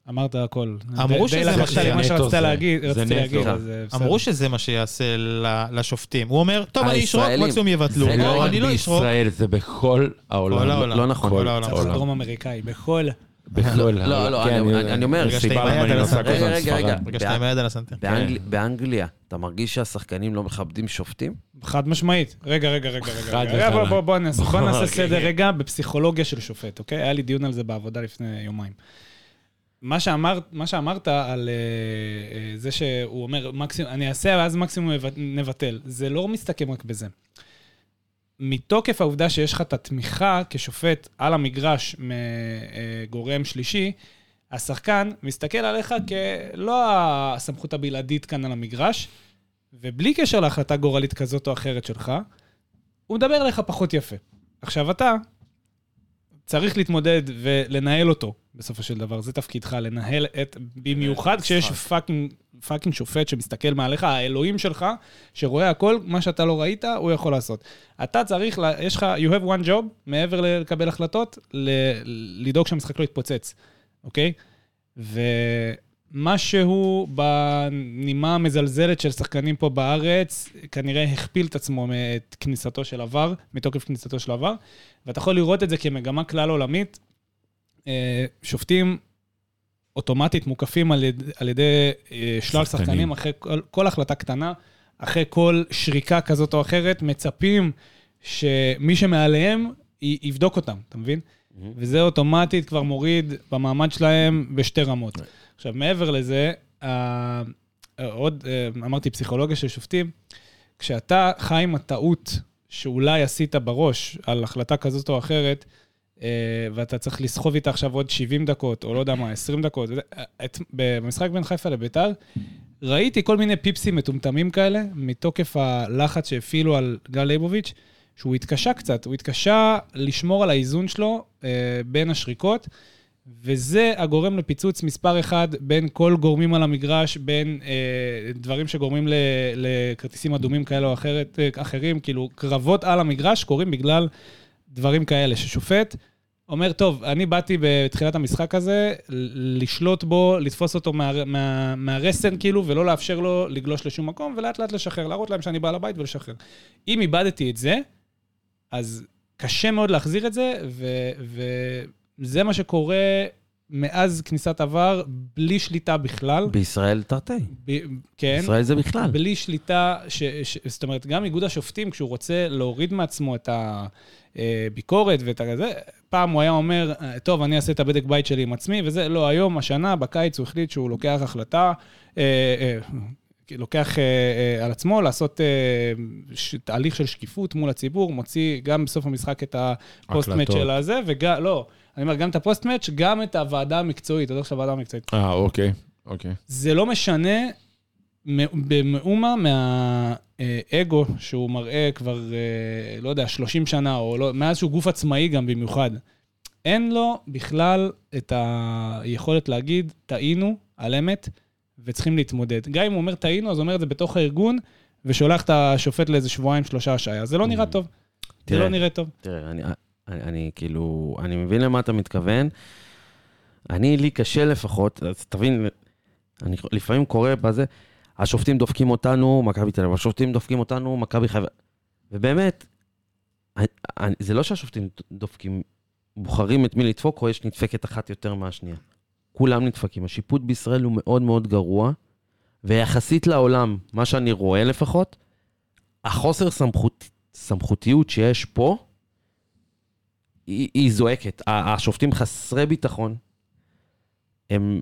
אמרת הכל. אמרו שזה מה שרצית. להגיד, רציתי. להגיד, אז אה, בסדר. אמרו שזה מה שיעשה לשופטים. הוא אומר, טוב, אני אשרוק. מקסימום יבטלו. זה לא או רק לא. בישראל, זה בכל העולם. לא נכון. כל כל העולם. העולם. דרום אמריקאי, בכל... בכל לא, לא, כן, אני- אומר, רגע, סיבה למה אני נוסע הסנטר. כל הזמן רגע, רגע, ספרד. רגע שאתה עם היד על הסנטר. באנגל- באנגליה, אתה מרגיש שהשחקנים לא מכבדים שופטים? חד משמעית. רגע, רגע, רגע, רגע. חד רגע, בוא, וחלק. בוא, בוא נעשה, אוקיי. סדר רגע בפסיכולוגיה של שופט, אוקיי? היה לי דיון על זה בעבודה לפני יומיים. מה שאמרת, מה שאמרת על אה, אה, זה שהוא אומר, מקסימום, אני אעשה ואז מקסימום נבט- נבטל, זה לא מסתכם רק בזה. מתוקף העובדה שיש לך את התמיכה כשופט על המגרש מגורם שלישי, השחקן מסתכל עליך כלא הסמכות הבלעדית כאן על המגרש, ובלי קשר להחלטה גורלית כזאת או אחרת שלך, הוא מדבר אליך פחות יפה. עכשיו אתה צריך להתמודד ולנהל אותו, בסופו של דבר, זה תפקידך, לנהל את... במיוחד כשיש fucking, fucking שופט שמסתכל מעליך, האלוהים שלך, שרואה הכל, מה שאתה לא ראית, הוא יכול לעשות. אתה צריך, לה- יש לך, you have one job, מעבר ללקבל החלטות, ל- לדאוג שהמשחק לא יתפוצץ, אוקיי? ומשהו בנימה המזלזלת של שחקנים פה בארץ, כנראה הכפיל את עצמו מאת כניסתו של עבר, מתוקף כניסתו של עבר, ואתה יכול לראות את זה כמגמה כלל עולמית. אה, שופטים אוטומטית מוקפים על ידי, על ידי אה, שלל שחקנים. שחקנים, אחרי כל, כל החלטה קטנה, אחרי כל שריקה כזאת או אחרת, מצפים שמי שמעליהם י- יבדוק אותם, אתה מבין? וזה אוטומטית כבר מוריד במעמד שלהם בשתי רמות. עכשיו, מעבר לזה, אה, עוד, אה, אמרתי, פסיכולוגיה של שופטים, כשאתה חי עם הטעות שאולי עשית בראש על החלטה כזאת או אחרת, אה, ואתה צריך לסחוב איתה עכשיו עוד 70 דקות, או לא יודע מה, 20 דקות, וזה- את- במשחק בין חיפה לביתר, ראיתי כל מיני פיפסים מטומטמים כאלה, מתוקף הלחץ שהפעילו על גל ליבוביץ', שהוא התקשה קצת, הוא התקשה לשמור על האיזון שלו אה, בין השריקות, וזה הגורם לפיצוץ מספר אחד בין כל גורמים על המגרש, בין אה, דברים שגורמים לכרטיסים אדומים כאלה או אחרת, אה, אחרים, כאילו קרבות על המגרש קורים בגלל דברים כאלה, ששופט אומר, טוב, אני באתי בתחילת המשחק הזה לשלוט בו, לתפוס אותו מה, מה, מהרסן, כאילו, ולא לאפשר לו לגלוש לשום מקום, ולאט לאט לשחרר, להראות להם שאני בעל הבית ולשחרר. אם איבדתי את זה, אז קשה מאוד להחזיר את זה, ו, וזה מה שקורה מאז כניסת עבר, בלי שליטה בכלל. בישראל תרתי. ב, כן. בישראל זה בכלל. בלי שליטה, ש, ש, זאת אומרת, גם איגוד השופטים, כשהוא רוצה להוריד מעצמו את הביקורת ואת הזה, פעם הוא היה אומר, טוב, אני אעשה את הבדק בית שלי עם עצמי, וזה, לא, היום, השנה, בקיץ, הוא החליט שהוא לוקח החלטה, אה, אה, לוקח אה, אה, על עצמו לעשות אה, ש, תהליך של שקיפות מול הציבור, מוציא גם בסוף המשחק את ה post-match. של הזה, וגם, לא, אני אומר, גם את ה post-match, גם את הוועדה המקצועית, הדוח של הוועדה המקצועית. אה, אוקיי, אוקיי. זה לא משנה במאומה מהאגו שהוא מראה כבר, אה, לא יודע, 30 שנה, או לא, מאז שהוא גוף עצמאי גם במיוחד. אין לו בכלל את היכולת להגיד, טעינו על אמת, וצריכים להתמודד. גם אם הוא אומר טעינו, אז הוא אומר את זה בתוך הארגון, ושולח את השופט לאיזה שבועיים, שלושה השעיה. זה לא נראה טוב. זה תראה. לא נראה טוב. תראה, אני, אני, אני כאילו, אני מבין למה אתה מתכוון. אני, לי קשה לפחות, אז תבין, אני לפעמים קורא בזה, השופטים דופקים אותנו, מכבי תל אביב, השופטים דופקים אותנו, מכבי חיפה. ובאמת, אני, אני, זה לא שהשופטים דופקים, בוחרים את מי לדפוק, או יש נדפקת אחת יותר מהשנייה. כולם נדפקים. השיפוט בישראל הוא מאוד מאוד גרוע, ויחסית לעולם, מה שאני רואה לפחות, החוסר סמכות, סמכותיות שיש פה, היא, היא זועקת. השופטים חסרי ביטחון. הם...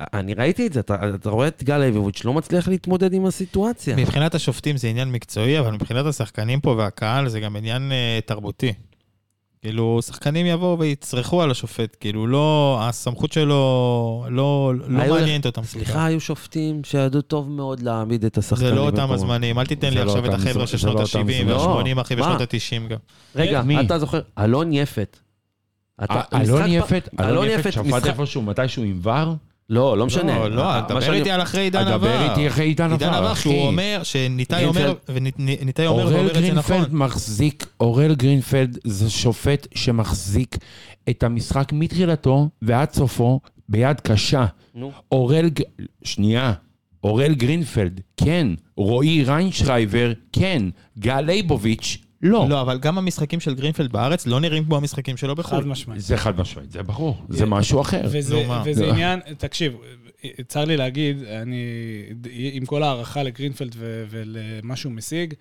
אני ראיתי את זה, אתה, אתה רואה את גל ליבוביץ' לא מצליח להתמודד עם הסיטואציה. מבחינת השופטים זה עניין מקצועי, אבל מבחינת השחקנים פה והקהל זה גם עניין אה, תרבותי. כאילו, שחקנים יבואו ויצרחו על השופט, כאילו, לא, הסמכות שלו לא, לא מעניינת אותם. סליחה, היו שופטים שידעו טוב מאוד להעמיד את השחקנים. זה לא אותם. הזמנים, אל תיתן לי לא עכשיו את החבר'ה של שנות לא אותם ה-70 זמנים. וה-80, אחי, מה? ושנות ה-90 גם. רגע, מי? אתה זוכר, אלון יפת. אתה- אה, אלון יפת, אלון יפת שפט איפשהו מתישהו עם ור? לא, לא משנה. לא, לא, דבר שאני- איתי על אחרי עידן עבר. דבר איתי אחרי עידן עידן עבר, עבר, אחי. שהוא אומר, שניתאי אומר, וניתאי אומר אורל ואומר את זה נכון. גרינפלד מחזיק, אורל גרינפלד זה שופט שמחזיק את המשחק מתחילתו ועד סופו ביד קשה. נו. אורל, שנייה, אורל גרינפלד, כן. רועי ריינשרייבר, כן. גל ליבוביץ', לא. לא, אבל גם המשחקים של גרינפלד בארץ לא נראים כמו המשחקים שלו חד בחו"ל. משמעית. זה חד משמעית, זה ברור, זה משהו אחר. וזה, מה? וזה לא. עניין, תקשיב, צר לי להגיד, אני, עם כל הערכה לגרינפלד ו- ולמה שהוא משיג,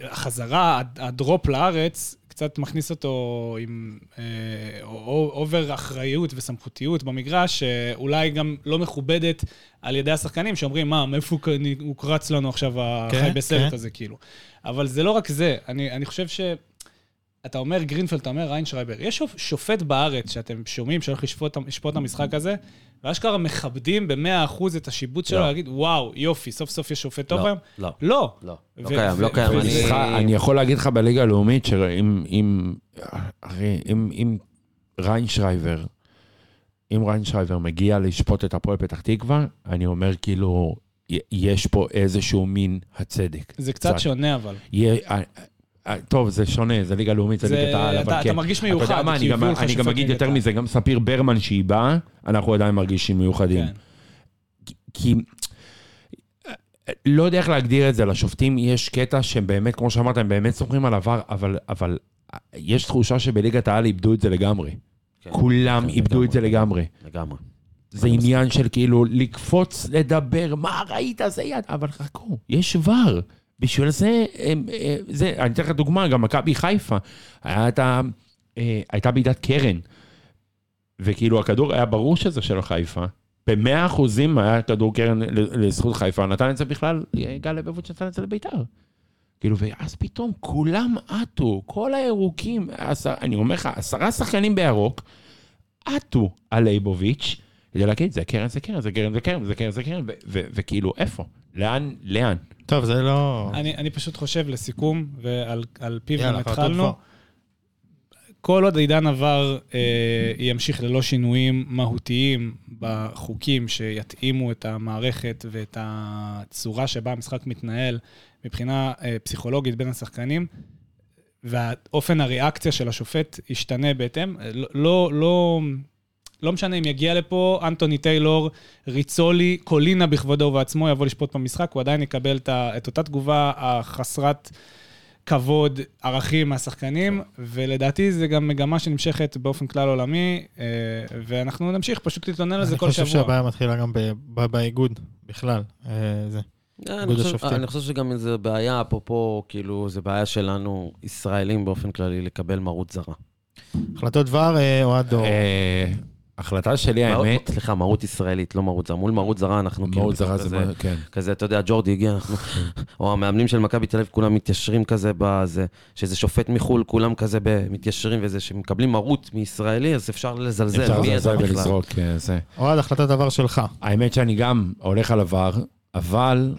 החזרה, ה drop לארץ, קצת מכניס אותו עם אה, over אחריות וסמכותיות במגרש, שאולי גם לא מכובדת על ידי השחקנים, שאומרים, מה, מאיפה הוא- הוא קרץ לנו עכשיו, החי כן, בסרט כן. הזה, כאילו. אבל זה לא רק זה, אני, אני חושב ש... אתה אומר גרינפלד, אתה אומר ריינשרייבר. יש שופ- שופט בארץ שאתם שומעים שהולך לשפוט את המשחק הזה, ואשכרה מכבדים ב-100% את השיבוץ שלו, לא. להגיד, וואו, יופי, סוף סוף יש שופט טוב לא, היום? לא. לא. לא, לא קיים, לא קיים. אני- אה, יכול להגיד לך בליגה הלאומית, שאם ריינשרייבר, אם ריינשרייבר מגיע לשפוט את הפועל פתח תקווה, אני אומר כאילו, יש פה איזשהו מין הצדק. זה קצת שונה, אבל. אה, טוב, זה שונה, זה ליגה לאומית, זה ליגת העל, אתה- אבל אתה כן. מרגיש אתה יודע מיוחד, מה, אני גם- אני גם אגיד יותר. מזה, גם ספיר ברמן שהיא באה, אנחנו עדיין מרגישים מיוחדים. כן. כי לא יודע איך להגדיר את זה, לשופטים יש קטע שהם באמת, כמו שאמרת, הם באמת סומכים על עבר, אבל, אבל יש תחושה שבליגת העל איבדו את זה לגמרי. כן, כולם כן, איבדו את זה לגמרי. לגמרי. זה עניין של כאילו לקפוץ, לדבר, מה ראית, זה יד, אבל חכו, יש ור. בשביל זה, אה, זה, אני אתן לך דוגמה, גם מכבי חיפה, אה, הייתה בעידת קרן, וכאילו הכדור היה ברור שזה של חיפה. במאה אחוזים היה כדור קרן לזכות חיפה, נתן את זה בכלל, אה, גל לבבות שנתן את זה לביתר. כאילו, ואז פתאום כולם עטו, כל הירוקים, עשר, אני אומר לך, עשרה שחקנים בירוק, עטו על לייבוביץ', כדי להגיד, זה קרן, זה קרן, זה קרן, זה קרן, זה קרן, וכאילו, איפה? לאן? לאן? טוב, זה לא... אני, אני פשוט חושב, לסיכום, ועל על פיו גם התחלנו. כל עוד עידן עבר אה, ימשיך ללא שינויים מהותיים בחוקים שיתאימו את המערכת ואת הצורה שבה המשחק מתנהל מבחינה אה, פסיכולוגית בין השחקנים, ואופן הריאקציה של השופט ישתנה בהתאם. לא, לא, לא, משנה אם יגיע לפה אנטוני טיילור, ריצולי, קולינה בכבודו ובעצמו יבוא לשפוט במשחק, הוא עדיין יקבל את, את אותה תגובה החסרת כבוד, ערכים מהשחקנים, ולדעתי זה גם מגמה שנמשכת באופן כלל עולמי, אה, ואנחנו נמשיך פשוט להתלונן על זה כל אני חושב שבוע. שהבעיה מתחילה גם באיגוד, בכלל. אה, זה. אה, אני איגוד חושב- השופטים. אני חושב שגם זו בעיה, אפרופו, כאילו, זו בעיה שלנו, ישראלים באופן כללי, לקבל מרות זרה. החלטות דבר, אוהד דור. החלטה שלי, מרות- האמת, סליחה, מרות ישראלית, לא מרות זרה. מול מרות זרה אנחנו כאילו... מאוד זרה זה כזה- מה, כן. כזה, אתה יודע, ג'ורדי הגיע, אנחנו... או המאמנים של מכבי תל אביב, כולם מתיישרים כזה בזה, שזה שופט מחו"ל, כולם כזה מתיישרים וזה, שמקבלים מרות מישראלי, אז אפשר לזלזל. אפשר לזלזל? ולזרוק, אה, זה. אוהד, החלטת דבר שלך. האמת שאני גם הולך על עבר, אבל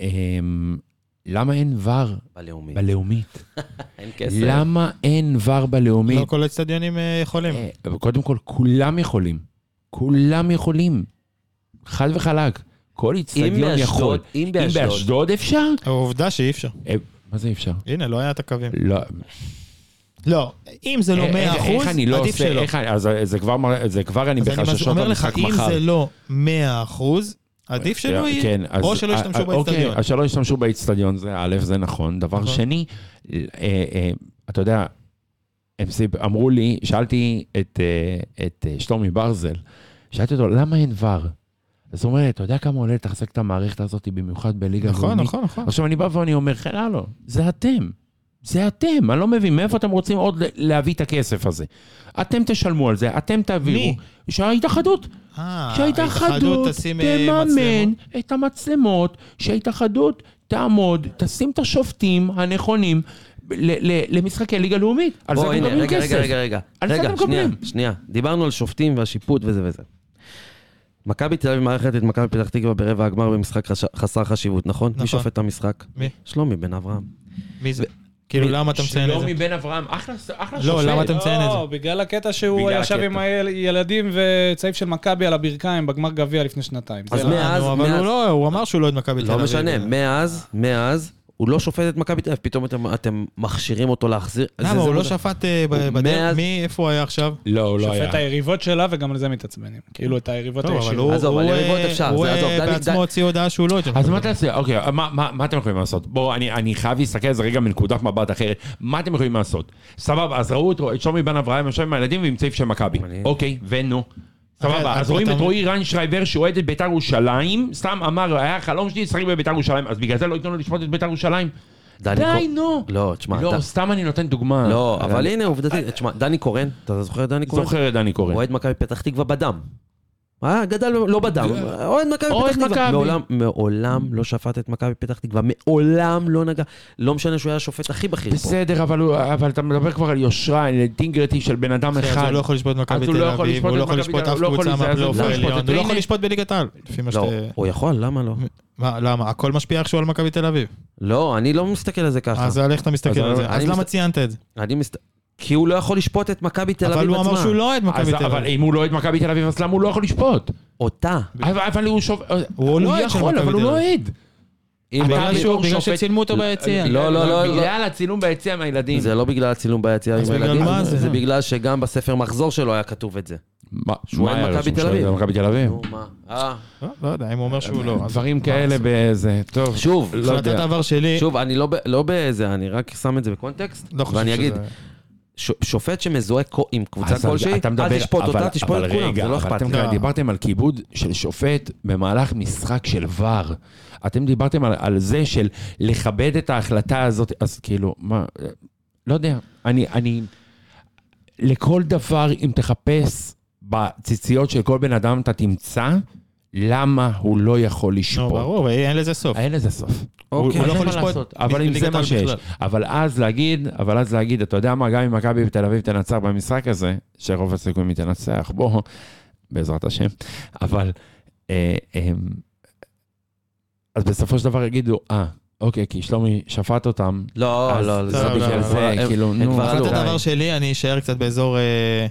אמ, למה אין ור בלאומית. בלאומית? אין כסף. למה אין ור בלאומית? לא כל האצטדיונים אה, יכולים. אה, קודם כל, כולם יכולים. כולם יכולים. חד וחלק. כל אם איצטדיון יכול. באשדוד, אם אם באשדוד, אפשר? העובדה שאי אפשר. אה, מה זה אפשר? הנה, לא היה את הקווים. לא. לא, אם זה לא איך- 100 איך- אחוז, איך אני לא עדיף עושה, שלא. איך אני- אז זה כבר מר- זה כבר אני אז אני בחששות אומר לך, אם מחר. זה לא 100 אחוז, עדיף שלא יהיה. כן, אז- או שלא ישתמשו אה, אוקיי, באצטדיון. אז שלא ישתמשו באצטדיון, זה א', זה נכון. דבר נכון. שני, אה, אה, אתה יודע, הם סיפ- אמרו לי, שאלתי את אה, את אה, שלומי ברזל, שאלתי אותו, למה אין ור? אז הוא אומר, אתה יודע כמה עולה לתחזק את המערכת הזאת, במיוחד בליגה נכון, לאומית? נכון, נכון. עכשיו אני בא ואני אומר, כן, הלו, זה אתם. זה אתם, אני לא מבין, מאיפה אתם רוצים עוד להביא את הכסף הזה? אתם תשלמו על זה, אתם תעבירו. מי? שההתאחדות, אה, שההתאחדות אה, תממן. את המצלמות, שההתאחדות תעמוד, תשים את השופטים הנכונים למשחקי ליגה לאומית. על זה אתם מקבלים כסף. רגע, רגע, רגע. על זה אתם שנייה, מקבלים. שנייה. דיברנו על שופטים והשיפוט וזה וזה. מכבי תל אביב מארחת את מכבי פתח תקווה ברבע הגמר במשחק חסר חשיבות, נכון? נכון. מי שופט את המשחק? מי? שלומי בן אברהם. מי זה? כאילו, למה אתה מציין את זה? שלומי בן אברהם, אחלה אחלה לא, שופט. למה אתה מציין את זה? לא, בגלל הקטע שהוא בגלל ישב הקטע. עם הילדים וצעיף של מכבי על הברכיים בגמר גביע לפני שנתיים. אז זה לא- מאז- אבל מאז- הוא לא, הוא אמר שהוא לא אוהד מכבי תל לא אביב. משנה, מאז, מאז, הוא לא שופט את מכבי תל אביב, פתאום אתם- אתם מכשירים אותו להחזיר. למה? זה- הוא זה- לא שפט אה, הוא בדרך? מי, איפה הוא היה עכשיו? לא, הוא לא שופט היה. היריבות שלה, וגם על זה מתעצבנים. כאילו, את היריבות טוב, אבל הישירות. הוא עזוב, הוא, על יריבות אפשר, הוא זה- עזוב, דני- בעצמו הוציא הודעה שהוא לא... אז מה תעשה? אוקיי, מה, אתם יכולים לעשות? בואו, אני, חייב להסתכל על זה רגע מנקודת מבט אחרת. מה אתם יכולים לעשות? סבבה, אז ראו את, את שלומי בן אברהם יושב עם הילדים ועם צעיף של מכבי. אוקיי, ונו. סבבה, אז רואים את רועי ריינשרייבר שאוהד את בית"ר ירושלים, סתם אמר, היה חלום שלי לשחק בבית"ר ירושלים, אז בגלל זה לא ייתנו לו לשפוט את בית"ר ירושלים? די, נו. לא, תשמע, לא, סתם אני נותן דוגמה. לא, אבל הנה, עובדתית, תשמע, דני קורן, אתה זוכר את דני קורן? זוכר את דני קורן. אוהד מכבי פתח תקווה בדם. אה, גדל לא בדם, אוהד מכבי פתח תקווה. מעולם, מעולם לא שפט את מכבי פתח תקווה, מעולם לא נגע, לא משנה שהוא היה השופט הכי בכיר פה. בסדר, אבל אתה מדבר כבר על יושרה, על אינטגריטי של בן אדם אז אחד. הוא לא יכול לשפוט מכבי אז הוא תל לא יכול אביב, לשפוט הוא את לא יכול מכבי לשפוט תל אף אביב, הוא לא קבוצה יכול לזה, אז מהפלייאוף הוא לא העליון, את הוא לא יכול. לשפוט בליגת העל, לפי מה לא, שאתה... הוא יכול, למה לא? מה, למה? הכל משפיע איכשהו על מכבי תל אביב. לא, אני לא מסתכל על זה ככה. אז על איך אתה מסתכל על זה? אז למה ציינת את זה? אני מסת... כי הוא לא יכול לשפוט את מכבי תל אביב אבל עצמה. הוא אמר שהוא לא אוהד מכבי אז- תל אבל אביב. אם הוא לא אוהד מכבי תל אביב, אז למה הוא לא יכול לשפוט? אותה. אבל אבל הוא שופט... הוא לא יכול, אבל הוא לא. אוהד. בגלל שצילמו אותו ביציע. לא, לא, לא, לא. בגלל הצילום ביציע עם הילדים. זה לא בגלל הצילום ביציע עם הילדים, מה זה? בגלל שגם בספר מחזור שלו היה כתוב את זה. מה- שהוא מה אוהד היה מכבי תל אביב. מכבי תל אביב? נו, מה? אה. לא, לא יודע, אם הוא אומר שהוא לא. דברים כאלה באיזה... טוב. שוב, לא יודע. שוב, אני לא לא באיזה, אני רק שם את זה בקונטקסט, לא חושב ואני אגיד, שופט שמזוהה עם קבוצה אז כלשהי, אל תשפוט אבל- אותה, תשפוט אבל את כולם, זה לא אבל אכפת אתם לי. כאן לא. דיברתם על כיבוד של שופט במהלך משחק של ור. אתם דיברתם על, על זה של לכבד את ההחלטה הזאת, אז כאילו, מה, לא יודע, אני, אני, לכל דבר, אם תחפש בציציות של כל בן אדם, אתה תמצא למה הוא לא יכול לשפוט. ברור, אין לזה סוף. אין לזה סוף. אוקיי. הוא לא יכול לשפוט אבל אם זה מה שיש. אבל אז להגיד, אבל אז להגיד, אתה יודע מה, גם אם מכבי בתל אביב תנצח במשחק הזה, שרוב הסיכויים היא תנצח, בוא, בעזרת השם, אבל, אה, אה, אז בסופו של דבר יגידו, אה, אוקיי, כי שלומי שפט אותם, לא, לא, זה לא, בגלל לא, זה, לא, כאילו, נו, כבר החלטת. הדבר שלי, אני אשאר קצת באזור אה,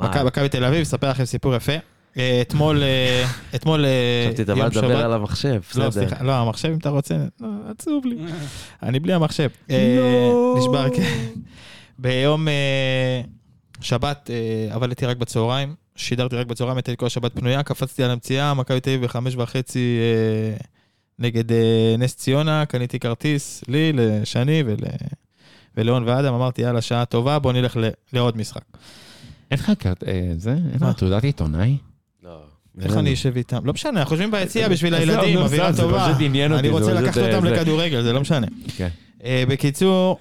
מכבי תל אביב, אספר לכם סיפור יפה. אה, אתמול, אה, אתמול, אה, חשבתי, אתה בא לדבר על המחשב, לא, בסדר. סליחה, לא, המחשב אם אתה רוצה, לא, עצוב לי. אני בלי המחשב. אה, נשבר, כן. ביום שבת עבדתי רק בצהריים, שידרתי רק בצהריים, הייתי לי כל השבת פנויה, קפצתי על המציאה, מכבי תל אביב בחמש וחצי נגד נס ציונה, קניתי כרטיס לי, לשני ול... ולאון ואדם, אמרתי, יאללה, שעה טובה, בוא נלך ל- לעוד משחק. אין לך אה, זה, אין? לך תעודת עיתונאי? איך אני אשב איתם? לא משנה, אנחנו יושבים ביציע בשביל הילדים, אווירה טובה. אני רוצה לקחת אה, אותם. לכדורגל, זה לא משנה. כן. אה, בקיצור,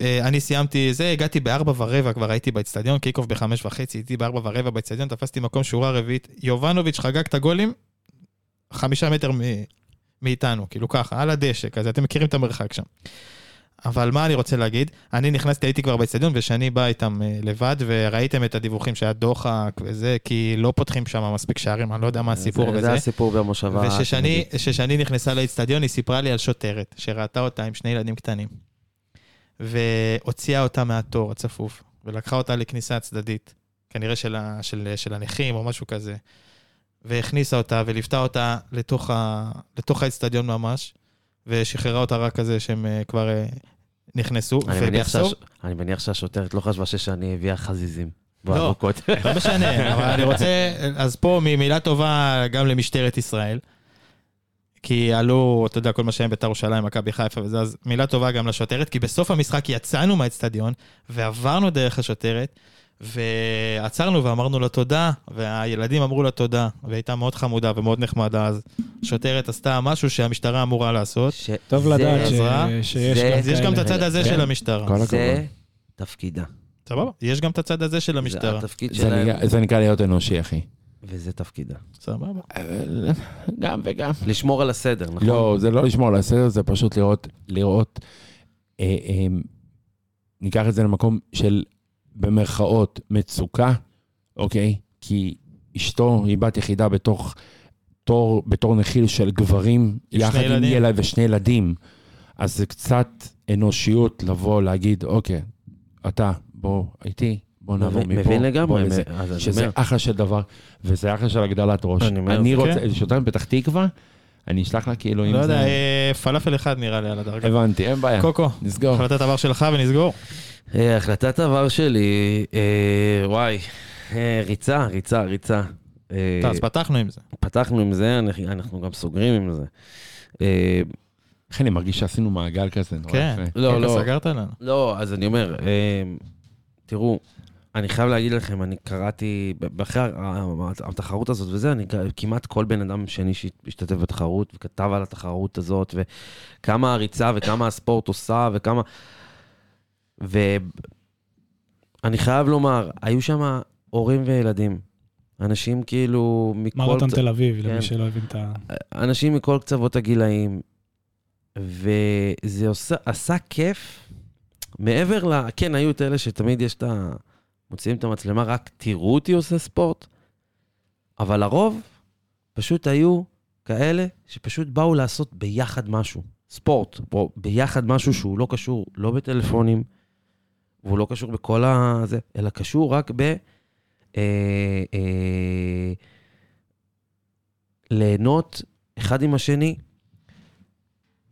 אה, אני סיימתי זה, הגעתי בארבע ורבע, כבר הייתי באצטדיון, קיק אוף בחמש וחצי, הייתי בארבע ורבע באצטדיון, תפסתי מקום שורה רביעית. יובנוביץ' חגג את הגולים חמישה מטר מאיתנו, כאילו ככה, על הדשא, כזה, אתם מכירים את המרחק שם. אבל מה אני רוצה להגיד? אני נכנסתי, הייתי כבר באצטדיון, ושאני בא איתם אה, לבד, וראיתם את הדיווחים שהיה דוחק וזה, כי לא פותחים שם מספיק שערים, אני לא יודע מה הסיפור זה- וזה. זה הסיפור במושבה. וששני כששני נכנסה לאצטדיון, היא סיפרה לי על שוטרת, שראתה אותה עם שני ילדים קטנים. והוציאה אותה מהתור הצפוף, ולקחה אותה לכניסה הצדדית, כנראה של, ה, של, של הנכים או משהו כזה. והכניסה אותה וליוותה אותה לתוך האצטדיון ממש, ושחררה אותה רק כזה שהם אה, כבר אה, נכנסו. אני מניח ובסוף- שהש- אני מניח שהשוטרת לא חשבה ששני הביאה חזיזים. לא. לא משנה, אבל אני רוצה, אז פה מילה טובה גם למשטרת ישראל. כי עלו, אתה יודע, כל מה שהיה בית"ר ירושלים, מכבי חיפה וזה, אז מילה טובה גם לשוטרת, כי בסוף המשחק יצאנו מהאצטדיון, ועברנו דרך השוטרת, ועצרנו ואמרנו לה תודה, והילדים אמרו לה תודה, והיא הייתה מאוד חמודה ומאוד נחמדה, אז השוטרת עשתה משהו שהמשטרה אמורה לעשות. ש- טוב לדעת ש-. שיש זה- גם אז יש גם את כאלה. הצד הזה כן. של המשטרה. כל הכבוד. זה תפקידה. סבבה? יש גם את הצד הזה של זה המשטרה. התפקיד זה שלהם, נקרא- זה נקרא להיות אנושי, אחי. וזה תפקידה. סבבה. גם וגם. לשמור על הסדר, נכון? לא, זה לא לשמור על הסדר, זה פשוט לראות, לראות, אה, אה, ניקח את זה למקום של, במרכאות, מצוקה, אוקיי? כי אשתו היא בת יחידה בתוך, תור, בתור נחיל של גברים, יש יחד שני עם ילדים. ילד ושני ילדים. אז זה קצת אנושיות לבוא, להגיד, אוקיי, אתה, בוא איתי, בוא נעבור מבין- מפה. מבין לגמרי. אני שזה אומר, אחלה של דבר, וזה אחלה של הגדלת ראש. אני אני כן. רוצה, שוטר מפתח תקווה, אני אשלח לה כאילו אם לא זה... יודע, אה, פלאפל אחד נראה לי על הדרגה. הבנתי, אין בעיה. קוקו, נסגור. החלטת עבר שלך ונסגור. אה, החלטת עבר שלי, אה, וואי, אה, ריצה, ריצה, ריצה. אה, אז פתחנו עם זה. פתחנו עם זה, אנחנו- אנחנו גם סוגרים עם זה. אה, איך אני מרגיש שעשינו מעגל כזה, נורא כן. יפה. לא, כן, לא. אתה סגרת לנו. לא, אז אני אומר, אה, תראו, אני חייב להגיד לכם, אני קראתי, אחרי התחרות הזאת וזה, אני כמעט כל בן אדם שני שהשתתף בתחרות וכתב על התחרות הזאת, וכמה הריצה וכמה הספורט עושה וכמה... ואני חייב לומר, היו שם הורים וילדים. אנשים כאילו מכל... מרתון צ- תל אביב, כן. למי שלא הבין את ה... אנשים מכל קצוות הגילאים, וזה עושה, עשה כיף. מעבר ל... כן, היו את אלה שתמיד יש את ה... מוציאים את המצלמה, רק תראו אותי עושה ספורט, אבל לרוב פשוט היו כאלה שפשוט באו לעשות ביחד משהו. ספורט, או ביחד משהו שהוא לא קשור לא בטלפונים, והוא לא קשור בכל ה... זה, אלא קשור רק ב... אה, אה, ליהנות אחד עם השני,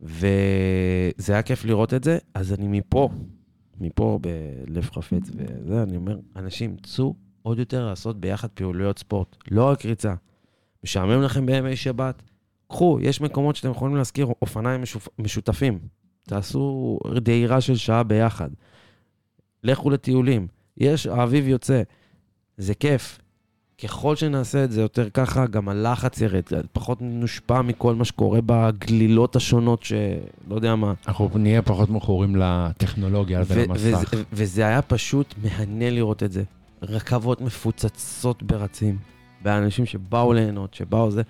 וזה היה כיף לראות את זה, אז אני מפה, מפה בלב חפץ וזה, אני אומר, אנשים, צאו עוד יותר לעשות ביחד פעילויות ספורט, לא רק ריצה. משעמם לכם בימי שבת? קחו, יש מקומות שאתם יכולים להזכיר אופניים משופ... משותפים. תעשו דהירה של שעה ביחד. לכו לטיולים. יש, האביב יוצא. זה כיף. ככל שנעשה את זה יותר ככה, גם הלחץ ירד, פחות נושפע מכל מה שקורה בגלילות השונות שלא יודע מה. אנחנו נהיה פחות מכורים לטכנולוגיה ו- ולמסך. וזה- וזה היה פשוט מהנה לראות את זה. רכבות מפוצצות ברצים, באנשים שבאו ליהנות, שבאו זה.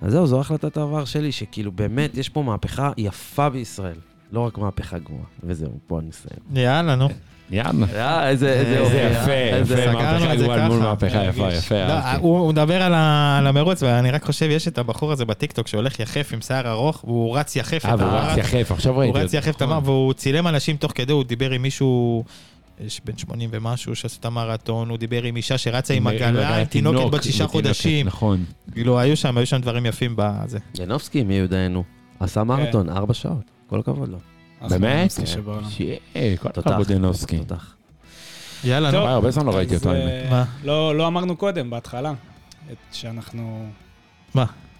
אז זהו, זו החלטת העבר שלי, שכאילו באמת יש פה מהפכה יפה בישראל, לא רק מהפכה גרועה. וזהו, פה אני אסיים. יאללה, נו. יאללה. אה, איזה, איזה זה יופי. יפה, יפה, סגרנו מהפכה את זה גרועה מול ככה. מהפכה יפה. יפה. לא. הוא מדבר על המרוץ, ואני רק חושב, יש את הבחור הזה בטיקטוק שהולך יחף עם שיער ארוך, והוא רץ יחף אה, והוא. רץ יחף, עכשיו ראיתי הוא רץ זה. יחף את המרץ, והוא צילם אנשים תוך כדי, הוא דיבר עם מישהו... יש בן 80 ומשהו שעשו את המרתון, הוא דיבר עם אישה שרצה עם עגלה, עם תינוקת בת שישה חודשים. נכון. כאילו, היו שם, היו שם דברים יפים בזה. ינובסקי מיודענו, עשה מרתון, ארבע שעות, כל הכבוד לו. באמת? שבעולם. שיהיה, כל. הכבוד ינובסקי. תותח. יאללה, נו. הרבה זמן לא ראיתי אותו, אה, האמת. מה? לא לא אמרנו קודם, בהתחלה, שאנחנו...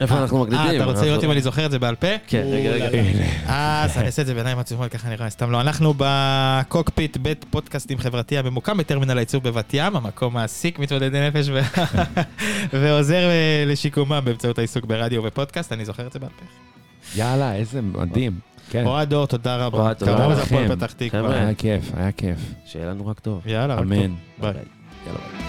איפה אנחנו מקליטים? אה, אתה רוצה לראות אם אני זוכר את זה בעל פה? כן, רגע, רגע. אה, אז אני אעשה את זה בעיניים עצומות, ככה נראה, סתם לא. אנחנו בקוקפיט, בית פודקאסטים חברתי הממוקם בטרמינל הייצור בבת ים, המקום מעסיק מתמודדי נפש ועוזר אה, לשיקומם באמצעות העיסוק ברדיו ופודקאסט, אני זוכר את זה בעל פה. יאללה, איזה מדהים. כן, אוהד דור, תודה רבה. אוהד, תודה לכם. פתח תקווה. חבר'ה. היה כיף, היה כיף. שיהיה לנו רק טוב. יאללה, רק אמן. טוב. ביי. יאללה ביי.